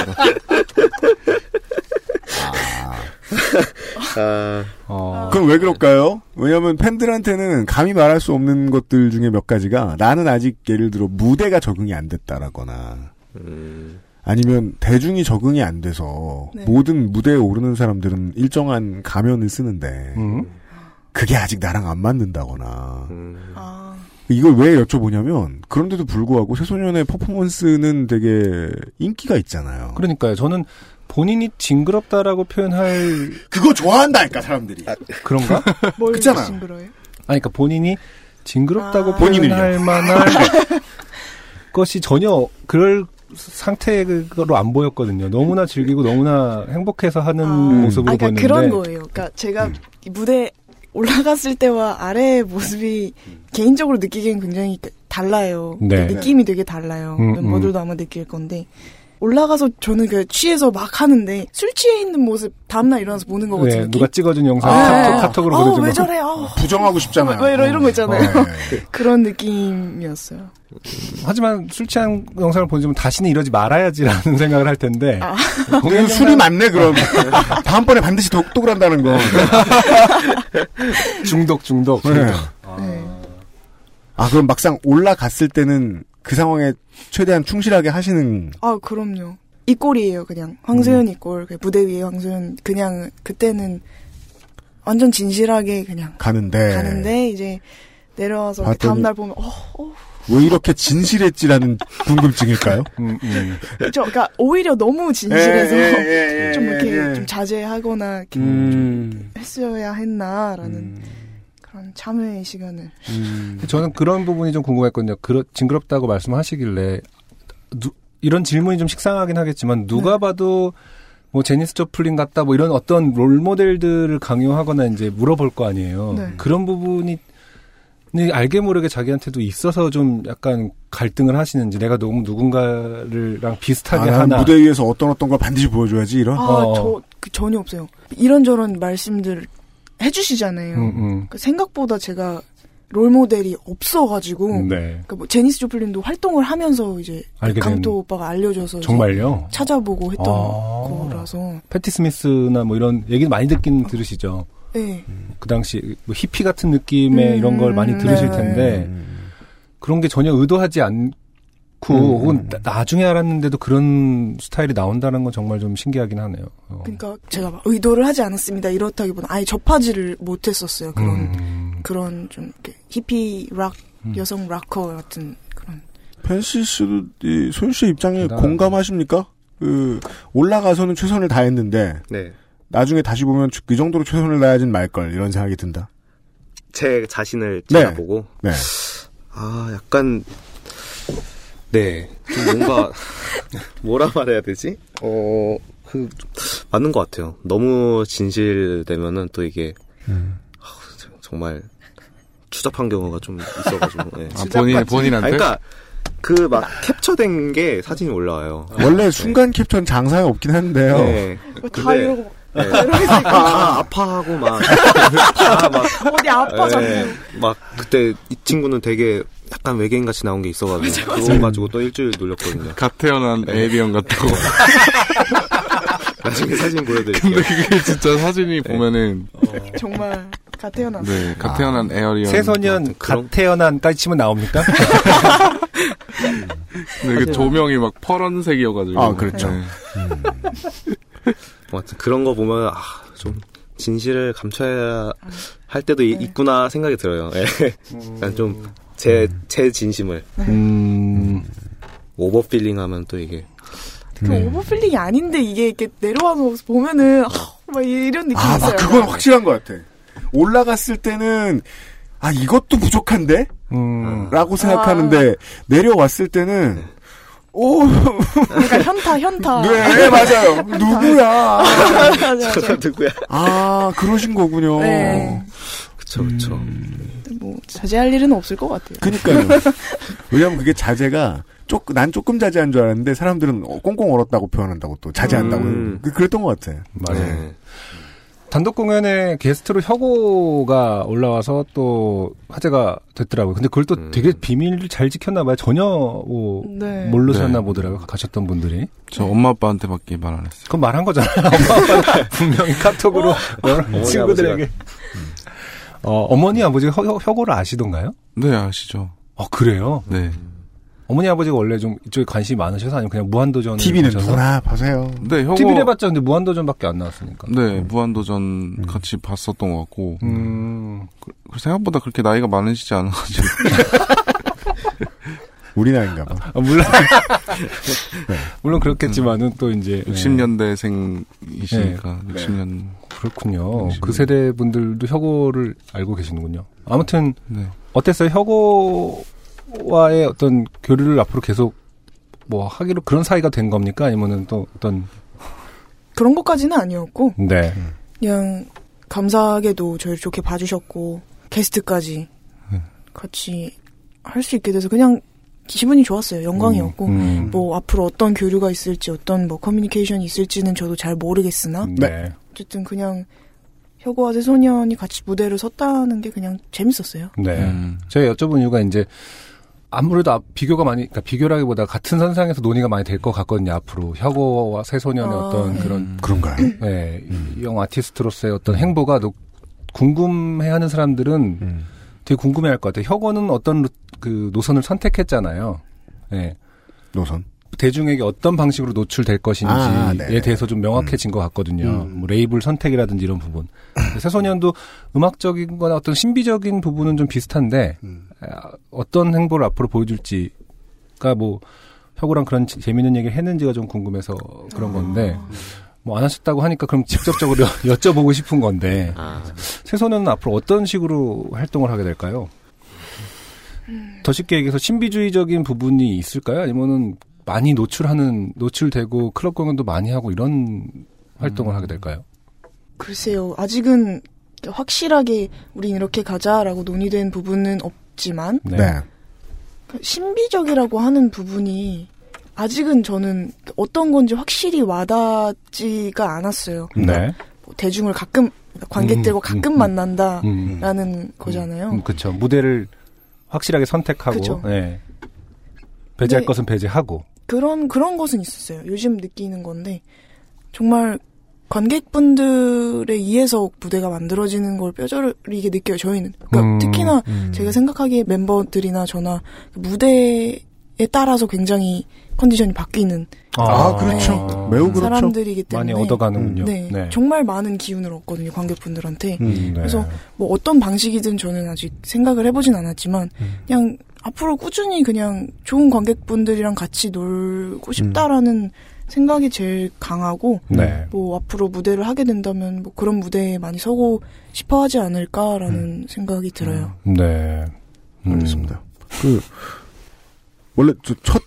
아, 어, 그럼 왜 그럴까요? 왜냐하면 팬들한테는 감히 말할 수 없는 것들 중에 몇 가지가 나는 아직 예를 들어 무대가 적응이 안 됐다라거나 음, 아니면 대중이 적응이 안 돼서 네. 모든 무대에 오르는 사람들은 일정한 가면을 쓰는데 음. 그게 아직 나랑 안 맞는다거나 음. 아, 이걸 왜 여쭤보냐면 그런데도 불구하고 새소년의 퍼포먼스는 되게 인기가 있잖아요. 그러니까요. 저는 본인이 징그럽다라고 표현할 그거 좋아한다니까 사람들이. 그런가? 뭘 그렇잖아. 징그러요? 아니, 그러니까 본인이 징그럽다고 아. 표현할 만한 것이 전혀 그럴 상태로 안 보였거든요. 너무나 즐기고 너무나 행복해서 하는 아. 모습으로 아, 그러니까 보였는데 그런 거예요. 그러니까 제가 음. 이 무대 올라갔을 때와 아래의 모습이 개인적으로 느끼기엔 굉장히 그- 달라요. 네. 그러니까 느낌이 되게 달라요. 음, 멤버들도 아마 느낄 건데 올라가서 저는 그 취해서 막 하는데 술 취해 있는 모습 다음날 일어나서 보는 거 같은 네. 누가 찍어준 영상 아, 카톡, 카톡으로 어, 보내준 왜 거. 저래? 어. 부정하고 싶잖아요. 왜 이런 이런 거 있잖아요. 어, 네. 그런 느낌이었어요. 하지만 술 취한 영상을 보여주면 다시는 이러지 말아야지라는 생각을 할 텐데 아. 공연 술이 많네 그럼 다음번에 반드시 독독을 한다는 거. 중독 중독. 네. 중독. 네. 아 그럼 막상 올라갔을 때는 그 상황에 최대한 충실하게 하시는. 아 그럼요. 이 꼴이에요 그냥 황소연 음. 이 꼴. 그 무대 위에 황소연 그냥 그때는 완전 진실하게 그냥 가는데 가는데 이제 내려와서 봤더니- 다음 날 보면 어, 어 왜 이렇게 진실했지라는 궁금증일까요? 음, 음. 그쵸. 그러니까 오히려 너무 진실해서 예, 예, 예, 좀 예, 이렇게 예. 좀 자제하거나 이렇게 음, 했어야 했나라는 음, 그런 참회의 시간을. 음. 저는 그런 부분이 좀 궁금했거든요. 그러, 징그럽다고 말씀하시길래 누- 이런 질문이 좀 식상하긴 하겠지만 누가 네. 봐도 뭐 제니스 조플린 같다 뭐 이런 어떤 롤 모델들을 강요하거나 이제 물어볼 거 아니에요. 네. 그런 부분이 알게 모르게 자기한테도 있어서 좀 약간 갈등을 하시는지 내가 너무 누군가를랑 비슷하게 아, 난 하나 무대 위에서 어떤 어떤 걸 반드시 보여줘야지 이런. 아, 어. 저 그 전혀 없어요. 이런저런 말씀들 해주시잖아요. 음, 음. 그 생각보다 제가 롤 모델이 없어가지고. 네. 그러니까 뭐 제니스 조플린도 활동을 하면서 이제 된- 강토 오빠가 알려줘서 정말요? 찾아보고 했던 아. 거라서. 패티 스미스나 뭐 이런 얘기 많이 듣긴 들으시죠. 네. 그 당시 뭐 히피 같은 느낌의 음, 이런 걸 많이 들으실 네. 텐데 그런 게 전혀 의도하지 않 고 음, 혹은 음. 나- 나중에 알았는데도 그런 스타일이 나온다는 건 정말 좀 신기하긴 하네요. 어. 그러니까 제가 막 의도를 하지 않았습니다. 이렇다기보다 아예 접하지를 못했었어요. 그런 음. 그런 좀 이렇게 히피 락 음. 여성 락커 같은 그런. 펜시 씨도 이 소윤 씨 입장에 대단하다. 공감하십니까? 그 올라가서는 최선을 다했는데 네. 나중에 다시 보면 그 정도로 최선을 다하진 말걸 이런 생각이 든다. 제 자신을 네. 찾아보고 네. 아 약간 네 좀 뭔가 뭐라 말해야 되지? 어 그 맞는 것 같아요. 너무 진실되면은 또 이게 음. 아, 저- 정말 추잡한 경우가 좀 있어가지고. 네. 아, 본인, 본인한테? 아니, 그러니까 그 막 캡처된 게 사진이 올라와요. 원래 순간 캡처는 장사에 없긴 한데요. 네. 다 이러고 네. 다 아파하고 막, 다 막, 어디 아파. 예, 막 그때 이 친구는 되게 약간 외계인 같이 나온 게 있어가지고 그거 가지고 또 일주일 놀렸거든요. 갓 태어난 alien 같다고. 나중에 사진 보여드릴게요. 근데 그게 진짜 사진이 보면은 정말 갓 태어났어. 네, 갓 태어난 alien. 새소년 갓 태어난까지 치면 나옵니까? 네, 그 조명이 막 파란색이어가지고. 아, 그렇죠. 네. 뭐 하여튼 그런 거 보면 아, 좀 진실을 감춰야 할 때도 이- 있구나 생각이 들어요. 예. 그냥 좀 제 제 진심을 음. overfeeling 하면 또 이게 그 overfeeling이 아닌데 이게 이렇게 내려와서 보면은 아, 막 이런 느낌이 아, 있어요. 막 그건 확실한 것 같아. 올라갔을 때는 아 이것도 부족한데? 음. 라고 생각하는데 내려왔을 때는 오, 그러니까 현타 현타. 네 맞아요. 누구야? 맞아, 맞아. 누구야? 아 그러신 거군요. 네. 그쵸 그쵸. 뭐 자제할 일은 없을 것 같아요. 그니까요. 왜냐면 그게 자제가 조, 난 조금 자제한 줄 알았는데 사람들은 어, 꽁꽁 얼었다고 표현한다고 또 자제한다고 음. 그- 그랬던 것 같아. 맞아요. 네. 단독 공연에 게스트로 혁오가 올라와서 또 화제가 됐더라고요. 근데 그걸 또 음. 되게 비밀을 잘 지켰나 봐요. 전혀 뭐 네. 모르셨나 네. 보더라고요. 가셨던 분들이. 저 엄마 아빠한테밖에 말 안 했어요. 그건 말한 거잖아요. 엄마 아빠는 분명히 카톡으로 어머니, 친구들에게. 어, 어머니 아버지가 혁, 혁오를 아시던가요? 네, 아시죠. 어, 그래요? 네. 어머니 아버지가 원래 좀 이쪽에 관심이 많으셔서 아니면 그냥 무한도전 TV는 누구나 봐세요. 네, 혁오. TV를 해봤자 근데 무한도전밖에 안 나왔으니까. 네, 무한도전 같이 봤었던 것 같고. 음, 그- 생각보다 그렇게 나이가 많으시지 않아가지고. 우리 나이인가 봐. 아, 물론 물론 그렇겠지만은 또 이제 네. 60년대생이시니까. 네. 60년. 그렇군요. 역시. 그 세대 분들도 혁오를 알고 계시는군요. 아무튼 네. 어땠어요? 혁오와의 어떤 교류를 앞으로 계속 뭐 하기로 그런 사이가 된 겁니까? 아니면은 또 어떤 그런 것까지는 아니었고 네. 그냥 감사하게도 저희를 좋게 봐주셨고 게스트까지 네. 같이 할 수 있게 돼서 그냥 기분이 좋았어요. 영광이었고 음. 뭐 앞으로 어떤 교류가 있을지 어떤 뭐 커뮤니케이션이 있을지는 저도 잘 모르겠으나 네. 어쨌든 그냥 혁오와 새소년이 같이 무대를 섰다는 게 그냥 재밌었어요. 네. 음. 제가 여쭤본 이유가 이제 아무래도 앞- 비교가 많이, 그러니까 비교라기보다 같은 선상에서 논의가 많이 될 것 같거든요. 앞으로 혁오와 새소년의 아, 어떤 네. 그런 그런가요? 네, young artist로서의 어떤 행보가 노- 궁금해하는 사람들은 음. 되게 궁금해할 것 같아요. 혁오는 어떤 루- 그 노선을 선택했잖아요. 네. 노선. 대중에게 어떤 방식으로 노출될 것인지에 아, 네. 대해서 좀 명확해진 것 같거든요. 음. 뭐 레이블 선택이라든지 이런 부분. 새소년도 음악적인 거나 어떤 신비적인 부분은 좀 비슷한데 음. 아, 어떤 행보를 앞으로 보여줄지가 뭐 혁오랑 그런 지- 재밌는 얘기를 했는지가 좀 궁금해서 그런 건데 뭐안 하셨다고 하니까 그럼 직접적으로 여쭤보고 싶은 건데 아, 새소년은 앞으로 어떤 식으로 활동을 하게 될까요? 더 쉽게 얘기해서 신비주의적인 부분이 있을까요? 아니면은 많이 노출하는 노출되고 클럽 공연도 많이 하고 이런 활동을 하게 될까요? 글쎄요, 아직은 확실하게 우린 이렇게 가자라고 논의된 부분은 없지만 네. 그 신비적이라고 하는 부분이 아직은 저는 어떤 건지 확실히 와닿지가 않았어요. 네. 뭐 대중을 가끔 관객들과 음, 가끔 음, 음. 만난다라는 음. 거잖아요. 음, 그렇죠. 무대를 확실하게 선택하고 그쵸. 네. 배제할 네. 것은 배제하고 그런 그런 것은 있었어요. 요즘 느끼는 건데 정말 관객분들에 의해서 무대가 만들어지는 걸 뼈저리게 느껴요. 저희는 그러니까 음, 특히나 음. 제가 생각하기에 멤버들이나 저나 무대에 따라서 굉장히 컨디션이 바뀌는 아, 그렇죠. 매우 그렇죠. 사람들이기 때문에 많이 얻어가는군요. 네, 네. 정말 많은 기운을 얻거든요 관객분들한테. 음. 네. 그래서 뭐 어떤 방식이든 저는 아직 생각을 해보진 않았지만 음. 그냥 앞으로 꾸준히 그냥 좋은 관객분들이랑 같이 놀고 싶다라는 생각이 제일 강하고 네. 뭐 앞으로 무대를 하게 된다면 뭐 그런 무대에 많이 서고 싶어 하지 않을까라는 생각이 들어요. 네. 음. 알겠습니다. 그 원래 저첫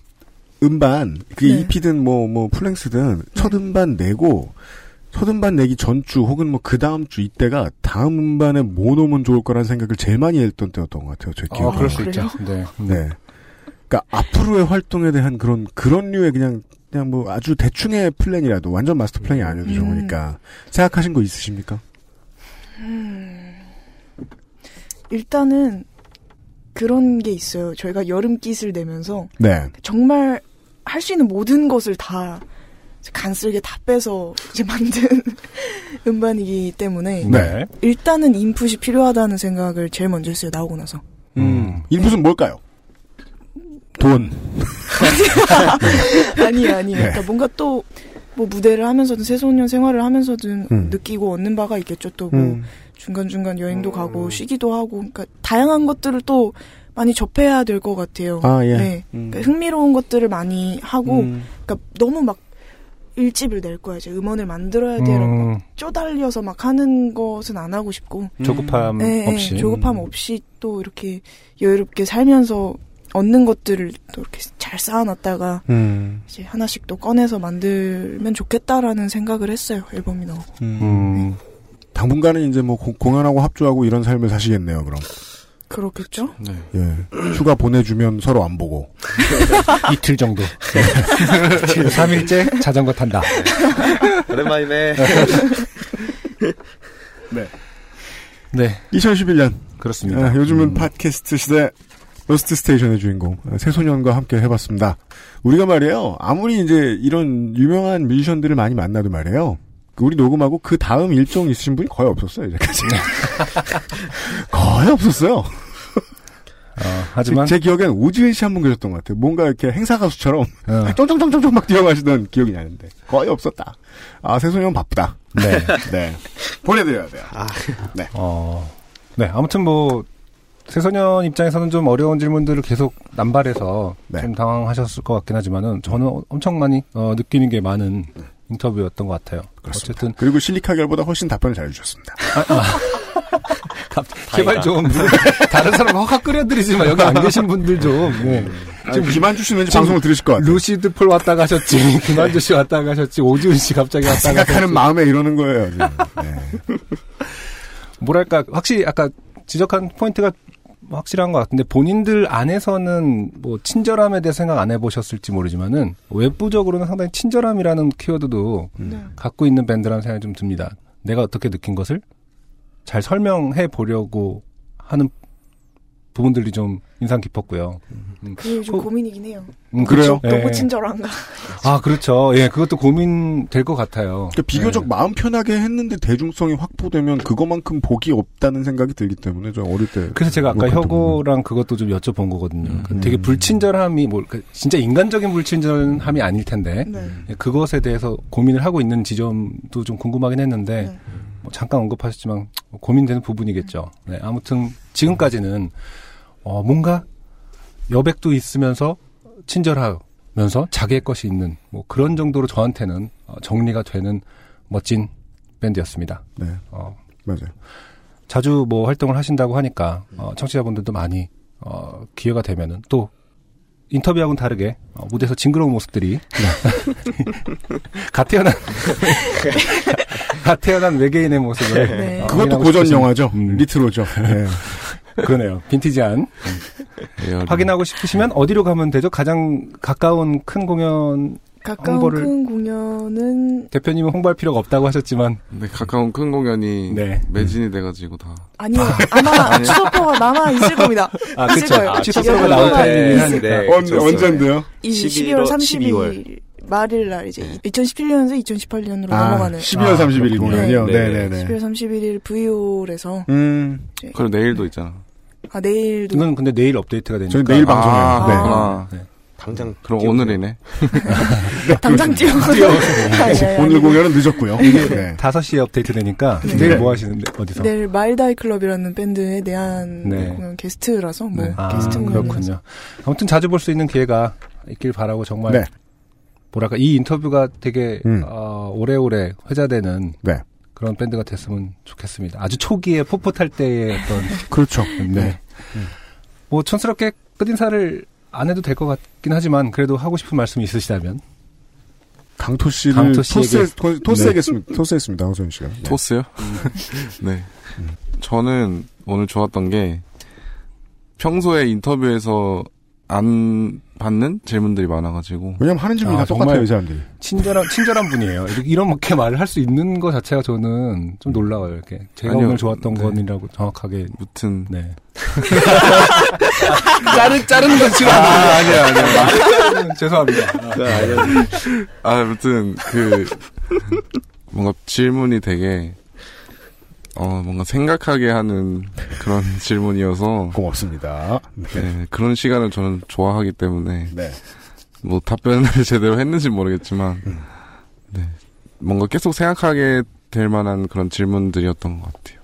음반 그 네. EP든 뭐뭐 플랭스든 첫 음반 내고 첫 음반 내기 전주 혹은 뭐 그 다음 주 이때가 다음 음반에 뭐 넣으면 좋을 거라는 생각을 제일 많이 했던 때였던 것 같아요. 제 아, 기억에. 그럴 수? 있죠. 네. 네. 그러니까 앞으로의 활동에 대한 그런 그런 류의 그냥 그냥 뭐 아주 대충의 플랜이라도 완전 마스터 플랜이 아니어도 음. 좋으니까 생각하신 거 있으십니까? 음, 일단은 그런 게 있어요. 저희가 여름 깃을 내면서 네. 정말 할 수 있는 모든 것을 다 간쓸게 다 빼서 이제 만든 음반이기 때문에 네. 일단은 인풋이 필요하다는 생각을 제일 먼저 했어요. 나오고 나서. 음. 인풋은 뭘까요? 돈. 아니 아니. 네. 그러니까 뭔가 또 뭐 무대를 하면서든 새소년 생활을 하면서든 음. 느끼고 얻는 바가 있겠죠. 또뭐 음. 중간 중간 여행도 가고 쉬기도 하고. 그러니까 다양한 것들을 또 많이 접해야 될 것 같아요. 아, 예. 네. 음. 그러니까 흥미로운 것들을 많이 하고. 음. 그러니까 너무 막 일집을 낼 거야. 이제 음원을 만들어야 돼라고 음, 막 쪼달려서 막 하는 것은 안 하고 싶고. 조급함 네, 없이. 네, 조급함 없이 또 이렇게 여유롭게 살면서 얻는 것들을 또 이렇게 잘 쌓아놨다가 음. 이제 하나씩 또 꺼내서 만들면 좋겠다라는 생각을 했어요. 앨범이 나오고. 음. 당분간은 이제 뭐 고- 공연하고 합주하고 이런 삶을 사시겠네요, 그럼. 그렇겠죠? 네. 예. 휴가 보내주면 서로 안 보고. 이틀 정도. 3일째 자전거 탄다. 오랜만이네. 네. 네. 2011년. 그렇습니다. 아, 요즘은 음. 팟캐스트 시대 로스트 스테이션의 주인공 아, 새소년과 함께 해봤습니다. 우리가 말이에요. 아무리 이제 이런 유명한 뮤지션들을 많이 만나도 말이에요. 우리 녹음하고 그 다음 일정 있으신 분이 거의 없었어요. 이제까지. 거의 없었어요. 어, 하지만 제, 제 기억엔 오지은 씨 한 분 계셨던 것 같아요. 뭔가 이렇게 행사 가수처럼 어, 쫑쫑쫑쫑쫑 막 뛰어가시던 기억이 나는데 거의 없었다. 아 새소년 바쁘다. 네. 네. 보내드려야 돼요. 어, 네. 아무튼 뭐 새소년 입장에서는 좀 어려운 질문들을 계속 남발해서 네. 좀 당황하셨을 것 같긴 하지만은 저는 엄청 많이 어, 느끼는 게 많은 인터뷰였던 것 같아요. 그렇습니다. 어쨌든 그리고 실리카겔보다 훨씬 답변을 잘해주셨습니다. 갑- 제발 좀 다른 사람 확 끌어들이지 마. 여기 안 계신 분들 좀. 네. 지금 김한주 씨는 방송을 들으실 것 같아요. 루시드 폴 왔다 가셨지. 김한주 씨 왔다 가셨지. 오지은 씨 갑자기 왔다 가셨지. 생각하는 마음에 이러는 거예요. 네. 뭐랄까 확실히 아까 지적한 포인트가 확실한 것 같은데 본인들 안에서는 뭐 친절함에 대해 생각 안 해보셨을지 모르지만은 외부적으로는 상당히 친절함이라는 키워드도 네. 갖고 있는 밴드라는 생각이 좀 듭니다. 내가 어떻게 느낀 것을 잘 설명해 보려고 하는 부분들이 좀 인상 깊었고요. 음. 그게 좀 어, 고민이긴 해요. 음, 그래요? 그렇죠. 너무 예. 친절한가. 아 그렇죠. 예, 그것도 고민 될 것 같아요. 그러니까 비교적 예. 마음 편하게 했는데 대중성이 확보되면 그것만큼 복이 없다는 생각이 들기 때문에 저 어릴 때 그래서 제가 아까 혁오랑 그것도 좀 여쭤본 거거든요. 음. 그 되게 불친절함이 뭐그 진짜 인간적인 불친절함이 아닐 텐데 네. 예, 그것에 대해서 고민을 하고 있는 지점도 좀 궁금하긴 했는데 네. 뭐 잠깐 언급하셨지만 고민되는 부분이겠죠. 네, 아무튼 지금까지는 어, 뭔가 여백도 있으면서 친절하면서 자기의 것이 있는 뭐 그런 정도로 저한테는 어, 정리가 되는 멋진 밴드였습니다. 네, 어, 맞아요. 자주 뭐 활동을 하신다고 하니까 어, 청취자분들도 많이 어, 기회가 되면은 또 인터뷰하고는 다르게 어, 무대에서 징그러운 모습들이 갓 태어난 갓 태어난 외계인의 모습을 네. 어, 그것도 고전 싶으신- 영화죠. 음, 리트로죠. 네. 그러네요. 빈티지한 에어리. 확인하고 싶으시면 어디로 가면 되죠? 가장 가까운 큰 공연 가까운 홍보를- 큰 공연은 대표님은 홍보할 필요가 없다고 하셨지만 네, 가까운 큰 공연이 네. 매진이 돼가지고 다. 아니요. 아마 취소표가 남아 있을 겁니다. 아 그렇죠. 거예요. 취소표가 나올 타이밍이 네, 네. 언. 언젠데요? 이 11월, 12월 12월. 30일 말일 날 이제 2011년에서 2018년으로 아, 넘어가는 12월 아, 31일 그렇군요. 공연이요. 네, 네, 네. 네, 네. 12월 31일 VO에서 음, 그리고 내일도 있잖아. 아 내일도 이건 근데 내일 업데이트가 되니까 저희 내일 방송해요. 아, 네. 네. 당장 그럼 기억이 오늘이네. 당장 뛰어. 오늘 공연은 늦었고요. 네. 5시에 업데이트 되니까 네. 내일 뭐 하시는데 어디서? 내일 마일다이 클럽이라는 밴드의 내한 네. 공연 게스트라서 뭐 네. 아, 게스트 공연이라서 그렇군요. 아무튼 자주 볼 수 있는 기회가 있길 바라고 정말 네. 뭐랄까 이 인터뷰가 되게 음. 어, 오래오래 회자되는 네. 그런 밴드가 됐으면 좋겠습니다. 아주 초기에 풋풋할 때의 어떤 그렇죠. 네. 뭐 촌스럽게 끝 인사를 안 해도 될 것 같긴 하지만 그래도 하고 싶은 말씀이 있으시다면 강토 씨를 강토 씨에게. 토스, 토- 토스했습니다. 토스했습니다. 황소연 씨가. 네. 토스요? 네. 저는 오늘 좋았던 게 평소에 인터뷰에서 안 받는 질문들이 많아가지고. 왜냐면 하는 질문이 아, 다 정말 똑같아요, 이 사람들이. 친절한 친절한 분이에요. 이렇게 이렇게 말을 할 수 있는 것 자체가 저는 좀 놀라워요. 이렇게 제가 아니요. 오늘 좋았던 네. 건이라고 정확하게 무튼 네. 자르 자르는 건 지금 아, 아니야, 아니야. 죄송합니다. 아, 아무튼 그 뭔가 질문이 되게 어 뭔가 생각하게 하는 그런 질문이어서 고맙습니다. 네, 그런 시간을 저는 좋아하기 때문에 네. 뭐 답변을 제대로 했는지 모르겠지만 음. 네 뭔가 계속 생각하게 될 만한 그런 질문들이었던 것 같아요.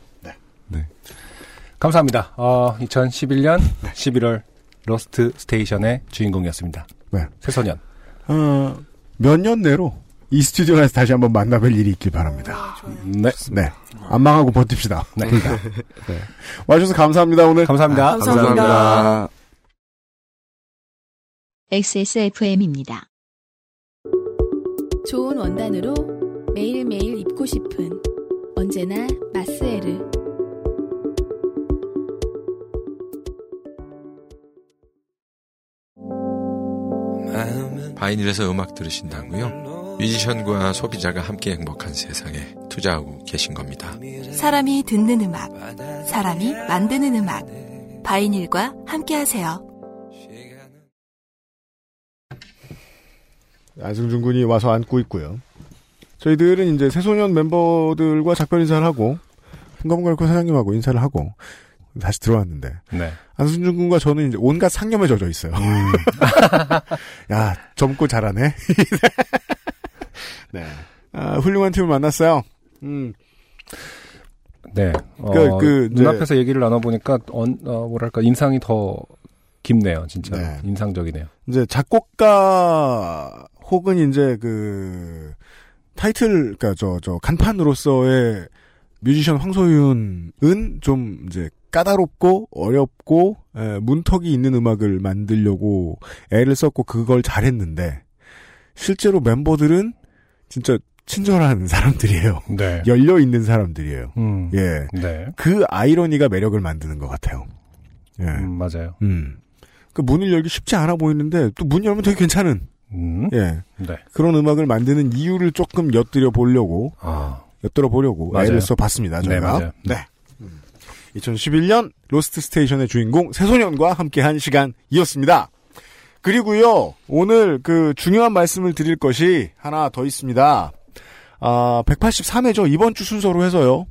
감사합니다. 어, 2011년 11월 러스트 스테이션의 주인공이었습니다. 네. 새소년. 어, 몇 년 내로 이 스튜디오 안에서 다시 한번 만나뵐 일이 있길 바랍니다. 네. 네. 안 망하고 버팁시다. 네. 둘 다. 네. 와주셔서 감사합니다, 오늘. 감사합니다. 감사합니다. XSFM입니다. 좋은 원단으로 매일매일 입고 싶은 언제나 마스에르. 바이닐에서 음악 들으신다고요? 뮤지션과 소비자가 함께 행복한 세상에 투자하고 계신 겁니다. 사람이 듣는 음악, 사람이 만드는 음악. 바이닐과 함께 하세요. 안승준 군이 와서 앉고 있고요. 저희들은 이제 새소년 멤버들과 작별 인사를 하고 한가문갈코 사장님하고 인사를 하고 다시 들어왔는데 네. 안승준 군과 저는 이제 온갖 상념에 젖어 있어요. 야 젊고 잘하네. 네. 아, 훌륭한 팀을 만났어요. 음. 네. 어, 그, 그, 이제- 눈앞에서 얘기를 나눠보니까, 언, 어, 뭐랄까, 인상이 더 깊네요, 진짜. 네. 인상적이네요. 이제 작곡가 혹은 이제 그 타이틀 그러니까 저 저 간판으로서의 뮤지션 황소윤은 좀 이제 까다롭고 어렵고 에, 문턱이 있는 음악을 만들려고 애를 썼고 그걸 잘했는데 실제로 멤버들은 진짜 친절한 사람들이에요. 네. 열려 있는 사람들이에요. 음. 예. 네. 그 아이러니가 매력을 만드는 것 같아요. 예. 음, 맞아요. 음. 그 문을 열기 쉽지 않아 보이는데 또 문 열면 되게 괜찮은 음. 예. 네. 그런 음악을 만드는 이유를 조금 엿들여 보려고 아. 엿들어 보려고. 애를 써 봤습니다. 네, 저희가. 맞아요. 네. 2011년 로스트 스테이션의 주인공 새소년과 함께한 시간이었습니다. 그리고요 오늘 그 중요한 말씀을 드릴 것이 하나 더 있습니다. 아 183회죠 이번 주 순서로 해서요.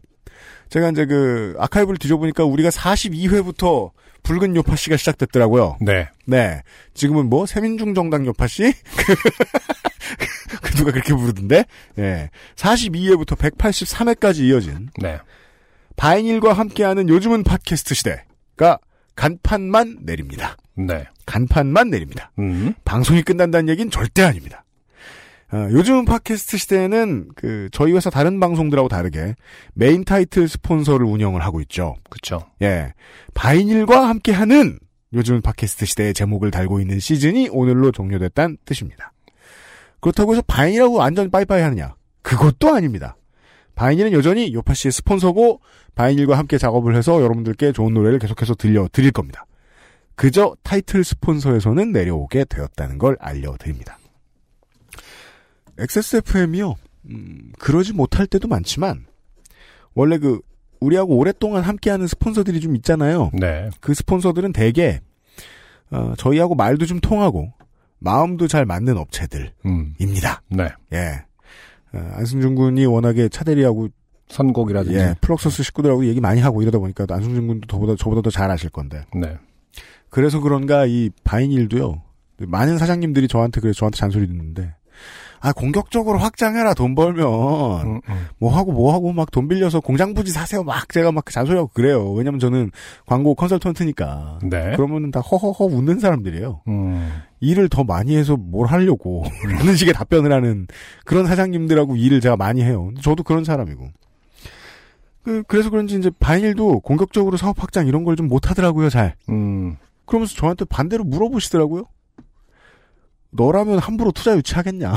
제가 이제 그 아카이브를 뒤져보니까 우리가 42회부터 붉은 요파 씨가 시작됐더라고요. 네. 네. 지금은 뭐 세민중 정당 요파 씨? 그 누가 그렇게 부르던데? 예. 42회부터 183회까지 이어진 네. 바이닐과 함께하는 요즘은 팟캐스트 시대가 간판만 내립니다. 네. 간판만 내립니다. 음. 방송이 끝난다는 얘기는 절대 아닙니다. 어, 요즘은 팟캐스트 시대는 그 저희 회사 다른 방송들하고 다르게 메인 타이틀 스폰서를 운영을 하고 있죠. 그쵸. 예. 바이닐과 함께하는 요즘은 팟캐스트 시대의 제목을 달고 있는 시즌이 오늘로 종료됐다는 뜻입니다. 그렇다고 해서 바이닐하고 완전 빠이빠이 하느냐? 그것도 아닙니다. 바이닐은 여전히 요팟시의 스폰서고 바이닐과 함께 작업을 해서 여러분들께 좋은 노래를 계속해서 들려 드릴 겁니다. 그저 타이틀 스폰서에서는 내려오게 되었다는 걸 알려드립니다. XSFM이요. 음, 그러지 못할 때도 많지만 원래 그 우리하고 오랫동안 함께하는 스폰서들이 좀 있잖아요. 네. 그 스폰서들은 대개 어, 저희하고 말도 좀 통하고 마음도 잘 맞는 업체들입니다. 음. 네. 예. 어, 안승준 군이 워낙에 차대리하고 선곡이라든지. 예, 플럭서스 식구들하고 얘기 많이 하고 이러다 보니까 안승준 군도 저보다 저보다 더 잘 아실 건데. 네. 그래서 그런가 이 바이닐도요. 많은 사장님들이 저한테 그래서 저한테 잔소리 듣는데 아 공격적으로 확장해라 돈 벌면 음, 음. 뭐 하고 뭐 하고 막 돈 빌려서 공장 부지 사세요 막 제가 막 잔소리하고 그래요. 왜냐면 저는 광고 컨설턴트니까. 네. 그러면은 다 허허허 웃는 사람들이에요. 음. 일을 더 많이 해서 뭘 하려고 라는 식의 답변을 하는 그런 사장님들하고 일을 제가 많이 해요. 저도 그런 사람이고. 그, 그래서 그런지 이제 바인일도 공격적으로 사업 확장 이런 걸 좀 못하더라고요, 잘. 음. 그러면서 저한테 반대로 물어보시더라고요. 너라면 함부로 투자 유치하겠냐.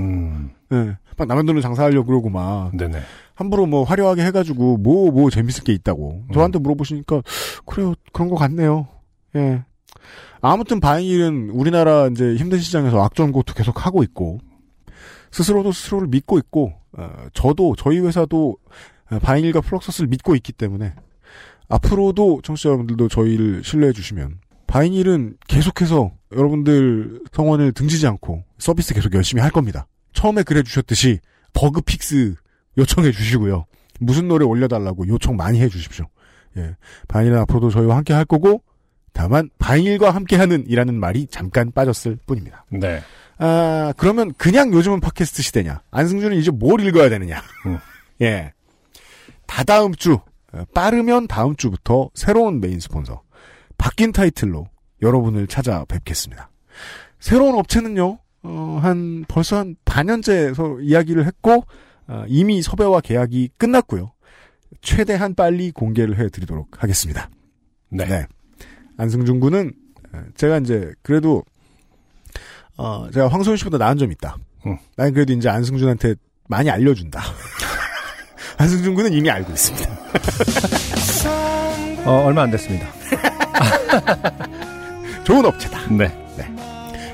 음. 예. 막 남의 돈을 장사하려고 그러고 막. 네네. 함부로 뭐 화려하게 해가지고 뭐, 뭐 재밌을 게 있다고. 저한테 물어보시니까, 그래요, 그런 것 같네요. 예. 아무튼 바이닐은 우리나라 이제 힘든 시장에서 악전고투 계속 하고 있고 스스로도 스스로를 믿고 있고 어, 저도 저희 회사도 어, 바이닐과 플럭서스를 믿고 있기 때문에 앞으로도 청취자 여러분들도 저희를 신뢰해 주시면 바이닐은 계속해서 여러분들 성원을 등지지 않고 서비스 계속 열심히 할 겁니다. 처음에 그래 주셨듯이 bug fix 요청해 주시고요. 무슨 노래 올려달라고 요청 많이 해 주십시오. 예. 바이닐은 앞으로도 저희와 함께 할 거고 다만 바이닐과 함께하는 이라는 말이 잠깐 빠졌을 뿐입니다. 네. 아 그러면 그냥 요즘은 팟캐스트 시대냐? 안승준은 이제 뭘 읽어야 되느냐? 음. 예. 다다음 주 어, 빠르면 다음 주부터 새로운 메인 스폰서 바뀐 타이틀로 여러분을 찾아뵙겠습니다. 새로운 업체는요. 어, 한 벌써 한 반년째 서 이야기를 했고 어, 이미 섭외와 계약이 끝났고요. 최대한 빨리 공개를 해드리도록 하겠습니다. 네. 안승준 군은 어, 제가 이제 그래도 어, 제가 황소연 씨보다 나은 점이 있다. 음. 난 그래도 이제 안승준한테 많이 알려준다. 안승준 군은 이미 알고 있습니다. 어, 얼마 안 됐습니다. 좋은 업체다. 네.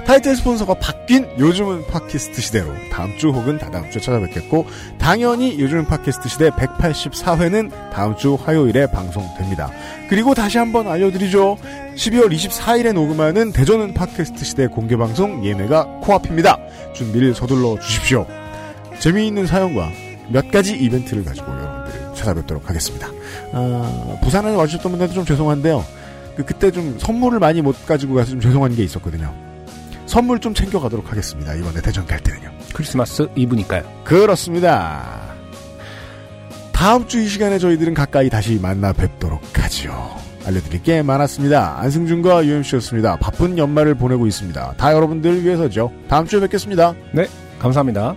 타이틀 스폰서가 바뀐 요즘은 팟캐스트 시대로 다음 주 혹은 다다음 주에 찾아뵙겠고 당연히 요즘은 팟캐스트 시대 184회는 다음 주 화요일에 방송됩니다. 그리고 다시 한번 알려드리죠. 12월 24일에 녹음하는 대전은 팟캐스트 시대 공개 방송 예매가 코앞입니다. 준비를 서둘러 주십시오. 재미있는 사연과 몇 가지 이벤트를 가지고 여러분들을 찾아뵙도록 하겠습니다. 아, 부산에 와주셨던 분들도 좀 죄송한데요. 그, 그때 좀 선물을 많이 못 가지고 가서 좀 죄송한 게 있었거든요. 선물 좀 챙겨가도록 하겠습니다. 이번에 대전 갈 때는요. 크리스마스 이브니까요. 그렇습니다. 다음 주 이 시간에 저희들은 가까이 다시 만나 뵙도록 하죠. 알려드릴 게 많았습니다. 안승준과 UMC였습니다. 바쁜 연말을 보내고 있습니다. 다 여러분들 위해서죠. 다음 주에 뵙겠습니다. 네, 감사합니다.